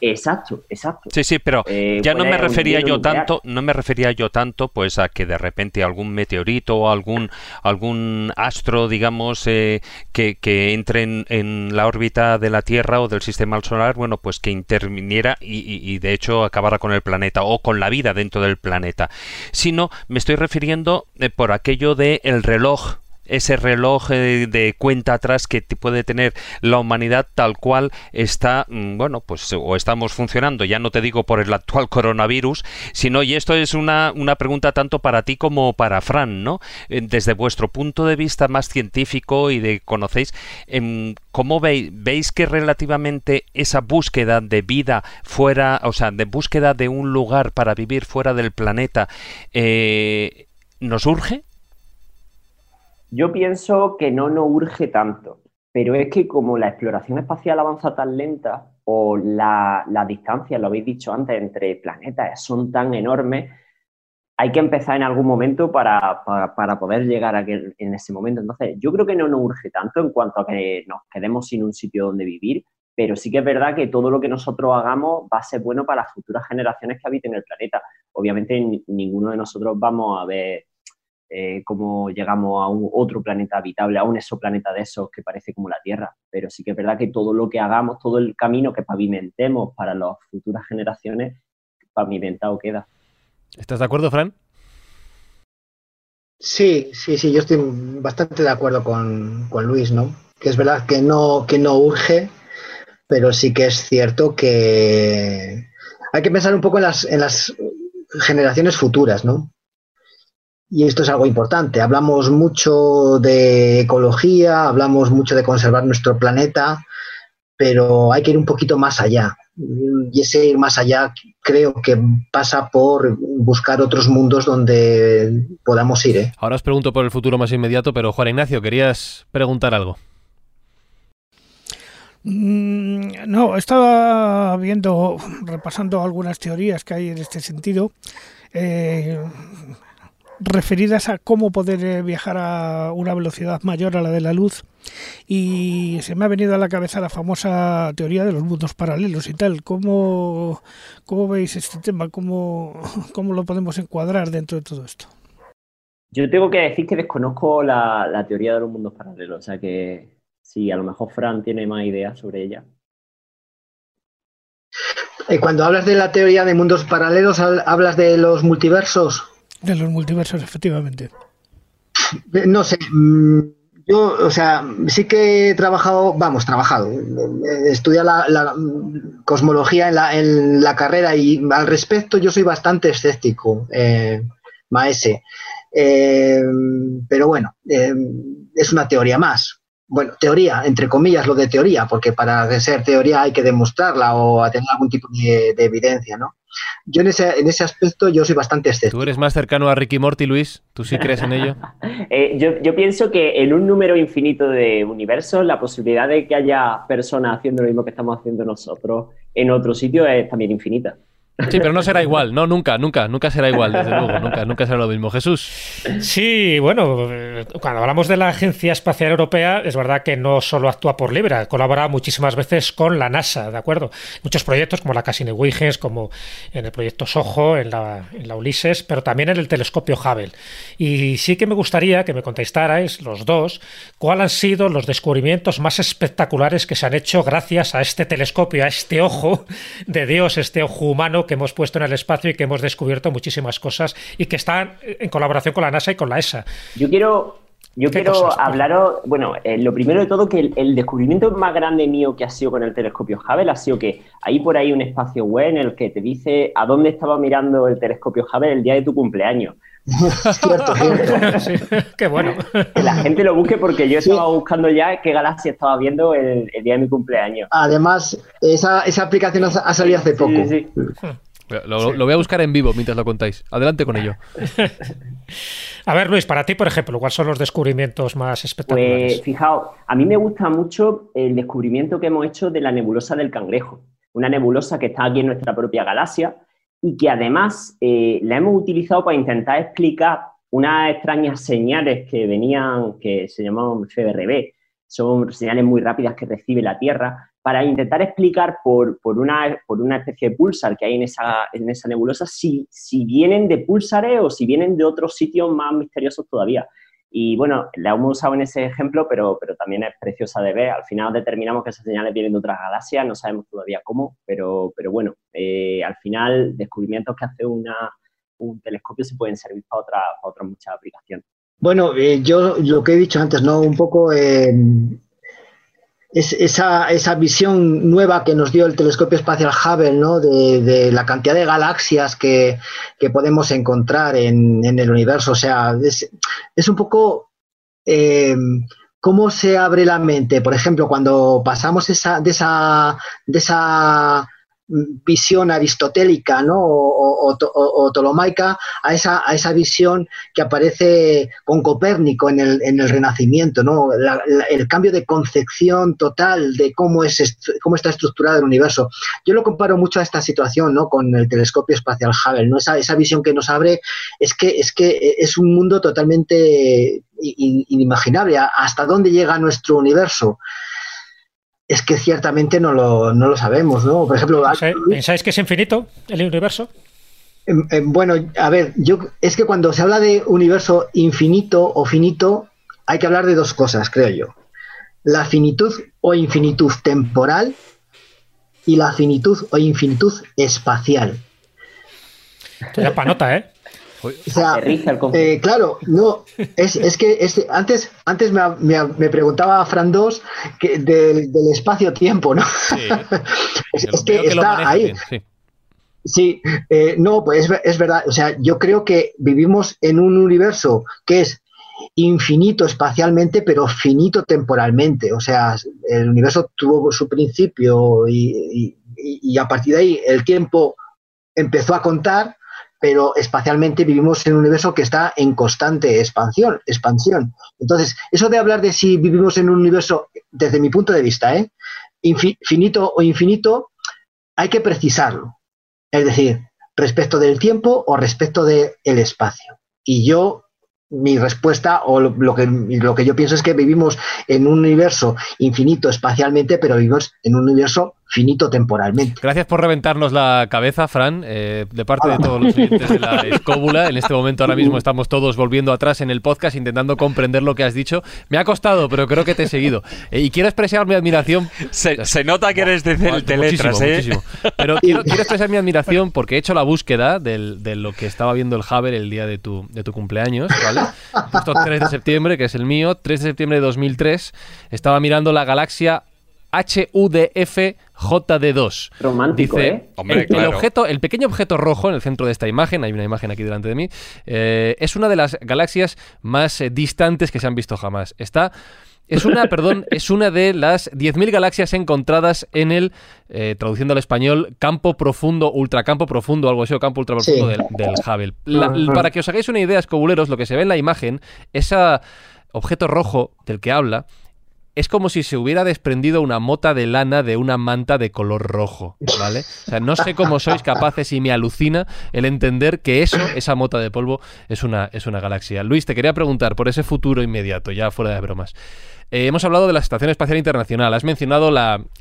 Speaker 9: Exacto, exacto.
Speaker 4: Sí, sí, pero eh, ya no me refería yo tanto, no me refería yo tanto, pues a que de repente algún meteorito o algún algún astro, digamos, eh, que, que, entre en, la órbita de la Tierra o del sistema solar, bueno, pues que interviniera y, de hecho acabara con el planeta o con la vida dentro del planeta. Sino me estoy refiriendo eh, por aquello de el reloj ese reloj eh, de cuenta atrás que puede tener la humanidad tal cual está, mm, bueno, pues o estamos funcionando, ya no te digo por el actual coronavirus, sino, y esto es una, una pregunta tanto para ti como para Fran, ¿no? Eh, desde vuestro punto de vista más científico y de conocéis, em, ¿cómo veis, veis que relativamente esa búsqueda de vida fuera, o sea, de búsqueda de un lugar para vivir fuera del planeta, eh, nos urge?
Speaker 9: Yo pienso que no nos urge tanto, pero es que como la exploración espacial avanza tan lenta o la, la distancia, lo habéis dicho antes, entre planetas son tan enormes, hay que empezar en algún momento para, poder llegar a aquel, en ese momento. Entonces, yo creo que no nos urge tanto en cuanto a que nos quedemos sin un sitio donde vivir, pero sí que es verdad que todo lo que nosotros hagamos va a ser bueno para las futuras generaciones que habiten el planeta. Obviamente, ninguno de nosotros vamos a ver eh, cómo llegamos a un otro planeta habitable, a un exoplaneta de esos que parece como la Tierra. Pero sí que es verdad que todo lo que hagamos, todo el camino que pavimentemos para las futuras generaciones, pavimentado queda.
Speaker 3: ¿Estás de acuerdo, Fran?
Speaker 8: Sí, sí, sí, yo estoy bastante de acuerdo con, con Luis, ¿no? Que es verdad que no, que no urge, pero sí que es cierto que hay que pensar un poco en las, en las generaciones futuras, ¿no? Y esto es algo importante. Hablamos mucho de ecología, hablamos mucho de conservar nuestro planeta, pero hay que ir un poquito más allá. Y ese ir más allá creo que pasa por buscar otros mundos donde podamos ir. ¿eh?
Speaker 3: Ahora os pregunto por el futuro más inmediato, pero Juan Ignacio, querías preguntar algo.
Speaker 6: Mm, no, estaba viendo, repasando algunas teorías que hay en este sentido. Eh, referidas a cómo poder eh, viajar a una velocidad mayor a la de la luz y se me ha venido a la cabeza la famosa teoría de los mundos paralelos y tal. ¿Cómo, cómo veis este tema? ¿Cómo, ¿Cómo lo podemos encuadrar dentro de todo esto?
Speaker 9: Yo tengo que decir que desconozco la, la teoría de los mundos paralelos, o sea que sí, a lo mejor Fran tiene más ideas sobre ella.
Speaker 8: Eh, cuando hablas de la teoría de mundos paralelos, ¿hablas de los multiversos?
Speaker 6: De los multiversos, efectivamente.
Speaker 8: Eh, no sé, mm, yo, o sea, sí que he trabajado, vamos, trabajado, he estudiado la, cosmología en la, en la, carrera y al respecto yo soy bastante escéptico, eh, maese. Eh, pero bueno, eh, es una teoría más bueno, teoría, entre comillas, lo de teoría, porque para ser teoría hay que demostrarla o tener algún tipo de, evidencia, ¿no? Yo en ese, en ese aspecto yo soy bastante escéptico.
Speaker 3: ¿Tú eres más cercano a Ricky Morty, Luis? ¿Tú sí crees en ello?
Speaker 9: Eh, yo, yo, pienso que en un número infinito de universos la posibilidad de que haya personas haciendo lo mismo que estamos haciendo nosotros en otro sitio es también infinita.
Speaker 3: Sí, pero no será igual, no, nunca, nunca, nunca será igual, desde luego, nunca, nunca será lo mismo. Jesús.
Speaker 7: Sí, bueno, cuando hablamos de la Agencia Espacial Europea, es verdad que no solo actúa por libre, ha colaborado muchísimas veces con la NASA, ¿de acuerdo? Muchos proyectos como la Cassini-Huygens, como en el proyecto SOHO, en la, en la Ulises, pero también en el telescopio Hubble. Y sí que me gustaría que me contestarais los dos cuáles han sido los descubrimientos más espectaculares que se han hecho gracias a este telescopio, a este ojo de Dios, este ojo humano que hemos puesto en el espacio y que hemos descubierto muchísimas cosas y que están en colaboración con la NASA y con la ESA.
Speaker 9: Yo quiero yo quiero hablaros, bueno, eh, lo primero de todo que el, descubrimiento más grande mío que ha sido con el telescopio Hubble ha sido que hay por ahí un espacio web en el que te dice a dónde estaba mirando el telescopio Hubble el día de tu cumpleaños.
Speaker 8: Cierto,
Speaker 7: qué bueno.
Speaker 9: Que la gente lo busque porque yo estaba buscando ya qué galaxia estaba viendo el, día de mi cumpleaños.
Speaker 8: Además, esa, esa aplicación ha salido hace poco.
Speaker 3: Lo, lo, voy a buscar en vivo mientras lo contáis. Adelante con ello.
Speaker 7: a ver, Luis, para ti, por ejemplo, ¿cuáles son los descubrimientos más espectaculares?
Speaker 9: Pues, fijaos, a mí me gusta mucho el descubrimiento que hemos hecho de la nebulosa del cangrejo. Una nebulosa que está aquí en nuestra propia galaxia y que además eh, la hemos utilizado para intentar explicar unas extrañas señales que venían, que se llamaban FBRB, son señales muy rápidas que recibe la Tierra, para intentar explicar por, una, por una especie de pulsar que hay en esa, en esa nebulosa si, si vienen de pulsares o si vienen de otros sitios más misteriosos todavía. Y bueno, la hemos usado en ese ejemplo, pero, pero también es preciosa de ver. Al final determinamos que esas señales vienen de otras galaxias, no sabemos todavía cómo, pero, pero bueno, eh, al final descubrimientos que hace una, un telescopio se pueden servir para, otra, para otras muchas aplicaciones.
Speaker 8: Bueno, eh, yo lo que he dicho antes, ¿no? Un poco eh, es esa, esa, visión nueva que nos dio el telescopio espacial Hubble, ¿no? de, la cantidad de galaxias que, podemos encontrar en, el universo. O sea, es, un poco eh, cómo se abre la mente. Por ejemplo, cuando pasamos esa, de, esa, de esa visión aristotélica ¿no? o, tolomaica a esa, a esa visión que aparece con Copérnico en el, en el Renacimiento, ¿no? el cambio de concepción total de cómo, es, cómo está estructurado el universo. Yo lo comparo mucho a esta situación ¿no? con el telescopio espacial Hubble. ¿no? Esa, esa visión que nos abre es que, es que es un mundo totalmente inimaginable. ¿Hasta dónde llega nuestro universo? Es que ciertamente no lo, no lo sabemos, ¿no? Por ejemplo...
Speaker 7: ¿Pensáis que es infinito el universo?
Speaker 8: Em, em, bueno, a ver, yo es que cuando se habla de universo infinito o finito, hay que hablar de dos cosas, creo yo. La finitud o infinitud temporal y la finitud o infinitud espacial.
Speaker 7: Ya para nota, ¿eh?
Speaker 8: O sea, eh, claro, no, es, que antes, antes me, preguntaba Fran 2 que del, espacio-tiempo, ¿no? es, que, está ahí. Sí, eh, no, pues es, verdad. O sea, yo creo que vivimos en un universo que es infinito espacialmente, pero finito temporalmente. O sea, el universo tuvo su principio y, a partir de ahí el tiempo empezó a contar, pero espacialmente vivimos en un universo que está en constante expansión. expansión. Entonces, eso de hablar de si vivimos en un universo, desde mi punto de vista, ¿eh? finito o infinito, hay que precisarlo. Es decir, respecto del tiempo o respecto del espacio. Y yo mi respuesta o lo, que, lo que yo pienso es que vivimos en un universo infinito espacialmente, pero vivimos en un universo finito temporalmente.
Speaker 3: Gracias por reventarnos la cabeza, Fran, eh, de parte de todos los clientes de la escóbula. En este momento ahora mismo estamos todos volviendo atrás en el podcast intentando comprender lo que has dicho. Me ha costado, pero creo que te he seguido. Eh, y quiero expresar mi admiración.
Speaker 4: Se, nota que eres de, de letras, ¿eh? Muchísimo.
Speaker 3: Pero quiero, expresar mi admiración porque he hecho la búsqueda de lo que estaba viendo el Haber el día de tu, de tu cumpleaños, ¿vale? Justo 3 de septiembre, que es el mío, 3 de septiembre de 2003, estaba mirando la galaxia HUDF JD2.
Speaker 9: Romántico,
Speaker 3: Dice,
Speaker 9: ¿eh?
Speaker 3: el, objeto, el pequeño objeto rojo en el centro de esta imagen, hay una imagen aquí delante de mí, eh, es una de las galaxias más eh, distantes que se han visto jamás. Está es una, perdón, es una de las 10.000 galaxias encontradas en el, eh, traduciendo al español, campo profundo, ultracampo profundo, algo así, o campo ultraprofundo del, del, Hubble. para que os hagáis una idea, escobuleros, lo que se ve en la imagen, ese objeto rojo del que habla, es como si se hubiera desprendido una mota de lana de una manta de color rojo, ¿vale? O sea, no sé cómo sois capaces y me alucina el entender que eso, esa mota de polvo, es una, es una galaxia. Luis, te quería preguntar por ese futuro inmediato, ya fuera de bromas. Eh, hemos hablado de la Estación Espacial Internacional, has mencionado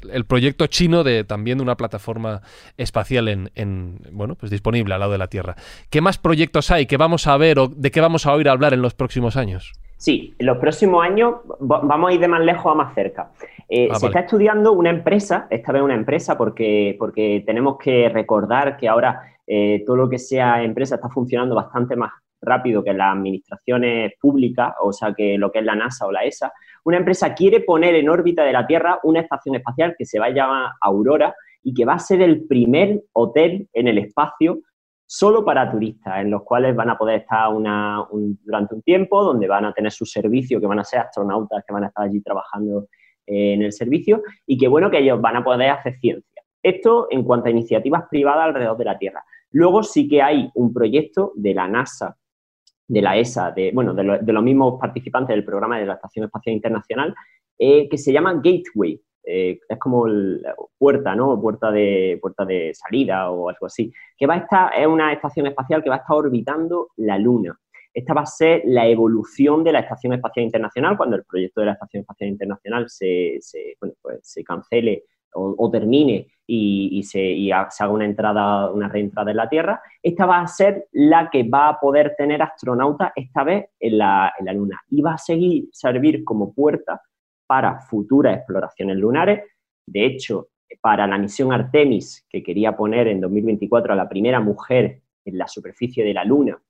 Speaker 3: el proyecto chino de también de una plataforma espacial en, en, bueno, pues disponible al lado de la Tierra. ¿Qué más proyectos hay? ¿Qué vamos a ver o de qué vamos a oír hablar en los próximos años?
Speaker 9: Sí, en los próximos años vamos a ir de más lejos a más cerca. Eh, ah, se está estudiando una empresa, esta vez una empresa, porque, porque tenemos que recordar que ahora eh, todo lo que sea empresa está funcionando bastante más rápido que las administraciones públicas, o sea, que lo que es la NASA o la ESA. Una empresa quiere poner en órbita de la Tierra una estación espacial que se va a llamar Aurora y que va a ser el primer hotel en el espacio solo para turistas, en los cuales van a poder estar durante un tiempo, donde van a tener su servicio, que van a ser astronautas que van a estar allí trabajando eh, en el servicio y que bueno que ellos van a poder hacer ciencia. Esto en cuanto a iniciativas privadas alrededor de la Tierra. Luego sí que hay un proyecto de la NASA, de la ESA, de, bueno, de, los mismos participantes del programa de la Estación Espacial Internacional, eh, que se llama Gateway, eh, es como la puerta, ¿no? Puerta de, puerta de salida o algo así, que va a estar, es una estación espacial que va a estar orbitando la Luna. Esta va a ser la evolución de la Estación Espacial Internacional cuando el proyecto de la Estación Espacial Internacional se, se, pues se cancele o, termine y, se, se, haga una entrada, una reentrada en la Tierra. Esta va a ser la que va a poder tener astronautas esta vez en la, en la Luna y va a seguir servir como puerta para futuras exploraciones lunares. De hecho, para la misión Artemis, que quería poner en 2024 a la primera mujer en la superficie de la Luna,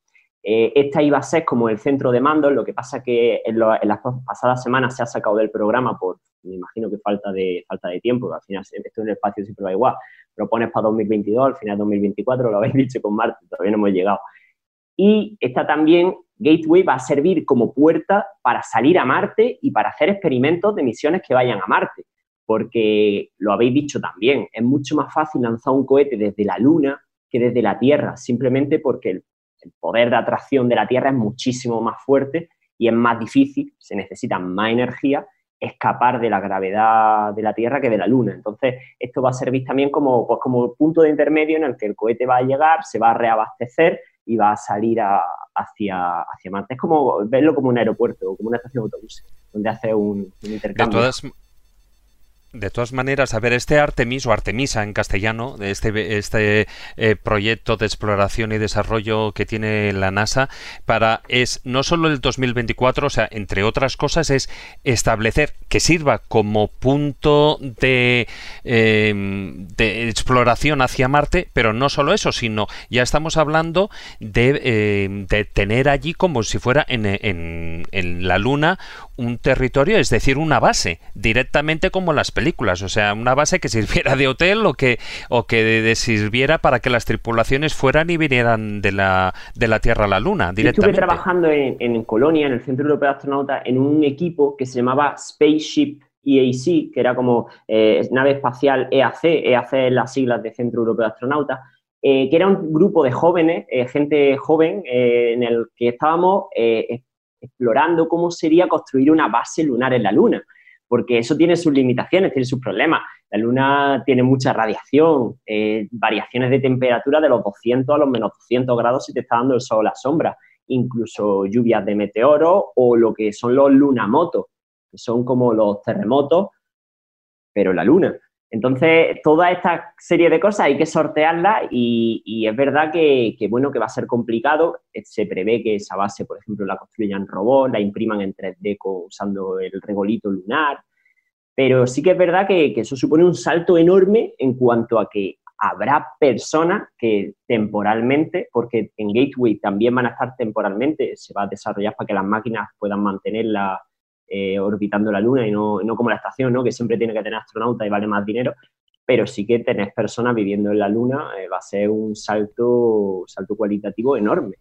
Speaker 9: eh, esta iba a ser como el centro de mando, lo que pasa que en, las pasadas semanas se ha sacado del programa por, me imagino que falta de, falta de tiempo, al final esto en el espacio siempre va igual, propones para 2022, al final 2024, lo habéis dicho con Marte, todavía no hemos llegado. Y está también Gateway va a servir como puerta para salir a Marte y para hacer experimentos de misiones que vayan a Marte. Porque lo habéis dicho también, es mucho más fácil lanzar un cohete desde la Luna que desde la Tierra, simplemente porque el, poder de atracción de la Tierra es muchísimo más fuerte y es más difícil, se necesita más energía escapar de la gravedad de la Tierra que de la Luna. Entonces, esto va a servir también como, pues, como punto de intermedio en el que el cohete va a llegar, se va a reabastecer y va a salir hacia, hacia Marte. Es como verlo como un aeropuerto o como una estación de autobús, donde hace un, intercambio.
Speaker 4: Maneras, a ver, este Artemis o Artemisa en castellano, este, este eh, proyecto de exploración y desarrollo que tiene la NASA, para es no solo el 2024, o sea, entre otras cosas, es establecer que sirva como punto de, em, de exploración hacia Marte, pero no solo eso, sino ya estamos hablando de, em, de tener allí como si fuera en, en, en la Luna un territorio, es decir, una base, directamente como las películas, o sea, una base que sirviera de hotel o que, o que sirviera para que las tripulaciones fueran y vinieran de la, de la Tierra a la Luna directamente.
Speaker 9: estuve trabajando en, en Colonia, en el Centro Europeo de Astronautas, en un equipo que se llamaba Spaceship EAC, que era como eh, nave espacial EAC, EAC es las siglas de Centro Europeo de Astronautas, eh, que era un grupo de jóvenes, eh, gente joven, en el que estábamos explorando cómo sería construir una base lunar en la Luna, porque eso tiene sus limitaciones, tiene sus problemas. La Luna tiene mucha radiación, eh, variaciones de temperatura de los 200 a los menos 200 grados si te está dando el sol a la sombra, incluso lluvias de meteoros o lo que son los lunamotos, que son como los terremotos, pero la Luna. Entonces, toda esta serie de cosas hay que sortearlas y, es verdad que, bueno, que va a ser complicado. Eh, se prevé que esa base, por ejemplo, la construyan robots, la impriman en 3D usando el regolito lunar, pero sí que es verdad que, eso supone un salto enorme en cuanto a que habrá personas que temporalmente, porque en Gateway también van a estar temporalmente, se va a desarrollar para que las máquinas puedan mantenerla eh, orbitando la Luna y no, como la estación, ¿no? que siempre tiene que tener astronauta y vale más dinero, pero sí que tener personas viviendo en la Luna eh, va a ser un salto, salto cualitativo enorme.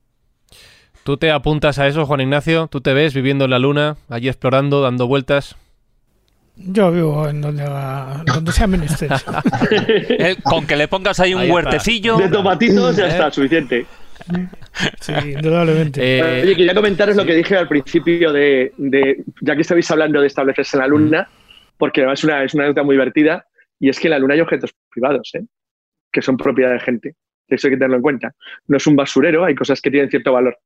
Speaker 3: ¿Tú te apuntas a eso, Juan Ignacio? ¿Tú te ves viviendo en la Luna, allí explorando, dando vueltas?
Speaker 6: Yo vivo en donde, donde sea menester.
Speaker 4: Eh, con que le pongas ahí un huertecillo.
Speaker 5: De tomatitos ya está, suficiente.
Speaker 6: Sí, indudablemente.
Speaker 5: Eh, Oye, quería comentaros lo que dije al principio de, ya que estabais hablando de establecerse en la Luna, porque además es una, es una nota muy divertida, y es que en la Luna hay objetos privados, ¿eh? que son propiedad de gente. Eso hay que tenerlo en cuenta. No es un basurero, hay cosas que tienen cierto valor.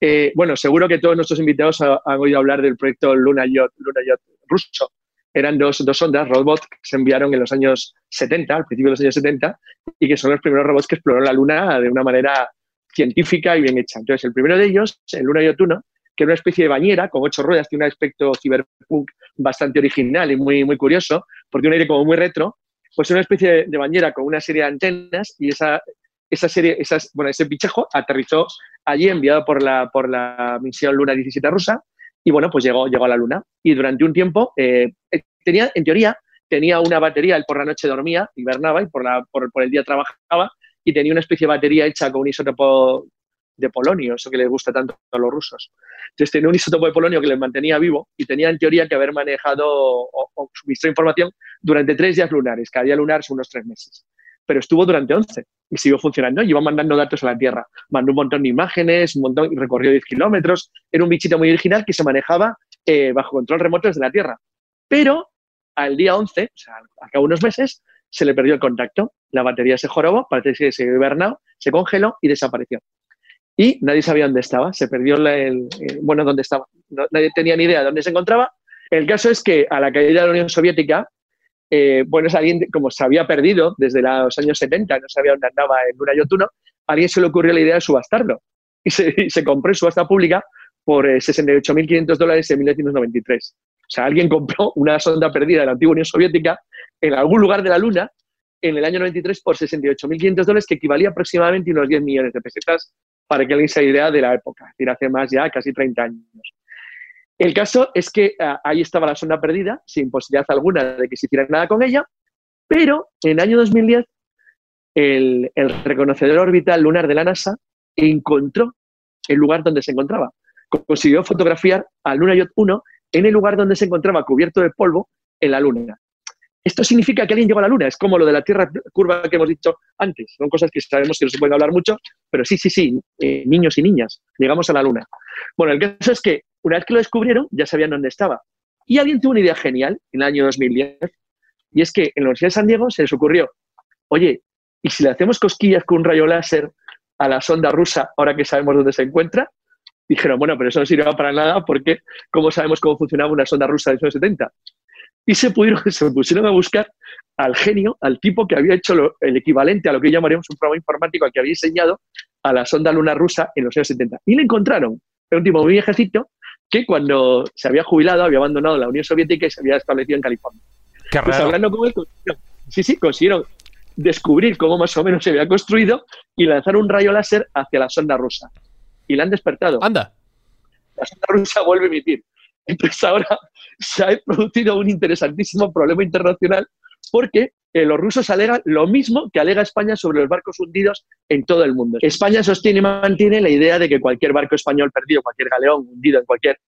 Speaker 5: Eh, bueno, seguro que todos nuestros invitados han, oído hablar del proyecto Luna Yacht, Luna Yacht ruso. Eran dos, dos ondas, robots, que se enviaron en los años 70, al principio de los años 70, y que son los primeros robots que exploraron la Luna de una manera científica y bien hecha. Entonces, el primero de ellos, el Luna Yacht 1, que era una especie de bañera con ocho ruedas, tiene un aspecto cyberpunk bastante original y muy, muy curioso, porque un aire como muy retro, pues es una especie de bañera con una serie de antenas y esa, esa serie, esas, bueno, ese pichejo aterrizó allí enviado por la, por la misión Luna 17 rusa y bueno, pues llegó, llegó a la Luna. Y durante un tiempo eh, tenía, en teoría, tenía una batería, él por la noche dormía, hibernaba y por, la, por el día trabajaba y tenía una especie de batería hecha con un isótopo de polonio, eso que les gusta tanto a los rusos. Entonces tenía un isótopo de polonio que les mantenía vivo y tenía en teoría que haber manejado o, o suministrado información durante tres días lunares, cada día lunar son unos tres meses. Pero estuvo durante 11 y siguió funcionando y iba mandando datos a la Tierra. Mandó un montón de imágenes, un montón, recorrió 10 kilómetros. Era un bichito muy original que se manejaba eh, bajo control remoto desde la Tierra. Pero al día 11, o sea, a cabo de unos meses, se le perdió el contacto. La batería se jorobó, parece que se hibernó, se congeló y desapareció. Y nadie sabía dónde estaba, se perdió el, bueno, dónde estaba. nadie tenía ni idea de dónde se encontraba. El caso es que a la caída de la Unión Soviética, eh, bueno, alguien, como se había perdido desde los años 70, no sabía dónde andaba en una Yotuno, a alguien se le ocurrió la idea de subastarlo. Y se, compró en subasta pública por 68.500 eh, dólares en 1993. O sea, alguien compró una sonda perdida de la antigua Unión Soviética en algún lugar de la Luna en el año 93 por 68.500 dólares, que equivalía aproximadamente unos 10 millones de pesetas, para que alguien se idea de la época, es decir, hace más ya casi 30 años. El caso es que ah, ahí estaba la sonda perdida, sin posibilidad alguna de que se hiciera nada con ella, pero en el año 2010 el, reconocedor orbital lunar de la NASA encontró el lugar donde se encontraba. Consiguió fotografiar al Luna Yacht 1 en el lugar donde se encontraba cubierto de polvo en la Luna. Esto significa que alguien llegó a la Luna, es como lo de la Tierra curva que hemos dicho antes. Son cosas que sabemos que no se pueden hablar mucho, pero sí, sí, sí, eh, niños y niñas, llegamos a la Luna. Bueno, el caso es que una vez que lo descubrieron, ya sabían dónde estaba. Y alguien tuvo una idea genial en el año 2010, y es que en la Universidad de San Diego se les ocurrió, oye, ¿y si le hacemos cosquillas con un rayo láser a la sonda rusa ahora que sabemos dónde se encuentra? Dijeron, bueno, pero eso no sirve para nada porque ¿cómo sabemos cómo funcionaba una sonda rusa de los 70? y se, pudieron, se pusieron a buscar al genio, al tipo que había hecho el equivalente a lo que llamaríamos un programa informático al que había diseñado a la sonda luna rusa en los años 70. Y le encontraron. Tipo muy viejecito que cuando se había jubilado había abandonado la Unión Soviética y se había establecido en California.
Speaker 4: Qué
Speaker 5: Pues
Speaker 4: raro.
Speaker 5: hablando con él, sí, sí, consiguieron descubrir cómo más o menos se había construido y lanzar un rayo láser hacia la sonda rusa. Y la han despertado.
Speaker 3: Anda.
Speaker 5: La sonda rusa vuelve a emitir. Entonces ahora se ha producido un interesantísimo problema internacional porque eh, los rusos alegan lo mismo que alega España sobre los barcos hundidos en todo el mundo. España sostiene y mantiene la idea de que cualquier barco español perdido, cualquier galeón hundido en cualquier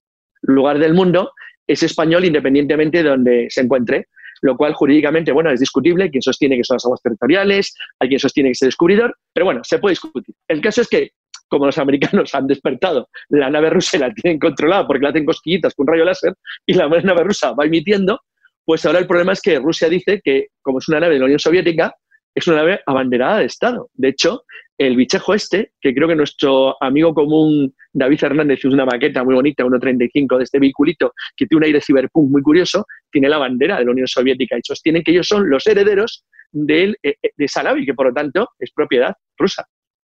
Speaker 5: lugar del mundo, es español independientemente de donde se encuentre, lo cual jurídicamente, bueno, es discutible, quien sostiene que son las aguas territoriales, hay quien sostiene que es el descubridor, pero bueno, se puede discutir. El caso es que, como los americanos han despertado la nave rusa la tienen controlada porque la hacen cosquillitas con un rayo láser y la nave rusa va emitiendo, pues ahora el problema es que Rusia dice que, como es una nave de la Unión Soviética, es una nave abanderada de Estado. De hecho, el bichejo este, que creo que nuestro amigo común David Hernández hizo una maqueta muy bonita, 1.35 de este vehiculito, que tiene un aire ciberpunk muy curioso, tiene la bandera de la Unión Soviética y sostienen que ellos son los herederos del, eh, de esa nave y que por lo tanto es propiedad rusa.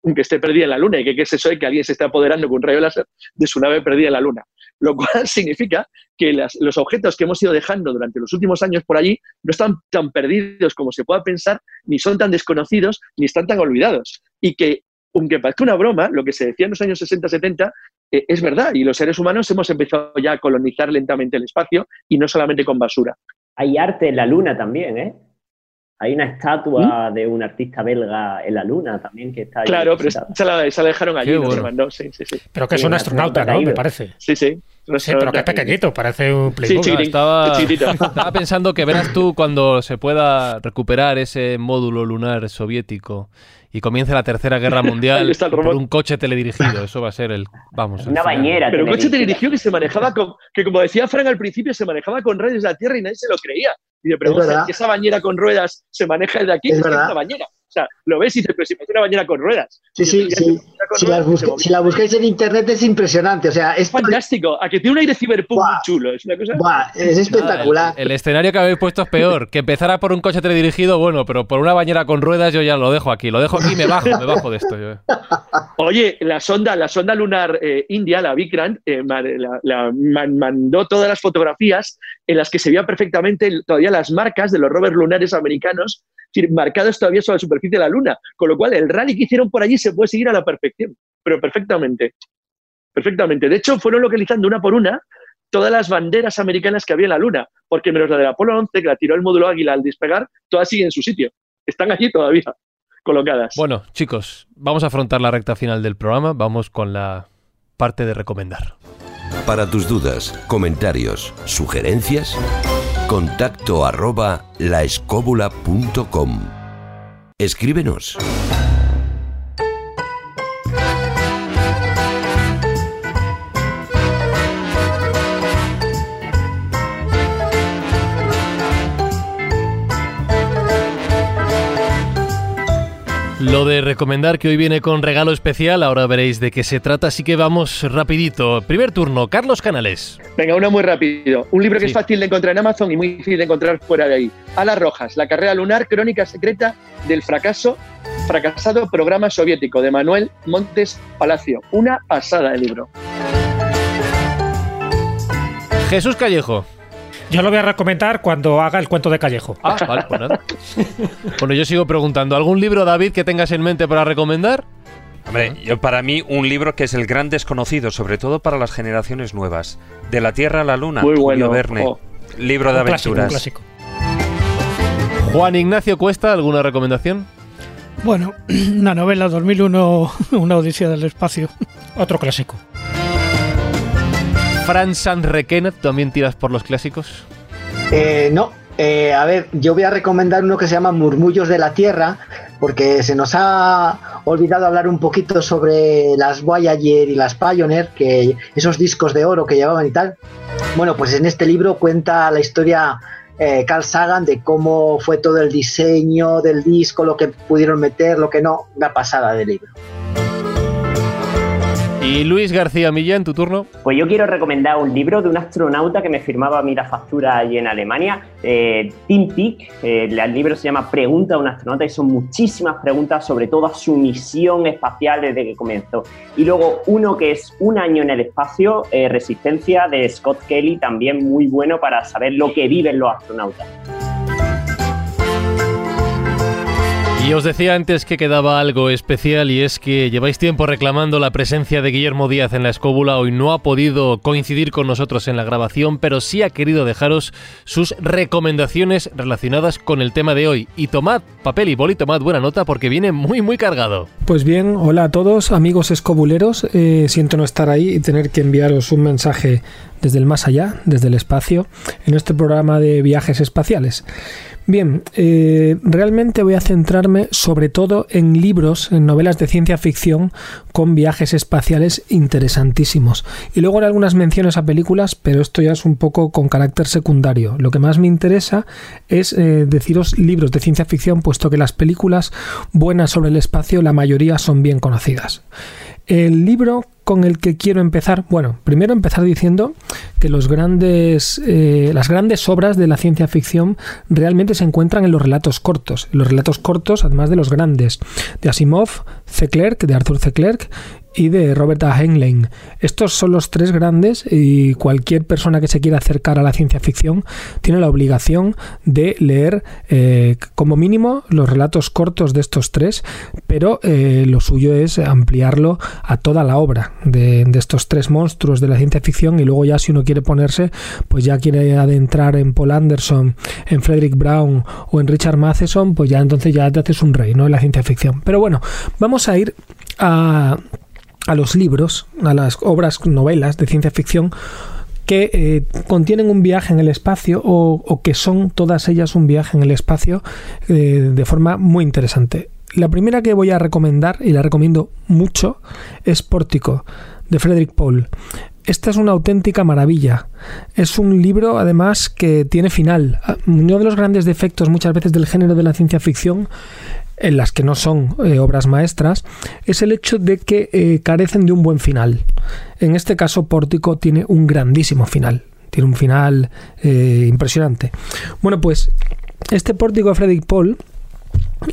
Speaker 5: Aunque esté perdida en la Luna y que qué es eso de que alguien se está apoderando con un rayo láser de su nave perdida en la Luna. Lo cual significa que los objetos que hemos ido dejando durante los últimos años por allí no están tan perdidos como se pueda pensar, ni son tan desconocidos, ni están tan olvidados. Y que, aunque parezca una broma, lo que se decía en los años 60-70 eh, es verdad. Y los seres humanos hemos empezado ya a colonizar lentamente el espacio y no solamente con basura.
Speaker 9: Hay arte en la luna también, ¿eh? Hay una estatua de un artista belga en la luna también que está ahí
Speaker 5: Claro, pero esa la, esa la dejaron allí, no se
Speaker 3: bueno.
Speaker 5: mandó. Sí, sí, sí.
Speaker 7: Pero que es
Speaker 9: Sí,
Speaker 7: un astronauta, ¿no? Me parece.
Speaker 5: Sí, sí.
Speaker 7: Sí, pero que es pequeñito, parece un
Speaker 5: Sí,
Speaker 7: Playboy.
Speaker 3: estaba,
Speaker 5: chiquitito.
Speaker 3: estaba pensando que verás tú cuando se pueda recuperar ese módulo lunar soviético y comience la Tercera Guerra Mundial por un coche teledirigido. Eso va a ser el... Vamos.
Speaker 9: Una bañera.
Speaker 5: Pero un coche teledirigido que se manejaba con, que como decía Frank al principio, se manejaba con radios de la Tierra y nadie se lo creía. Y yo, pero
Speaker 8: Es
Speaker 5: vamos a ver,
Speaker 8: verdad.
Speaker 5: que esa bañera con ruedas se maneja desde aquí,
Speaker 8: Es
Speaker 5: es una bañera. O sea, lo ves y dices, pero si parece una bañera con ruedas.
Speaker 8: Sí, sí, sí. Si,
Speaker 5: ruedas
Speaker 8: la buscáis en internet es impresionante. O sea, es,
Speaker 5: fantástico. A que tiene un aire ciberpunk muy chulo. Es una cosa.
Speaker 8: Buah, es espectacular.
Speaker 3: El, el escenario que habéis puesto es peor. Que empezara por un coche teledirigido, bueno, pero por una bañera con ruedas yo ya lo dejo aquí. Lo dejo aquí y me bajo, me bajo de esto. yo.
Speaker 5: Oye, la sonda, la sonda lunar eh, india, la Vikrant, eh, ma- la- la- man- mandó todas las fotografías en las que se veía perfectamente todavía las marcas de los rovers lunares americanos, es decir, marcados todavía sobre la superficie de la Luna. Con lo cual, el rally que hicieron por allí se puede seguir a la perfección, pero perfectamente. Perfectamente. De hecho, fueron localizando una por una todas las banderas americanas que había en la Luna, porque menos la del Apolo 11, que la tiró el módulo Águila al despegar, todas siguen en su sitio. Están allí todavía colocadas.
Speaker 3: Bueno, chicos, vamos a afrontar la recta final del programa. Vamos con la parte de recomendar.
Speaker 2: Para tus dudas, comentarios, sugerencias, contacto arroba laescóbula.com. Escríbenos.
Speaker 3: Lo de recomendar que hoy viene con regalo especial, ahora veréis de qué se trata, así que vamos rapidito. Primer turno, Carlos Canales.
Speaker 5: Venga, uno muy rápido. Un libro que
Speaker 3: Sí.
Speaker 5: es fácil de encontrar en Amazon y muy difícil de encontrar fuera de ahí. Alas Rojas, la carrera lunar, crónica secreta del fracaso, fracasado programa soviético, de Manuel Montes Palacio. Una pasada de libro.
Speaker 3: Jesús Callejo.
Speaker 7: Yo lo voy a recomendar cuando haga el cuento de Callejo.
Speaker 3: Ah, vale, pues nada. Bueno, yo sigo preguntando, ¿algún libro, David, que tengas en mente para recomendar?
Speaker 4: Hombre, yo para mí un libro que es el gran desconocido, sobre todo para las generaciones nuevas. De la Tierra a la Luna,
Speaker 5: Muy
Speaker 4: Julio
Speaker 5: bueno.
Speaker 4: Verne.
Speaker 5: Oh.
Speaker 4: Libro de
Speaker 7: Un clásico, un
Speaker 4: aventuras.
Speaker 7: clásico.
Speaker 3: Juan Ignacio Cuesta, ¿alguna recomendación?
Speaker 6: Bueno, una novela 2001, una odisea del espacio.
Speaker 7: Otro clásico.
Speaker 3: Fran Sanz Requena, ¿también tiras por los clásicos?
Speaker 8: Eh, no, eh, a ver, yo voy a recomendar uno que se llama Murmullos de la Tierra, porque se nos ha olvidado hablar un poquito sobre las Voyager y las Pioneer, que esos discos de oro que llevaban y tal. Bueno, pues en este libro cuenta la historia eh, Carl Sagan de cómo fue todo el diseño del disco, lo que pudieron meter, lo que no, una pasada de libro.
Speaker 3: Y Luis García Millán, tu turno.
Speaker 9: Pues yo quiero recomendar un libro de un astronauta que me firmaba a mí la factura allí en Alemania, eh, Tim Peake. Eh, el libro se llama Pregunta a un astronauta y son muchísimas preguntas sobre toda su misión espacial desde que comenzó. Y luego uno que es Un año en el espacio, eh, Resistencia, de Scott Kelly, también muy bueno para saber lo que viven los astronautas.
Speaker 3: Y os decía antes que quedaba algo especial y es que lleváis tiempo reclamando la presencia de Guillermo Díaz en la escóbula. Hoy no ha podido coincidir con nosotros en la grabación, pero sí ha querido dejaros sus recomendaciones relacionadas con el tema de hoy. Y tomad papel y boli, tomad buena nota porque viene muy, muy cargado.
Speaker 10: Pues bien, hola a todos, amigos escobuleros. Eh, siento no estar ahí y tener que enviaros un mensaje desde el más allá, desde el espacio, en este programa de viajes espaciales. Bien, eh, realmente voy a centrarme sobre todo en libros, en novelas de ciencia ficción con viajes espaciales interesantísimos. Y luego en algunas menciones a películas, pero esto ya es un poco con carácter secundario. Lo que más me interesa es eh, deciros libros de ciencia ficción, puesto que las películas buenas sobre el espacio, la mayoría son bien conocidas. El libro con el que quiero empezar, bueno, primero empezar diciendo que los grandes, eh, las grandes obras de la ciencia ficción realmente se encuentran en los relatos cortos. los relatos cortos, además de los grandes, de Asimov, C. Clerk, de Arthur C. Clarke y de Robert A. Heinlein. Estos son los tres grandes y cualquier persona que se quiera acercar a la ciencia ficción tiene la obligación de leer eh, como mínimo los relatos cortos de estos tres, pero eh, lo suyo es ampliarlo a toda la obra de, estos tres monstruos de la ciencia ficción y luego ya si uno quiere ponerse, pues ya quiere adentrar en Paul Anderson, en Frederick Brown o en Richard Matheson, pues ya entonces ya te haces un rey, ¿no? En la ciencia ficción. Pero bueno, vamos a ir a a los libros, a las obras, novelas de ciencia ficción que eh, contienen un viaje en el espacio o, que son todas ellas un viaje en el espacio eh, de forma muy interesante. La primera que voy a recomendar, y la recomiendo mucho, es Pórtico, de Frederick Paul. Esta es una auténtica maravilla. Es un libro, además, que tiene final. Uno de los grandes defectos muchas veces del género de la ciencia ficción en las que no son eh, obras maestras, es el hecho de que eh, carecen de un buen final. En este caso, Pórtico tiene un grandísimo final. Tiene un final eh, impresionante. Bueno, pues este Pórtico de Frederick Paul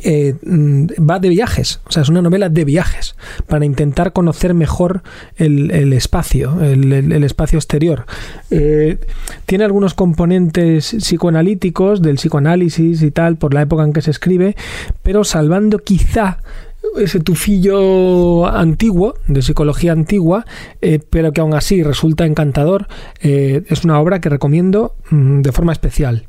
Speaker 10: eh, mm, va de viajes, o sea, es una novela de viajes, para intentar conocer mejor el, espacio, el, espacio exterior. Eh, tiene algunos componentes psicoanalíticos, del psicoanálisis y tal, por la época en que se escribe, pero salvando quizá ese tufillo antiguo, de psicología antigua, eh, pero que aún así resulta encantador. Eh, es una obra que recomiendo mm, de forma especial.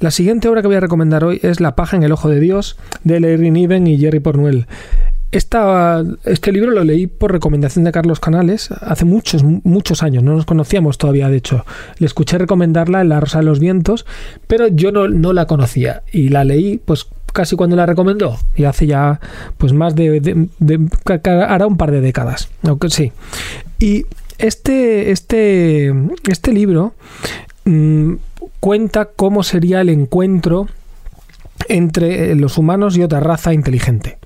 Speaker 10: La siguiente obra que voy a recomendar hoy es La paja en el ojo de Dios, de Larry Niven y Jerry Pornuel. este libro lo leí por recomendación de Carlos Canales hace muchos, muchos años, no nos conocíamos todavía, de hecho. Le escuché recomendarla en La Rosa de los Vientos, pero yo no, no la conocía y la leí pues casi cuando la recomendó. Y hace ya pues más de, hará un par de décadas aunque sí. Y este este este libro mm, cuenta cómo sería el encuentro entre los humanos y otra raza inteligente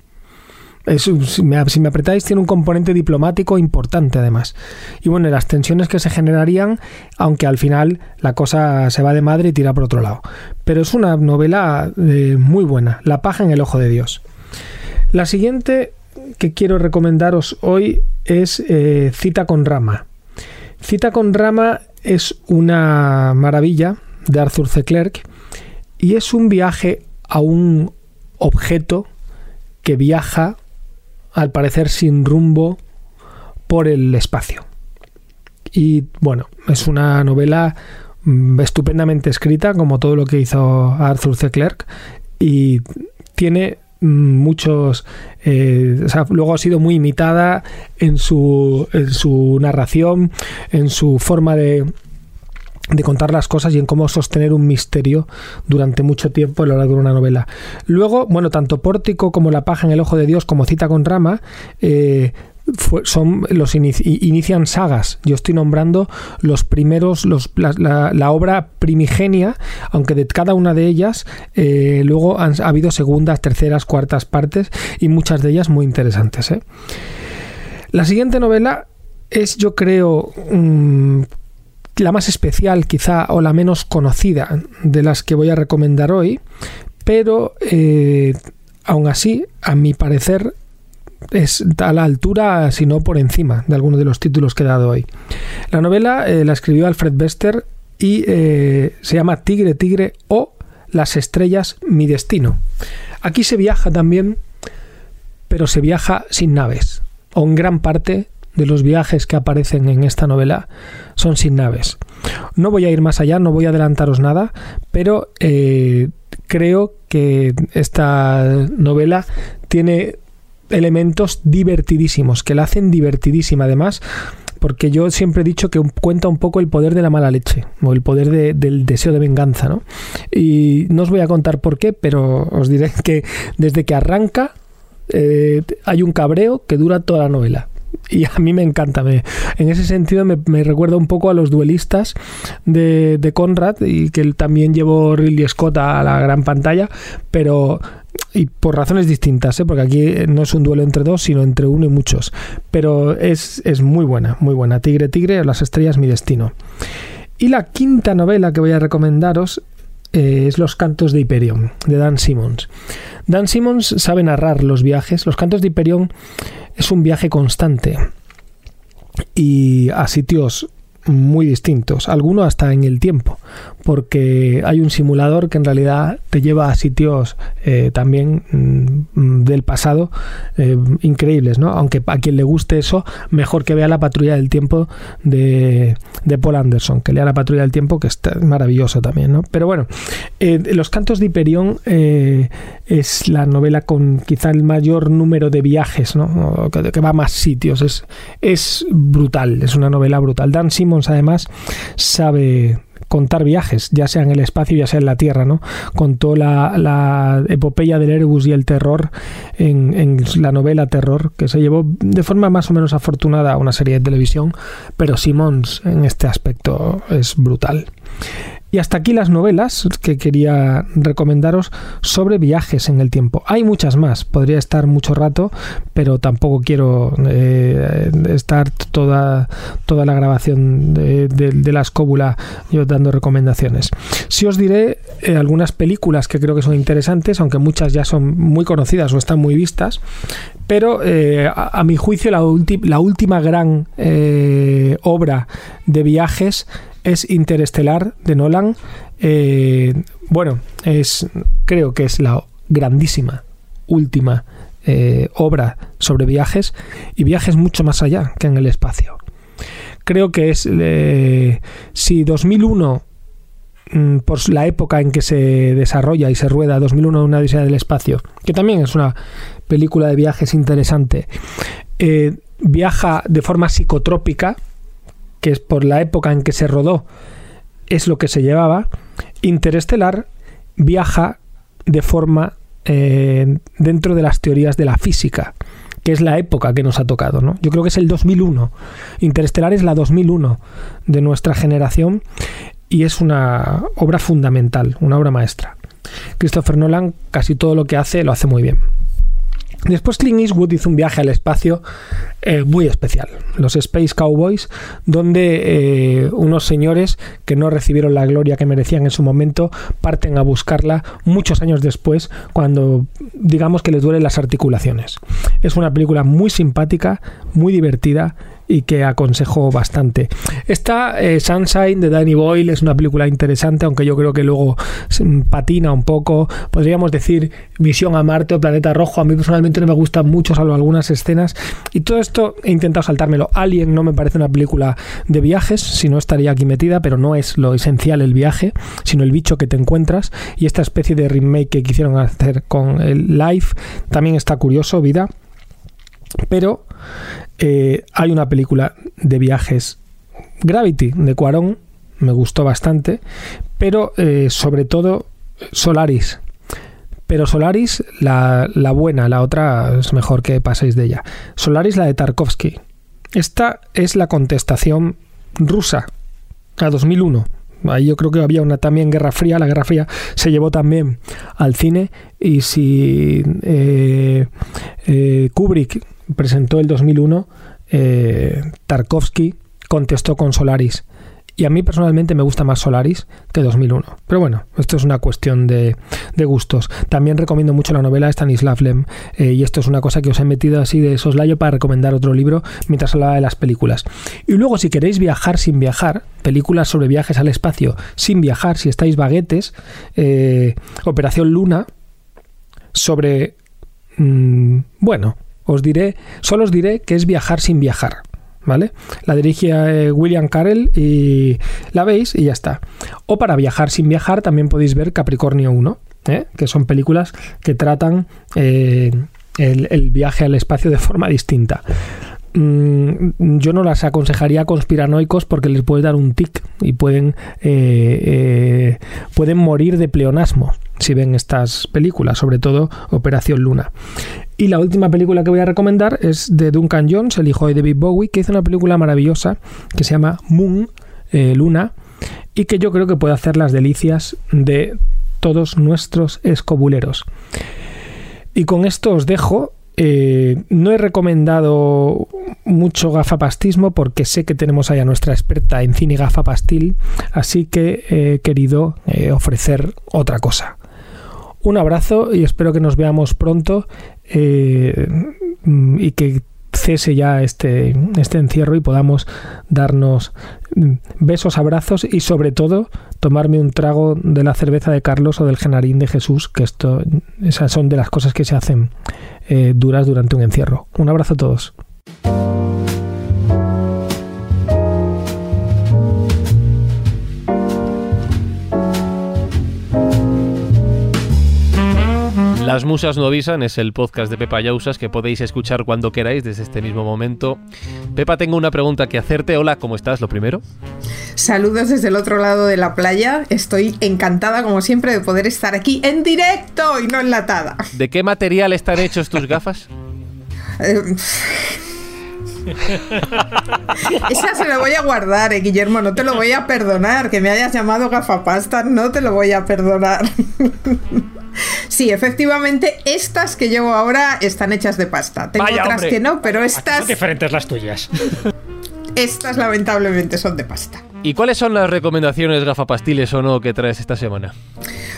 Speaker 10: si, me, apretáis, tiene un componente diplomático importante además. Y bueno, las tensiones que se generarían, aunque al final la cosa se va de madre y tira por otro lado. Pero es una novela eh, muy buena, La paja en el ojo de Dios. La siguiente que quiero recomendaros hoy es eh, Cita con Rama. Cita con Rama es una maravilla de Arthur C. Clarke y es un viaje a un objeto que viaja al parecer sin rumbo por el espacio. Y bueno, es una novela mm, estupendamente escrita, como todo lo que hizo Arthur C. Clarke, y tiene mm, muchos eh, luego ha sido muy imitada en su, en su narración en su forma de, de contar las cosas y en cómo sostener un misterio durante mucho tiempo a lo largo de una novela. Luego, bueno, tanto Pórtico como La paja en el ojo de Dios como Cita con Rama eh, son los inician sagas. Yo estoy nombrando los primeros, los, la, obra primigenia, aunque de cada una de ellas eh, luego han ha habido segundas, terceras, cuartas partes y muchas de ellas muy interesantes. ¿eh? La siguiente novela es, yo creo, mm, la más especial quizá o la menos conocida de las que voy a recomendar hoy, pero eh, aún así, a mi parecer, es a la altura, si no por encima, de algunos de los títulos que he dado hoy. La novela eh, la escribió Alfred Bester y eh, se llama Tigre, Tigre o Las estrellas, mi destino. Aquí se viaja también, pero se viaja sin naves, o en gran parte de los viajes que aparecen en esta novela son sin naves. No voy a ir más allá, no voy a adelantaros nada, pero eh, creo que esta novela tiene elementos divertidísimos, que la hacen divertidísima además, porque yo siempre he dicho que cuenta un poco el poder de la mala leche, o el poder del deseo de venganza, ¿no? Y no os voy a contar por qué, pero os diré que desde que arranca eh, hay un cabreo que dura toda la novela y a mí me encanta. Me, en ese sentido me, recuerda un poco a los duelistas de, de Conrad y que él también llevó Ridley Scott a la gran pantalla, pero y por razones distintas, ¿eh? porque aquí no es un duelo entre dos, sino entre uno y muchos. Pero es, es muy buena, muy buena. Tigre, Tigre, Las estrellas, mi destino. Y la quinta novela que voy a recomendaros eh, es Los cantos de Hyperion, de Dan Simmons. Dan Simmons sabe narrar los viajes. Los cantos de Hyperion es un viaje constante y a sitios muy distintos, algunos hasta en el tiempo, porque hay un simulador que en realidad te lleva a sitios eh, también mm, del pasado eh, increíbles, ¿no? Aunque a quien le guste eso, mejor que vea la patrulla del tiempo de, de Paul Anderson, que lea la patrulla del tiempo, que está maravilloso también, ¿no? Pero bueno, eh, Los cantos de Hiperión es la novela con quizá el mayor número de viajes, ¿no? Que, que va a más sitios, es, es brutal, es una novela brutal. Dan Simmons además sabe contar viajes, ya sea en el espacio, ya sea en la Tierra, ¿no? Contó la, la epopeya del Airbus y el terror en, en, la novela Terror, que se llevó de forma más o menos afortunada a una serie de televisión, pero Simons en este aspecto es brutal. Y hasta aquí las novelas que quería recomendaros sobre viajes en el tiempo. Hay muchas más, podría estar mucho rato, pero tampoco quiero eh, estar toda, toda la grabación de, la escóbula yo dando recomendaciones. Si os diré eh, algunas películas que creo que son interesantes, aunque muchas ya son muy conocidas o están muy vistas, pero eh, a, mi juicio la, la última gran obra de viajes es Interestelar de Nolan. Eh, bueno, es creo que es la grandísima última eh, obra sobre viajes y viajes mucho más allá que en el espacio. Creo que es eh, si 2001 mm, por la época en que se desarrolla y se rueda 2001 una odisea del espacio, que también es una película de viajes interesante, viaja de forma psicotrópica que es por la época en que se rodó, es lo que se llevaba, Interestelar viaja de forma eh, dentro de las teorías de la física, que es la época que nos ha tocado. ¿no? Yo creo que es el 2001. Interestelar es la 2001 de nuestra generación y es una obra fundamental, una obra maestra. Christopher Nolan casi todo lo que hace lo hace muy bien. Después Clint Eastwood hizo un viaje al espacio eh, muy especial, los Space Cowboys, donde eh, unos señores que no recibieron la gloria que merecían en su momento parten a buscarla muchos años después, cuando digamos que les duelen las articulaciones. Es una película muy simpática, muy divertida y que aconsejo bastante. Esta eh, Sunshine de Danny Boyle es una película interesante, aunque yo creo que luego patina un poco. Podríamos decir Misión a Marte o Planeta Rojo. A mí personalmente no me gustan mucho, salvo algunas escenas. Y todo esto he intentado saltármelo. Alien no me parece una película de viajes, si no estaría aquí metida, pero no es lo esencial el viaje, sino el bicho que te encuentras. Y esta especie de remake que quisieron hacer con el Life también está curioso, vida. Pero eh, hay una película de viajes, Gravity, de Cuarón, me gustó bastante, pero eh, sobre todo Solaris. Pero Solaris, la, la, buena, la otra es mejor que paséis de ella. Solaris, la de Tarkovsky. Esta es la contestación rusa a 2001. Ahí yo creo que había una también Guerra Fría. La Guerra Fría se llevó también al cine. Y si eh, Kubrick presentó el 2001, eh, Tarkovsky contestó con Solaris. Y a mí personalmente me gusta más Solaris que 2001. Pero bueno, esto es una cuestión de, gustos. También recomiendo mucho la novela Stanislav Lem. Eh, y esto es una cosa que os he metido así de soslayo para recomendar otro libro mientras hablaba de las películas. Y luego, si queréis viajar sin viajar, películas sobre viajes al espacio sin viajar, si estáis baguetes, eh, Operación Luna, sobre... Mm, bueno, os diré, solo os diré que es viajar sin viajar. ¿vale? La dirige eh, William Carell y la veis y ya está. O para viajar sin viajar también podéis ver Capricornio 1, ¿eh? que son películas que tratan eh, el, viaje al espacio de forma distinta yo no las aconsejaría a conspiranoicos porque les puede dar un tic y pueden, pueden morir de pleonasmo si ven estas películas, sobre todo Operación Luna. Y la última película que voy a recomendar es de Duncan Jones, el hijo de David Bowie, que hizo una película maravillosa que se llama Moon, eh, Luna, y que yo creo que puede hacer las delicias de todos nuestros escobuleros. Y con esto os dejo. Eh, no he recomendado mucho gafapastismo porque sé que tenemos ahí a nuestra experta en cine gafapastil, así que he querido eh, ofrecer otra cosa. Un abrazo y espero que nos veamos pronto eh, y que cese ya este, este encierro y podamos darnos besos, abrazos y sobre todo tomarme un trago de la cerveza de Carlos o del genarín de Jesús, que esto esas son de las cosas que se hacen eh, duras durante un encierro. Un abrazo a todos.
Speaker 3: Las Musas no avisan es el podcast de Pepa Yausas que podéis escuchar cuando queráis desde este mismo momento. Pepa, tengo una pregunta que hacerte. Hola, ¿cómo estás? Lo primero.
Speaker 11: Saludos desde el otro lado de la playa. Estoy encantada, como siempre, de poder estar aquí en directo y no enlatada.
Speaker 3: ¿De qué material están hechos tus gafas?
Speaker 11: Eh, esa se la voy a guardar, eh, Guillermo, no te lo voy a perdonar. Que me hayas llamado gafapasta, no te lo voy a perdonar. Sí, efectivamente, estas que llevo ahora están hechas de pasta. Tengo otras que no, pero estas.
Speaker 7: Son diferentes las tuyas.
Speaker 11: Estas lamentablemente son de pasta.
Speaker 3: ¿Y cuáles son las recomendaciones gafapastiles o no que traes esta semana?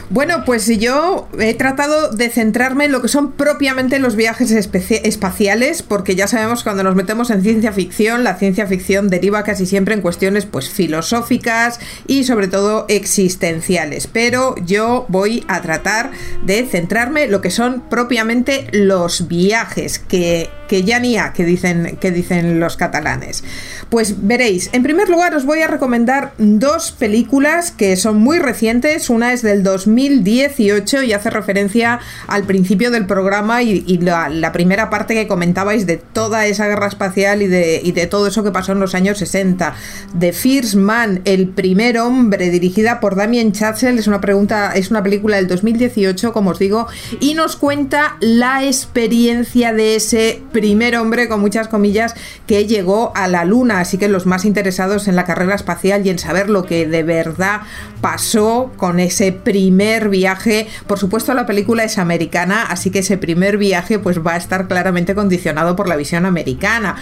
Speaker 11: Bueno, pues yo he tratado de centrarme en lo que son propiamente los viajes espaciales, porque ya sabemos cuando nos metemos en ciencia ficción, la ciencia ficción deriva casi siempre en cuestiones pues filosóficas y sobre todo existenciales. Pero yo voy a tratar de centrarme en lo que son propiamente los viajes, que, que ya ni a, que dicen, que dicen los catalanes. Pues veréis, en primer lugar os voy a recomendar dos películas que son muy recientes. Una es del 2018 y hace referencia al principio del programa y, la, primera parte que comentabais de toda esa guerra espacial y de, y de todo eso que pasó en los años 60. The First Man, el primer hombre, dirigida por Damien Chazelle, es una pregunta, es una película del 2018, como os digo, y nos cuenta la experiencia de ese primer hombre, con muchas comillas, que llegó a la Luna así que los más interesados en la carrera espacial y en saber lo que de verdad pasó con ese primer viaje, por supuesto la película es americana, así que ese primer viaje pues va a estar claramente condicionado por la visión americana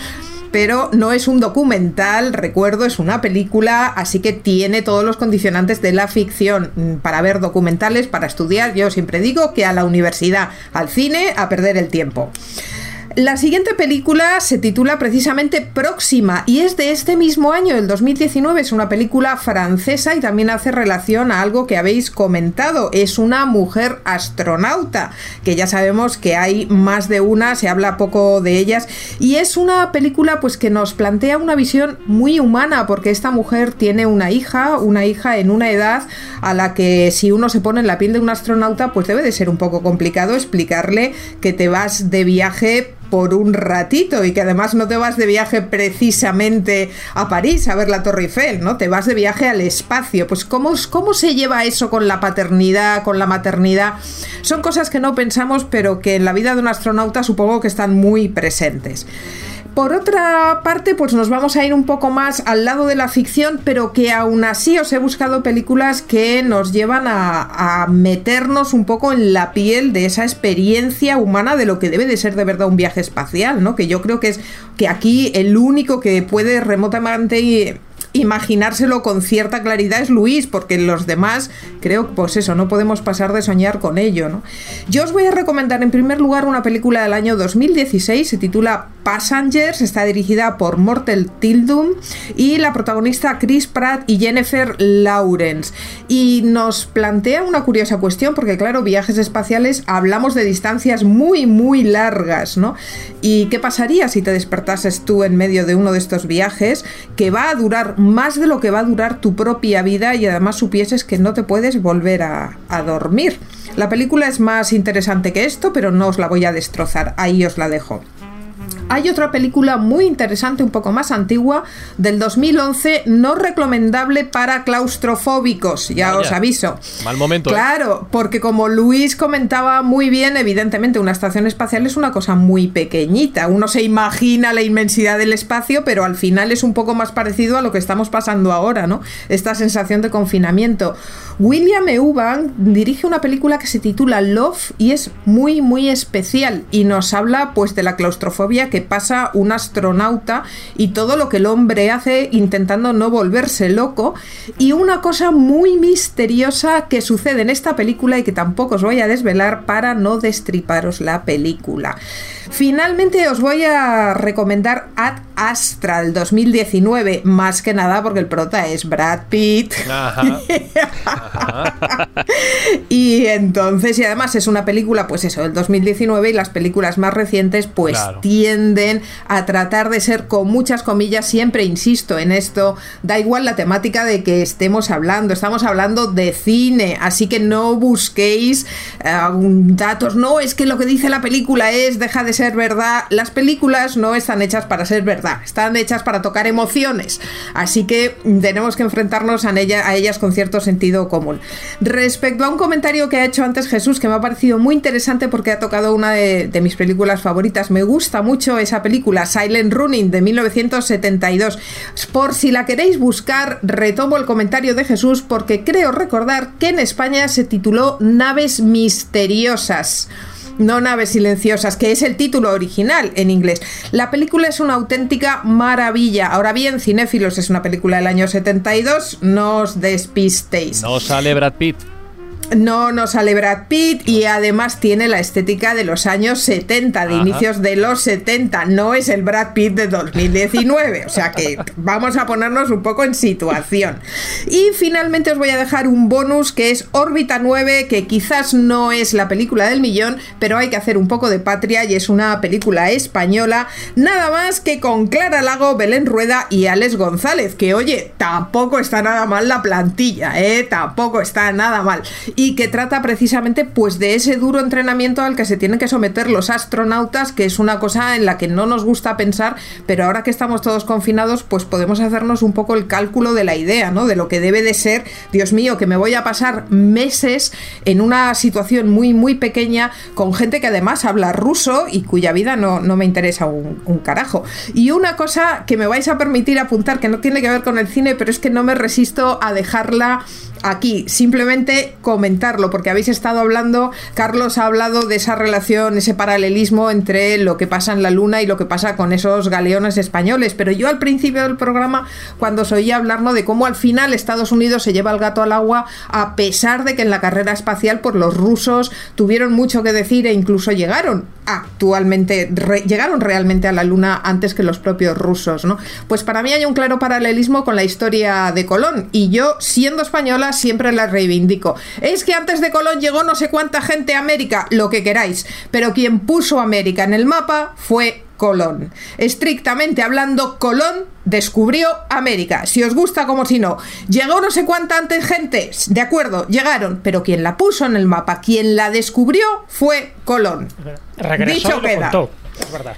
Speaker 11: pero no es un documental, recuerdo, es una película, así que tiene todos los condicionantes de la ficción mm, para ver documentales, para estudiar. Yo siempre digo que a la universidad, al cine, a perder el tiempo. La siguiente película se titula precisamente Próxima y es de este mismo año, el 2019. Es una película francesa y también hace relación a algo que habéis comentado. Es una mujer astronauta, que ya sabemos que hay más de una, se habla poco de ellas. Y es una película pues que nos plantea una visión muy humana, porque esta mujer tiene una hija, una hija en una edad a la que si uno se pone en la piel de un astronauta, pues debe de ser un poco complicado explicarle que te vas de viaje por un ratito y que además no te vas de viaje precisamente a París a ver la Torre Eiffel, ¿no? Te vas de viaje al espacio. Pues ¿cómo, cómo se lleva eso con la paternidad, con la maternidad? Son cosas que no pensamos, pero que en la vida de un astronauta supongo que están muy presentes. Por otra parte, pues nos vamos a ir un poco más al lado de la ficción, pero que aún así os he buscado películas que nos llevan a, meternos un poco en la piel de esa experiencia humana de lo que debe de ser de verdad un viaje espacial, ¿no? Que yo creo que es que aquí el único que puede remotamente imaginárselo con cierta claridad es Luis, porque los demás creo, pues eso, no podemos pasar de soñar con ello, ¿no? Yo os voy a recomendar en primer lugar una película del año 2016, se titula Passengers, está dirigida por Mortel Tildum y la protagonista Chris Pratt y Jennifer Lawrence. Y nos plantea una curiosa cuestión, porque claro, viajes espaciales hablamos de distancias muy, muy largas, ¿no? ¿Y qué pasaría si te despertases tú en medio de uno de estos viajes que va a durar más de lo que va a durar tu propia vida y además supieses que no te puedes volver a, a dormir. La película es más interesante que esto, pero no os la voy a destrozar, ahí os la dejo. Hay otra película muy interesante, un poco más antigua, del 2011, no recomendable para claustrofóbicos, ya
Speaker 3: Vaya.
Speaker 11: os aviso.
Speaker 3: Mal momento. ¿eh?
Speaker 11: Claro, porque como Luis comentaba muy bien, evidentemente una estación espacial es una cosa muy pequeñita. Uno se imagina la inmensidad del espacio, pero al final es un poco más parecido a lo que estamos pasando ahora, ¿no? Esta sensación de confinamiento. William Eubank dirige una película que se titula Love y es muy muy especial y nos habla pues de la claustrofobia que pasa un astronauta y todo lo que el hombre hace intentando no volverse loco y una cosa muy misteriosa que sucede en esta película y que tampoco os voy a desvelar para no destriparos la película. Finalmente os voy a recomendar Ad Astra del 2019, más que nada porque el prota es Brad Pitt.
Speaker 3: Ajá.
Speaker 11: Y entonces, y además es una película, pues eso, del 2019 y las películas más recientes pues
Speaker 3: Claro.
Speaker 11: tienden a tratar de ser con muchas comillas, siempre insisto en esto, da igual la temática de que estemos hablando, estamos hablando de cine, así que no busquéis eh, datos, no, es que lo que dice la película es, deja de ser verdad, las películas no están hechas para ser verdad, están hechas para tocar emociones, así que tenemos que enfrentarnos a, ella, a ellas con cierto sentido común. Respecto a un comentario que ha hecho antes Jesús, que me ha parecido muy interesante porque ha tocado una de mis películas favoritas, me gusta mucho esa película, Silent Running, de 1972. Por si la queréis buscar, retomo el comentario de Jesús porque creo recordar que en España se tituló Naves Misteriosas. No naves silenciosas, que es el título original en inglés. La película es una auténtica maravilla. Ahora bien, Cinéfilos es una película del año 72, no os despistéis.
Speaker 3: No sale Brad Pitt.
Speaker 11: No nos sale Brad Pitt y además tiene la estética de los años 70, de
Speaker 3: Ajá.
Speaker 11: inicios de los 70. No es el Brad Pitt de 2019. O sea que vamos a ponernos un poco en situación. Y finalmente os voy a dejar un bonus que es Órbita 9, que quizás no es la película del millón, pero hay que hacer un poco de patria y es una película española, nada más que con Clara Lago, Belén Rueda y Alex González, que oye, tampoco está nada mal la plantilla, ¿eh? Tampoco está nada mal y que trata precisamente pues de ese duro entrenamiento al que se tienen que someter los astronautas, que es una cosa en la que no nos gusta pensar, pero ahora que estamos todos confinados, pues podemos hacernos un poco el cálculo de la idea, ¿no? De lo que debe de ser, Dios mío, que me voy a pasar meses en una situación muy, muy pequeña con gente que además habla ruso y cuya vida no, no me interesa un, un carajo. Y una cosa que me vais a permitir apuntar, que no tiene que ver con el cine, pero es que no me resisto a dejarla aquí, simplemente comentarlo, porque habéis estado hablando, Carlos ha hablado de esa relación, ese paralelismo entre lo que pasa en la Luna y lo que pasa con esos galeones españoles, pero yo al principio del programa, cuando os oía hablar ¿no? de cómo al final Estados Unidos se lleva el gato al agua, a pesar de que en la carrera espacial, por los rusos tuvieron mucho que decir e incluso llegaron actualmente, llegaron realmente a la Luna antes que los propios rusos, ¿no? Pues para mí hay un claro paralelismo con la historia de Colón, y yo, siendo española, siempre la reivindico. Es que antes de Colón llegó no sé cuánta gente a América, lo que queráis, pero quien puso América en el mapa fue Colón. Estrictamente hablando, Colón descubrió América. Si os gusta como si no. Llegó no sé cuánta antes gente. De acuerdo, llegaron. Pero quien la puso en el mapa, quien la descubrió fue Colón.
Speaker 7: Regresó
Speaker 11: Dicho
Speaker 7: y lo
Speaker 11: queda.
Speaker 7: contó. Es verdad.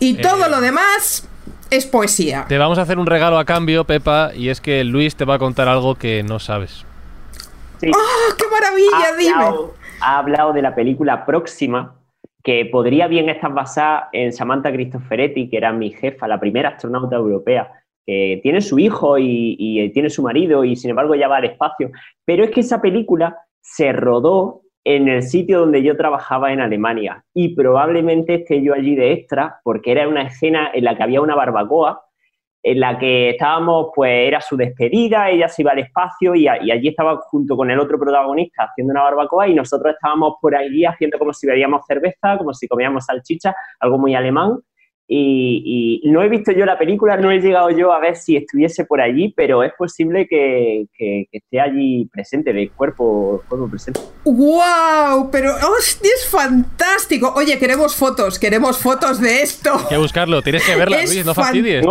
Speaker 11: Y todo
Speaker 3: Eh.
Speaker 11: lo demás es poesía.
Speaker 3: Te vamos a hacer un regalo a cambio, Pepa, y es que Luis te va a contar algo que no sabes.
Speaker 9: Sí.
Speaker 11: ¡Ah, qué maravilla!
Speaker 9: ha,
Speaker 11: Dime.
Speaker 9: hablado, ha hablado de la película próxima que podría bien estar basada en Samantha Cristoforetti, que era mi jefa, la primera astronauta europea, que tiene su hijo y, y tiene su marido y sin embargo ya va al espacio. Pero es que esa película se rodó en el sitio donde yo trabajaba en Alemania y probablemente esté yo allí de extra porque era una escena en la que había una barbacoa en la que estábamos, pues era su despedida, ella se iba al espacio y, allí estaba junto con el otro protagonista haciendo una barbacoa y nosotros estábamos por allí haciendo como si bebíamos cerveza, como si comíamos salchicha, algo muy alemán. Y, no he visto yo la película, no he llegado yo a ver si estuviese por allí, pero es posible que, esté allí presente, de cuerpo, cuerpo presente.
Speaker 11: ¡Wow! Pero ¡hostia, es fantástico! Oye, queremos fotos, queremos fotos de esto.
Speaker 3: Hay que buscarlo, tienes que verla, Luis, no fastidies.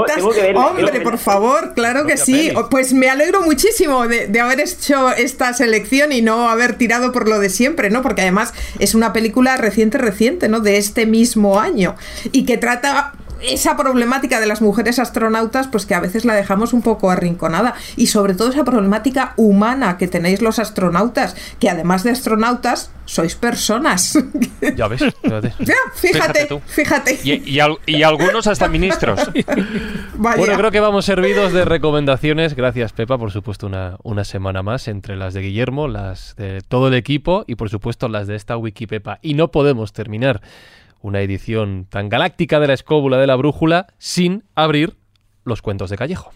Speaker 11: Hombre, por favor, claro que sí. Pues me alegro muchísimo de, de haber hecho esta selección y no haber tirado por lo de siempre, ¿no? Porque además es una película reciente, reciente, ¿no? De este mismo año y que trata esa problemática de las mujeres astronautas, pues que a veces la dejamos un poco arrinconada. Y sobre todo esa problemática humana que tenéis los astronautas, que además de astronautas, sois personas.
Speaker 3: Ya ves.
Speaker 11: fíjate, fíjate.
Speaker 4: Y, algunos hasta ministros.
Speaker 3: Bueno, creo que vamos servidos de recomendaciones. Gracias, Pepa, por supuesto, una, una semana más entre las de Guillermo, las de todo el equipo y, por supuesto, las de esta Wikipepa. Y no podemos terminar una edición tan galáctica de la escóbula de la brújula sin abrir los cuentos de Callejo.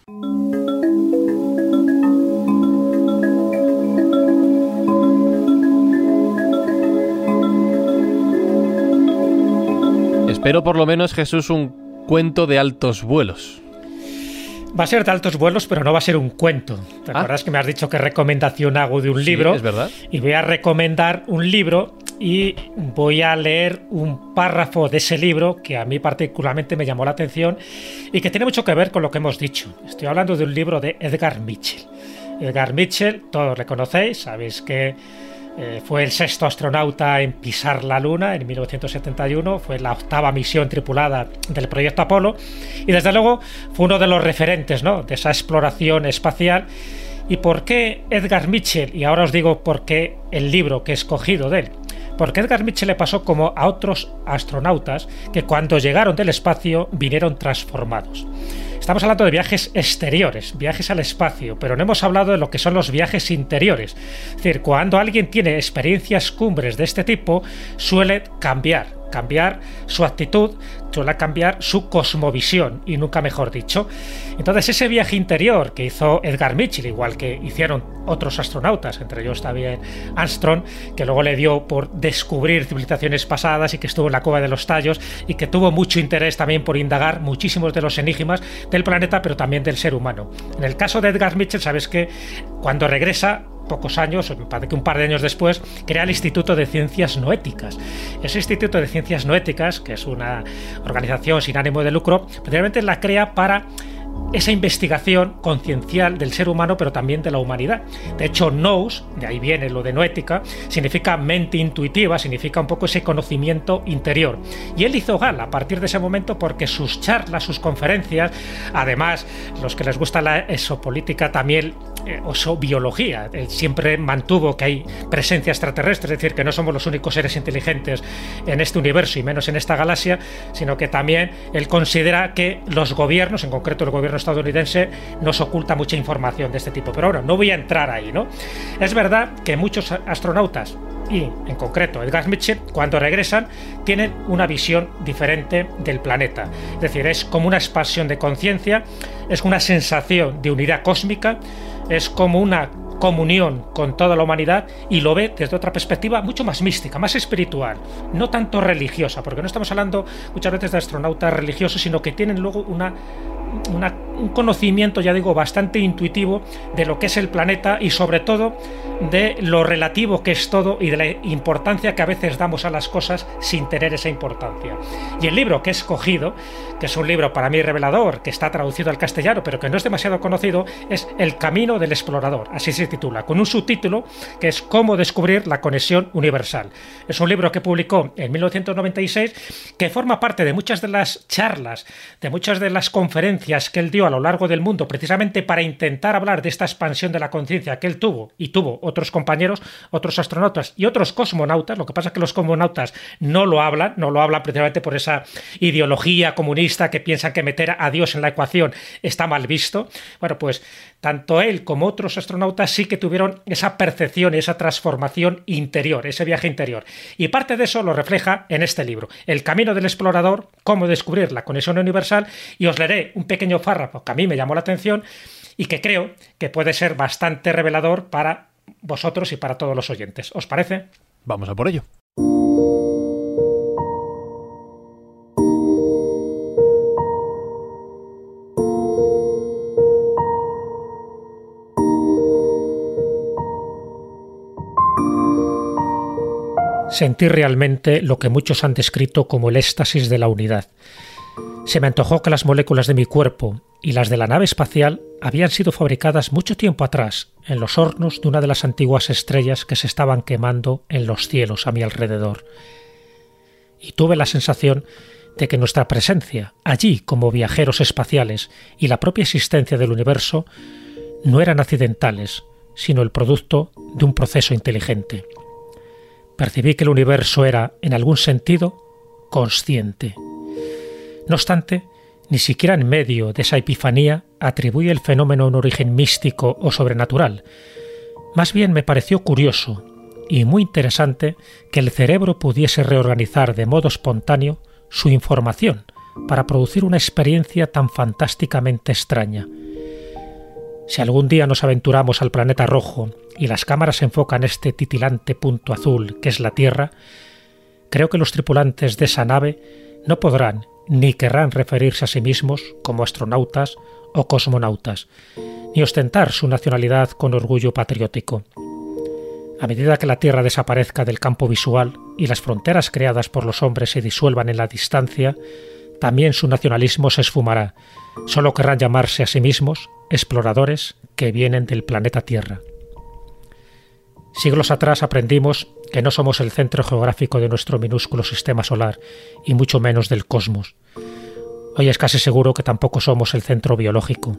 Speaker 3: Espero por lo menos, Jesús, un cuento de altos vuelos.
Speaker 7: Va a ser de altos vuelos, pero no va a ser un cuento. ¿Te ah. acuerdas que me has dicho qué recomendación hago de un libro?
Speaker 3: Es verdad.
Speaker 7: Y voy a recomendar un libro y voy a leer un párrafo de ese libro que a mí particularmente me llamó la atención y que tiene mucho que ver con lo que hemos dicho. Estoy hablando de un libro de Edgar Mitchell. Edgar Mitchell, todos le conocéis, sabéis que eh, fue el sexto astronauta en pisar la Luna en 1971, fue la octava misión tripulada del proyecto Apolo y desde luego fue uno de los referentes de esa exploración espacial. ¿Y por qué Edgar Mitchell? Y ahora os digo por qué el libro que he escogido de él. Porque Edgar Mitchell le pasó como a otros astronautas que cuando llegaron del espacio vinieron transformados. Estamos hablando de viajes exteriores, viajes al espacio, pero no hemos hablado de lo que son los viajes interiores. Es decir, cuando alguien tiene experiencias cumbres de este tipo, suele cambiar, cambiar su actitud, suele cambiar su cosmovisión, y nunca mejor dicho. Entonces ese viaje interior que hizo Edgar Mitchell, igual que hicieron otros astronautas, entre ellos también Armstrong, que luego le dio por descubrir civilizaciones pasadas y que estuvo en la cueva de los tallos y que tuvo mucho interés también por indagar muchísimos de los enigmas del planeta, pero también del ser humano. En el caso de Edgar Mitchell, sabes que cuando regresa pocos años, me parece que un par de años después, crea el Instituto de Ciencias Noéticas. Ese Instituto de Ciencias Noéticas, que es una organización sin ánimo de lucro, realmente la crea para esa investigación conciencial del ser humano, pero también de la humanidad. De hecho, nous, de ahí viene lo de noética, significa mente intuitiva, significa un poco ese conocimiento interior. Y él hizo gala a partir de ese momento porque sus charlas, sus conferencias, además, los que les gusta la exopolítica también eh, o biología. Él siempre mantuvo que hay presencia extraterrestre, es decir, que no somos los únicos seres inteligentes en este universo y menos en esta galaxia, sino que también él considera que los gobiernos, en concreto el gobierno estadounidense, nos oculta mucha información de este tipo. Pero bueno, no voy a entrar ahí, ¿no? Es verdad que muchos astronautas y en concreto Edgar Mitchell, cuando regresan, tienen una visión diferente del planeta. Es decir, es como una expansión de conciencia, es una sensación de unidad cósmica, es como una comunión con toda la humanidad y lo ve desde otra perspectiva mucho más mística, más espiritual, no tanto religiosa, porque no estamos hablando muchas veces de astronautas religiosos, sino que tienen luego una un conocimiento, ya digo, bastante intuitivo de lo que es el planeta y sobre todo de lo relativo que es todo y de la importancia que a veces damos a las cosas sin tener esa importancia. Y el libro que he escogido, que es un libro para mí revelador, que está traducido al castellano, pero que no es demasiado conocido, es El Camino del Explorador, así se titula, con un subtítulo que es Cómo descubrir la conexión universal. Es un libro que publicó en 1996 que forma parte de muchas de las charlas, de muchas de las conferencias, que él dio a lo largo del mundo precisamente para intentar hablar de esta expansión de la conciencia que él tuvo y tuvo otros compañeros, otros astronautas y otros cosmonautas. Lo que pasa es que los cosmonautas no lo hablan, no lo hablan precisamente por esa ideología comunista que piensan que meter a Dios en la ecuación está mal visto. Bueno, pues tanto él como otros astronautas sí que tuvieron esa percepción, esa transformación interior, ese viaje interior. Y parte de eso lo refleja en este libro, El camino del explorador, cómo descubrir la conexión universal, y os leeré un pequeño párrafo que a mí me llamó la atención y que creo que puede ser bastante revelador para vosotros y para todos los oyentes. ¿Os parece?
Speaker 3: Vamos a por ello.
Speaker 7: Sentí realmente lo que muchos han descrito como el éxtasis de la unidad. Se me antojó que las moléculas de mi cuerpo y las de la nave espacial habían sido fabricadas mucho tiempo atrás en los hornos de una de las antiguas estrellas que se estaban quemando en los cielos a mi alrededor. Y tuve la sensación de que nuestra presencia allí como viajeros espaciales y la propia existencia del universo no eran accidentales, sino el producto de un proceso inteligente percibí que el universo era, en algún sentido, consciente. No obstante, ni siquiera en medio de esa epifanía atribuí el fenómeno un origen místico o sobrenatural. Más bien me pareció curioso y muy interesante que el cerebro pudiese reorganizar de modo espontáneo su información para producir una experiencia tan fantásticamente extraña. Si algún día nos aventuramos al planeta rojo y las cámaras enfocan este titilante punto azul que es la Tierra, creo que los tripulantes de esa nave no podrán ni querrán referirse a sí mismos como astronautas o cosmonautas, ni ostentar su nacionalidad con orgullo patriótico. A medida que la Tierra desaparezca del campo visual y las fronteras creadas por los hombres se disuelvan en la distancia, también su nacionalismo se esfumará. Solo querrán llamarse a sí mismos exploradores que vienen del planeta Tierra. Siglos atrás aprendimos que no somos el centro geográfico de nuestro minúsculo sistema solar, y mucho menos del cosmos. Hoy es casi seguro que tampoco somos el centro biológico.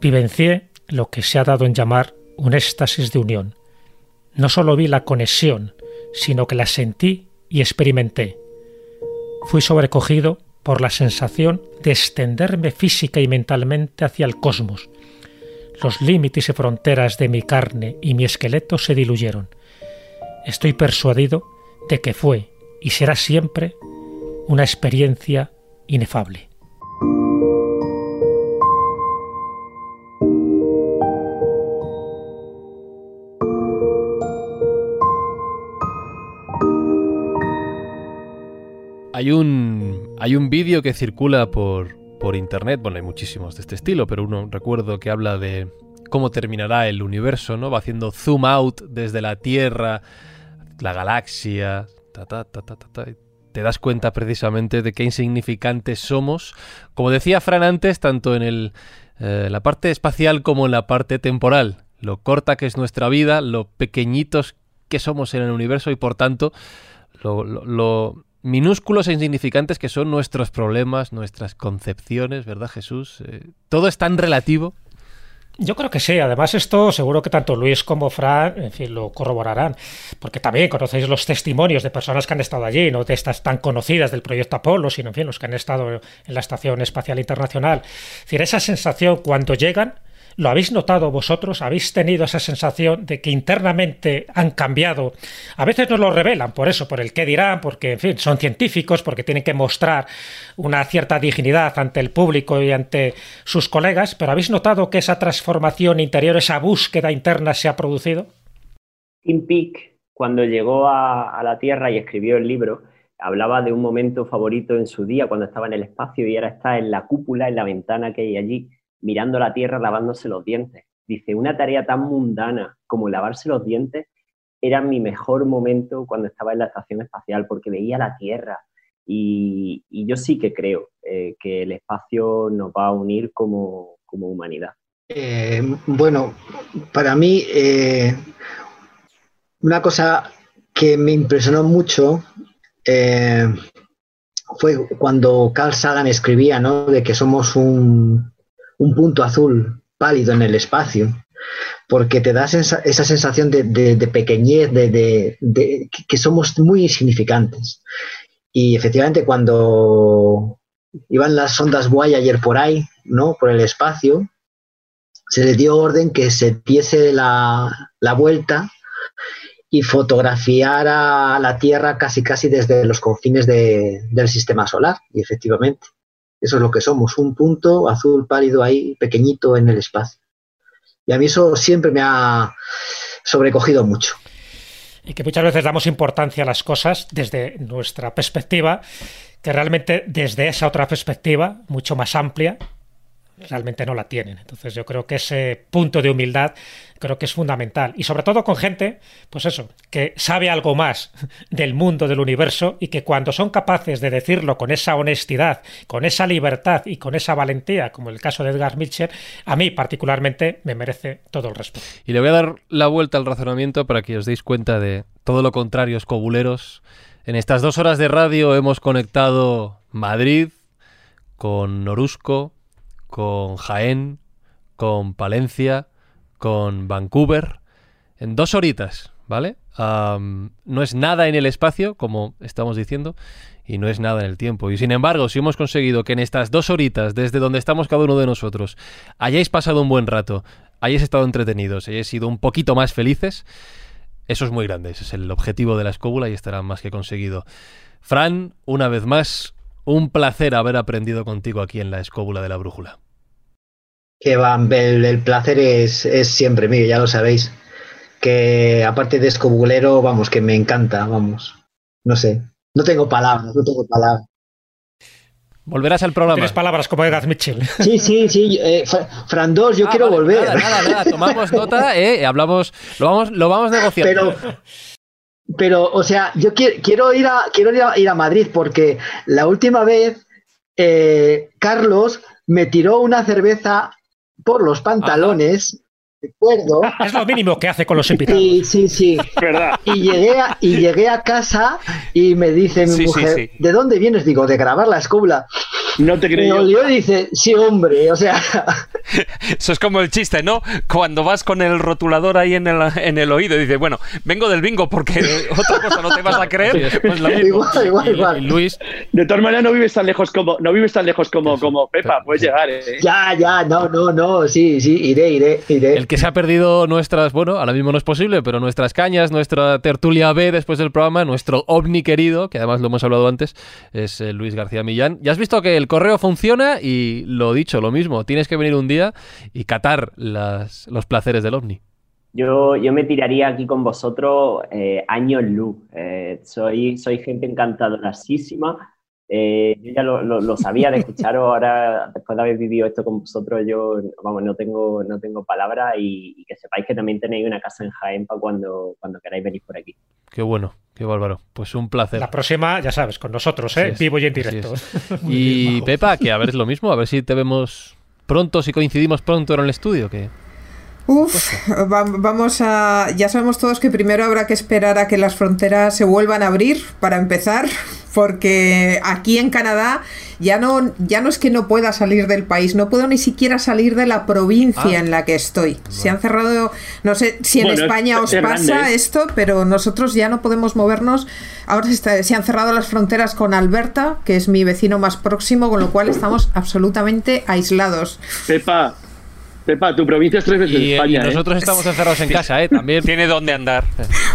Speaker 7: Vivencié lo que se ha dado en llamar un éxtasis de unión. No solo vi la conexión, sino que la sentí y experimenté. Fui sobrecogido por la sensación de extenderme física y mentalmente hacia el cosmos. Los límites y fronteras de mi carne y mi esqueleto se diluyeron. Estoy persuadido de que fue y será siempre una experiencia inefable.
Speaker 3: Hay un, hay un vídeo que circula por, por internet, bueno, hay muchísimos de este estilo, pero uno recuerdo que habla de cómo terminará el universo, ¿no? Va haciendo zoom out desde la Tierra, la galaxia, ta, ta, ta, ta, ta, te das cuenta precisamente de qué insignificantes somos. Como decía Fran antes, tanto en el, eh, la parte espacial como en la parte temporal. Lo corta que es nuestra vida, lo pequeñitos que somos en el universo y por tanto lo minúsculos e insignificantes que son nuestros problemas, nuestras concepciones, ¿verdad Jesús? Eh, todo es tan relativo.
Speaker 7: Yo creo que sí. Además, esto seguro que tanto Luis como Fran, en fin, lo corroborarán. Porque también conocéis los testimonios de personas que han estado allí, no de estas tan conocidas del proyecto Apolo, sino, en fin, los que han estado en la Estación Espacial Internacional. Es decir, esa sensación cuando llegan, ¿Lo habéis notado vosotros? ¿Habéis tenido esa sensación de que internamente han cambiado? A veces nos lo revelan por eso, por el qué dirán, porque, en fin, son científicos, porque tienen que mostrar una cierta dignidad ante el público y ante sus colegas, pero ¿habéis notado que esa transformación interior, esa búsqueda interna se ha producido?
Speaker 9: Tim Peake, cuando llegó a, la Tierra y escribió el libro, hablaba de un momento favorito en su día cuando estaba en el espacio y era estar en la cúpula, en la ventana que hay allí mirando la tierra lavándose los dientes. Dice, una tarea tan mundana como lavarse los dientes era mi mejor momento cuando estaba en la estación espacial porque veía la tierra. Y, yo sí que creo eh, que el espacio nos va a unir como, humanidad.
Speaker 8: Eh, bueno, para mí, eh, una cosa que me impresionó mucho fue cuando Carl Sagan escribía, ¿no? De que somos un, un punto azul pálido en el espacio, porque te da sensa- esa sensación de, de- pequeñez, de, de- que somos muy insignificantes. Y efectivamente cuando iban las sondas Voyager por ahí, ¿no? Por el espacio, se le dio orden que se diese la, la vuelta y fotografiara la Tierra casi casi desde los confines de- del sistema solar. Y efectivamente, eso es lo que somos, un punto azul pálido ahí, pequeñito en el espacio. Y a mí eso siempre me ha sobrecogido mucho.
Speaker 7: y que muchas veces damos importancia a las cosas desde nuestra perspectiva, que realmente desde esa otra perspectiva, mucho más amplia, realmente no la tienen. Entonces yo creo que ese punto de humildad creo que es fundamental. Y sobre todo con gente, pues eso, que sabe algo más del mundo, del universo, y que cuando son capaces de decirlo con esa honestidad, con esa libertad y con esa valentía, como el caso de Edgar Mitchell, a mí particularmente me merece todo el respeto.
Speaker 3: Y le voy a dar la vuelta al razonamiento para que os deis cuenta de todo lo contrario, escobuleros. En estas dos horas de radio hemos conectado Madrid con Norusco, con Jaén, con Palencia, con Vancouver, en dos horitas, ¿vale? No es nada en el espacio, como estamos diciendo, y no es nada en el tiempo. Y sin embargo, si hemos conseguido que en estas dos horitas, desde donde estamos cada uno de nosotros, hayáis pasado un buen rato, hayáis estado entretenidos, hayáis sido un poquito más felices, eso es muy grande. Ese es el objetivo de la escóbula y estará más que conseguido. Fran, una vez más, un placer haber aprendido contigo aquí en la escóbula de la brújula.
Speaker 8: Que van, el, el placer es, es siempre mío, ya lo sabéis. Que aparte de escobulero, vamos, que me encanta, vamos. No sé, no tengo palabras, no tengo palabras.
Speaker 3: Volverás al programa.
Speaker 7: Tienes palabras como Edgar Mitchell.
Speaker 8: Sí, sí, sí, eh, Fra- Fran 2, yo
Speaker 3: Ah,
Speaker 8: quiero
Speaker 3: vale,
Speaker 8: volver.
Speaker 3: Nada, nada, nada. Tomamos nota, eh, hablamos, lo vamos, lo vamos negociando.
Speaker 8: Pero, pero, o sea, yo quiero, quiero ir a quiero ir a, ir a Madrid porque la última vez eh, Carlos me tiró una cerveza por los pantalones, recuerdo.
Speaker 7: Es lo mínimo que hace con los invitados.
Speaker 8: Sí, sí, sí.
Speaker 5: ¿Verdad?
Speaker 8: Y llegué a, y llegué a casa y me dice mi
Speaker 4: Sí,
Speaker 8: mujer,
Speaker 4: sí.
Speaker 8: ¿de dónde vienes? Digo, de grabar la escóbula.
Speaker 5: No te
Speaker 8: Me
Speaker 5: creo.
Speaker 8: olió y dice, sí, hombre, o sea,
Speaker 4: Eso es como el chiste, ¿no? Cuando vas con el rotulador ahí en el, en el oído y dices, bueno, vengo del bingo porque otra cosa no te vas a creer.
Speaker 3: mismo.
Speaker 8: igual, igual, igual.
Speaker 3: y Luis,
Speaker 5: De todas maneras, no vives tan lejos como, no vives tan lejos como, como Pepa, puedes llegar, ¿eh?
Speaker 8: ya, ya, no, no, no, sí, sí, iré, iré, iré.
Speaker 3: el que se ha perdido nuestras, bueno, ahora mismo no es posible, pero nuestras cañas, nuestra tertulia B después del programa, nuestro ovni querido, que además lo hemos hablado antes, es eh, Luis García Millán. Ya has visto que el correo funciona y lo dicho, lo mismo, tienes que venir un día y catar las, los placeres del ovni.
Speaker 9: Yo, yo me tiraría aquí con vosotros eh, años luz. Eh, soy, soy gente encantadorasísima. Eh, yo ya lo, lo- lo sabía de escucharos ahora, después de haber vivido esto con vosotros, yo vamos, no tengo, no tengo palabras y, y que sepáis que también tenéis una casa en Jaén para cuando, cuando queráis venir por aquí.
Speaker 3: Qué bueno, qué bárbaro. Pues un placer.
Speaker 7: La próxima, ya sabes, con nosotros, ¿eh? Vivo y en directo. bien,
Speaker 3: Y. Pepa, que a ver es lo mismo, a ver si te vemos pronto, si coincidimos pronto en el estudio, que
Speaker 11: Uf, va- vamos a. Ya sabemos todos que primero habrá que esperar a que las fronteras se vuelvan a abrir para empezar, porque aquí en Canadá ya no, ya no es que no pueda salir del país, no puedo ni siquiera salir de la provincia
Speaker 3: Ah.
Speaker 11: en la que estoy. Se han cerrado, no sé si en
Speaker 5: Bueno,
Speaker 11: España
Speaker 5: es-
Speaker 11: os
Speaker 5: es
Speaker 11: pasa
Speaker 5: grande, ¿eh?
Speaker 11: esto, pero nosotros ya no podemos movernos. Ahora se, está- se han cerrado las fronteras con Alberta, que es mi vecino más próximo, con lo cual estamos absolutamente aislados.
Speaker 5: Pepa, Pepa, tu provincia es tres veces
Speaker 3: y,
Speaker 5: España,
Speaker 3: y
Speaker 5: ¿eh?
Speaker 3: nosotros estamos encerrados en casa, ¿eh? También.
Speaker 4: Tiene dónde andar.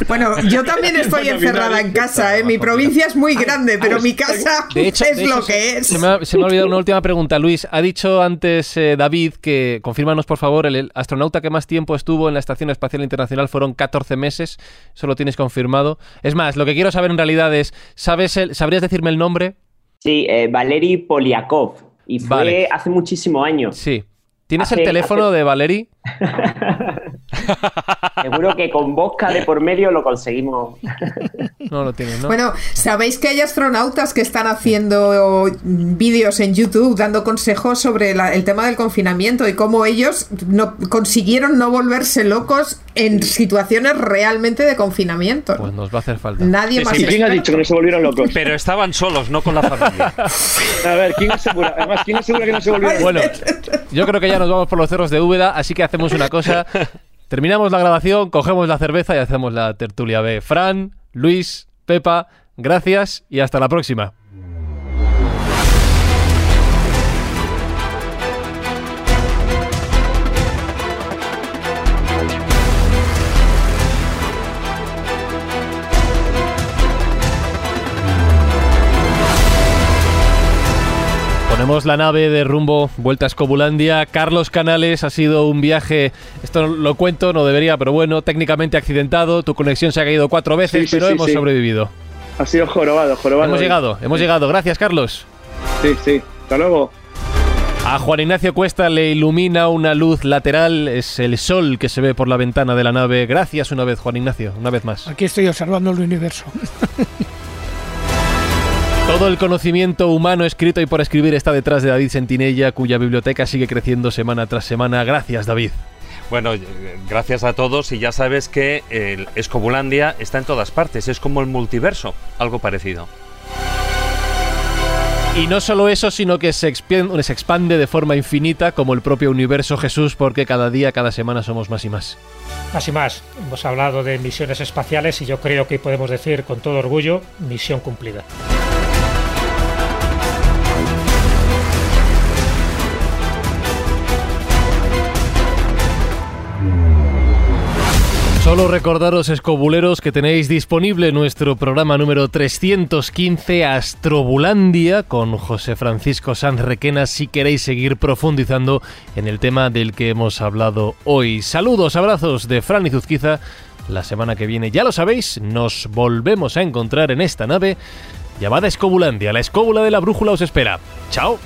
Speaker 11: Bueno, yo también estoy
Speaker 5: Bueno,
Speaker 11: encerrada en casa, ¿eh? Mi provincia es muy grande, pero mi casa
Speaker 3: De hecho,
Speaker 11: es
Speaker 3: de hecho,
Speaker 11: lo que es.
Speaker 3: Se me, ha, se me ha olvidado una última pregunta, Luis. Ha dicho antes eh, David que, confírmanos por favor, el, el astronauta que más tiempo estuvo en la Estación Espacial Internacional fueron 14 meses. Eso lo tienes confirmado. Es más, lo que quiero saber en realidad es, ¿sabes el- ¿sabrías decirme el nombre?
Speaker 9: Sí, eh, Valery Polyakov. Y fue
Speaker 3: Vale.
Speaker 9: hace muchísimos años.
Speaker 3: Sí. ¿Tienes el teléfono
Speaker 9: hace-
Speaker 3: de Valery?
Speaker 9: Seguro que con Bosca de por medio lo conseguimos.
Speaker 3: No lo tienen, ¿no?
Speaker 11: Bueno, ¿sabéis que hay astronautas que están haciendo vídeos en YouTube dando consejos sobre la- el tema del confinamiento y cómo ellos no, consiguieron no volverse locos en situaciones realmente de confinamiento?
Speaker 3: Pues nos va a hacer falta.
Speaker 11: Nadie
Speaker 4: Sí,
Speaker 11: más.
Speaker 4: sí,
Speaker 5: ¿Quién ha dicho que no se volvieron locos?
Speaker 4: Pero estaban solos, no con la familia.
Speaker 5: A ver, ¿quién asegura? Además, ¿quién asegura que no se volvieron
Speaker 3: Bueno,
Speaker 5: locos?
Speaker 3: yo creo que ya nos vamos por los cerros de Úbeda, así que hacemos una cosa. Terminamos la grabación, cogemos la cerveza y hacemos la tertulia B. Fran, Luis, Pepa, gracias y hasta la próxima. Ponemos la nave de rumbo vuelta a Escobulandia. Carlos Canales, ha sido un viaje, esto lo cuento, no debería, pero bueno, técnicamente accidentado. Tu conexión se ha caído cuatro veces,
Speaker 5: Sí, sí,
Speaker 3: pero
Speaker 5: sí,
Speaker 3: hemos
Speaker 5: sí.
Speaker 3: sobrevivido.
Speaker 5: Ha sido jorobado, jorobado.
Speaker 3: Hemos llegado, hemos llegado. Gracias, Carlos.
Speaker 5: Sí, sí. Hasta luego.
Speaker 3: A Juan Ignacio Cuesta le ilumina una luz lateral, es el sol que se ve por la ventana de la nave. Gracias una vez, Juan Ignacio, una vez más.
Speaker 6: Aquí estoy observando el universo.
Speaker 3: Todo el conocimiento humano escrito y por escribir está detrás de David Sentinella, cuya biblioteca sigue creciendo semana tras semana. Gracias, David.
Speaker 4: Bueno, eh, gracias a todos y ya sabes que el Escobulandia está en todas partes, es como el multiverso, algo parecido.
Speaker 3: Y no solo eso, sino que se, expien- se expande de forma infinita como el propio universo Jesús, porque cada día, cada semana somos más y más.
Speaker 7: Más y más, hemos hablado de misiones espaciales y yo creo que podemos decir con todo orgullo, misión cumplida.
Speaker 3: Solo recordaros, escobuleros, que tenéis disponible nuestro programa número 315, Astrobulandia, con José Francisco Sanz Requena, si queréis seguir profundizando en el tema del que hemos hablado hoy. Saludos, abrazos de Fran y Zuzquiza. La semana que viene, ya lo sabéis, nos volvemos a encontrar en esta nave llamada Escobulandia. La escóbula de la brújula os espera. ¡Chao!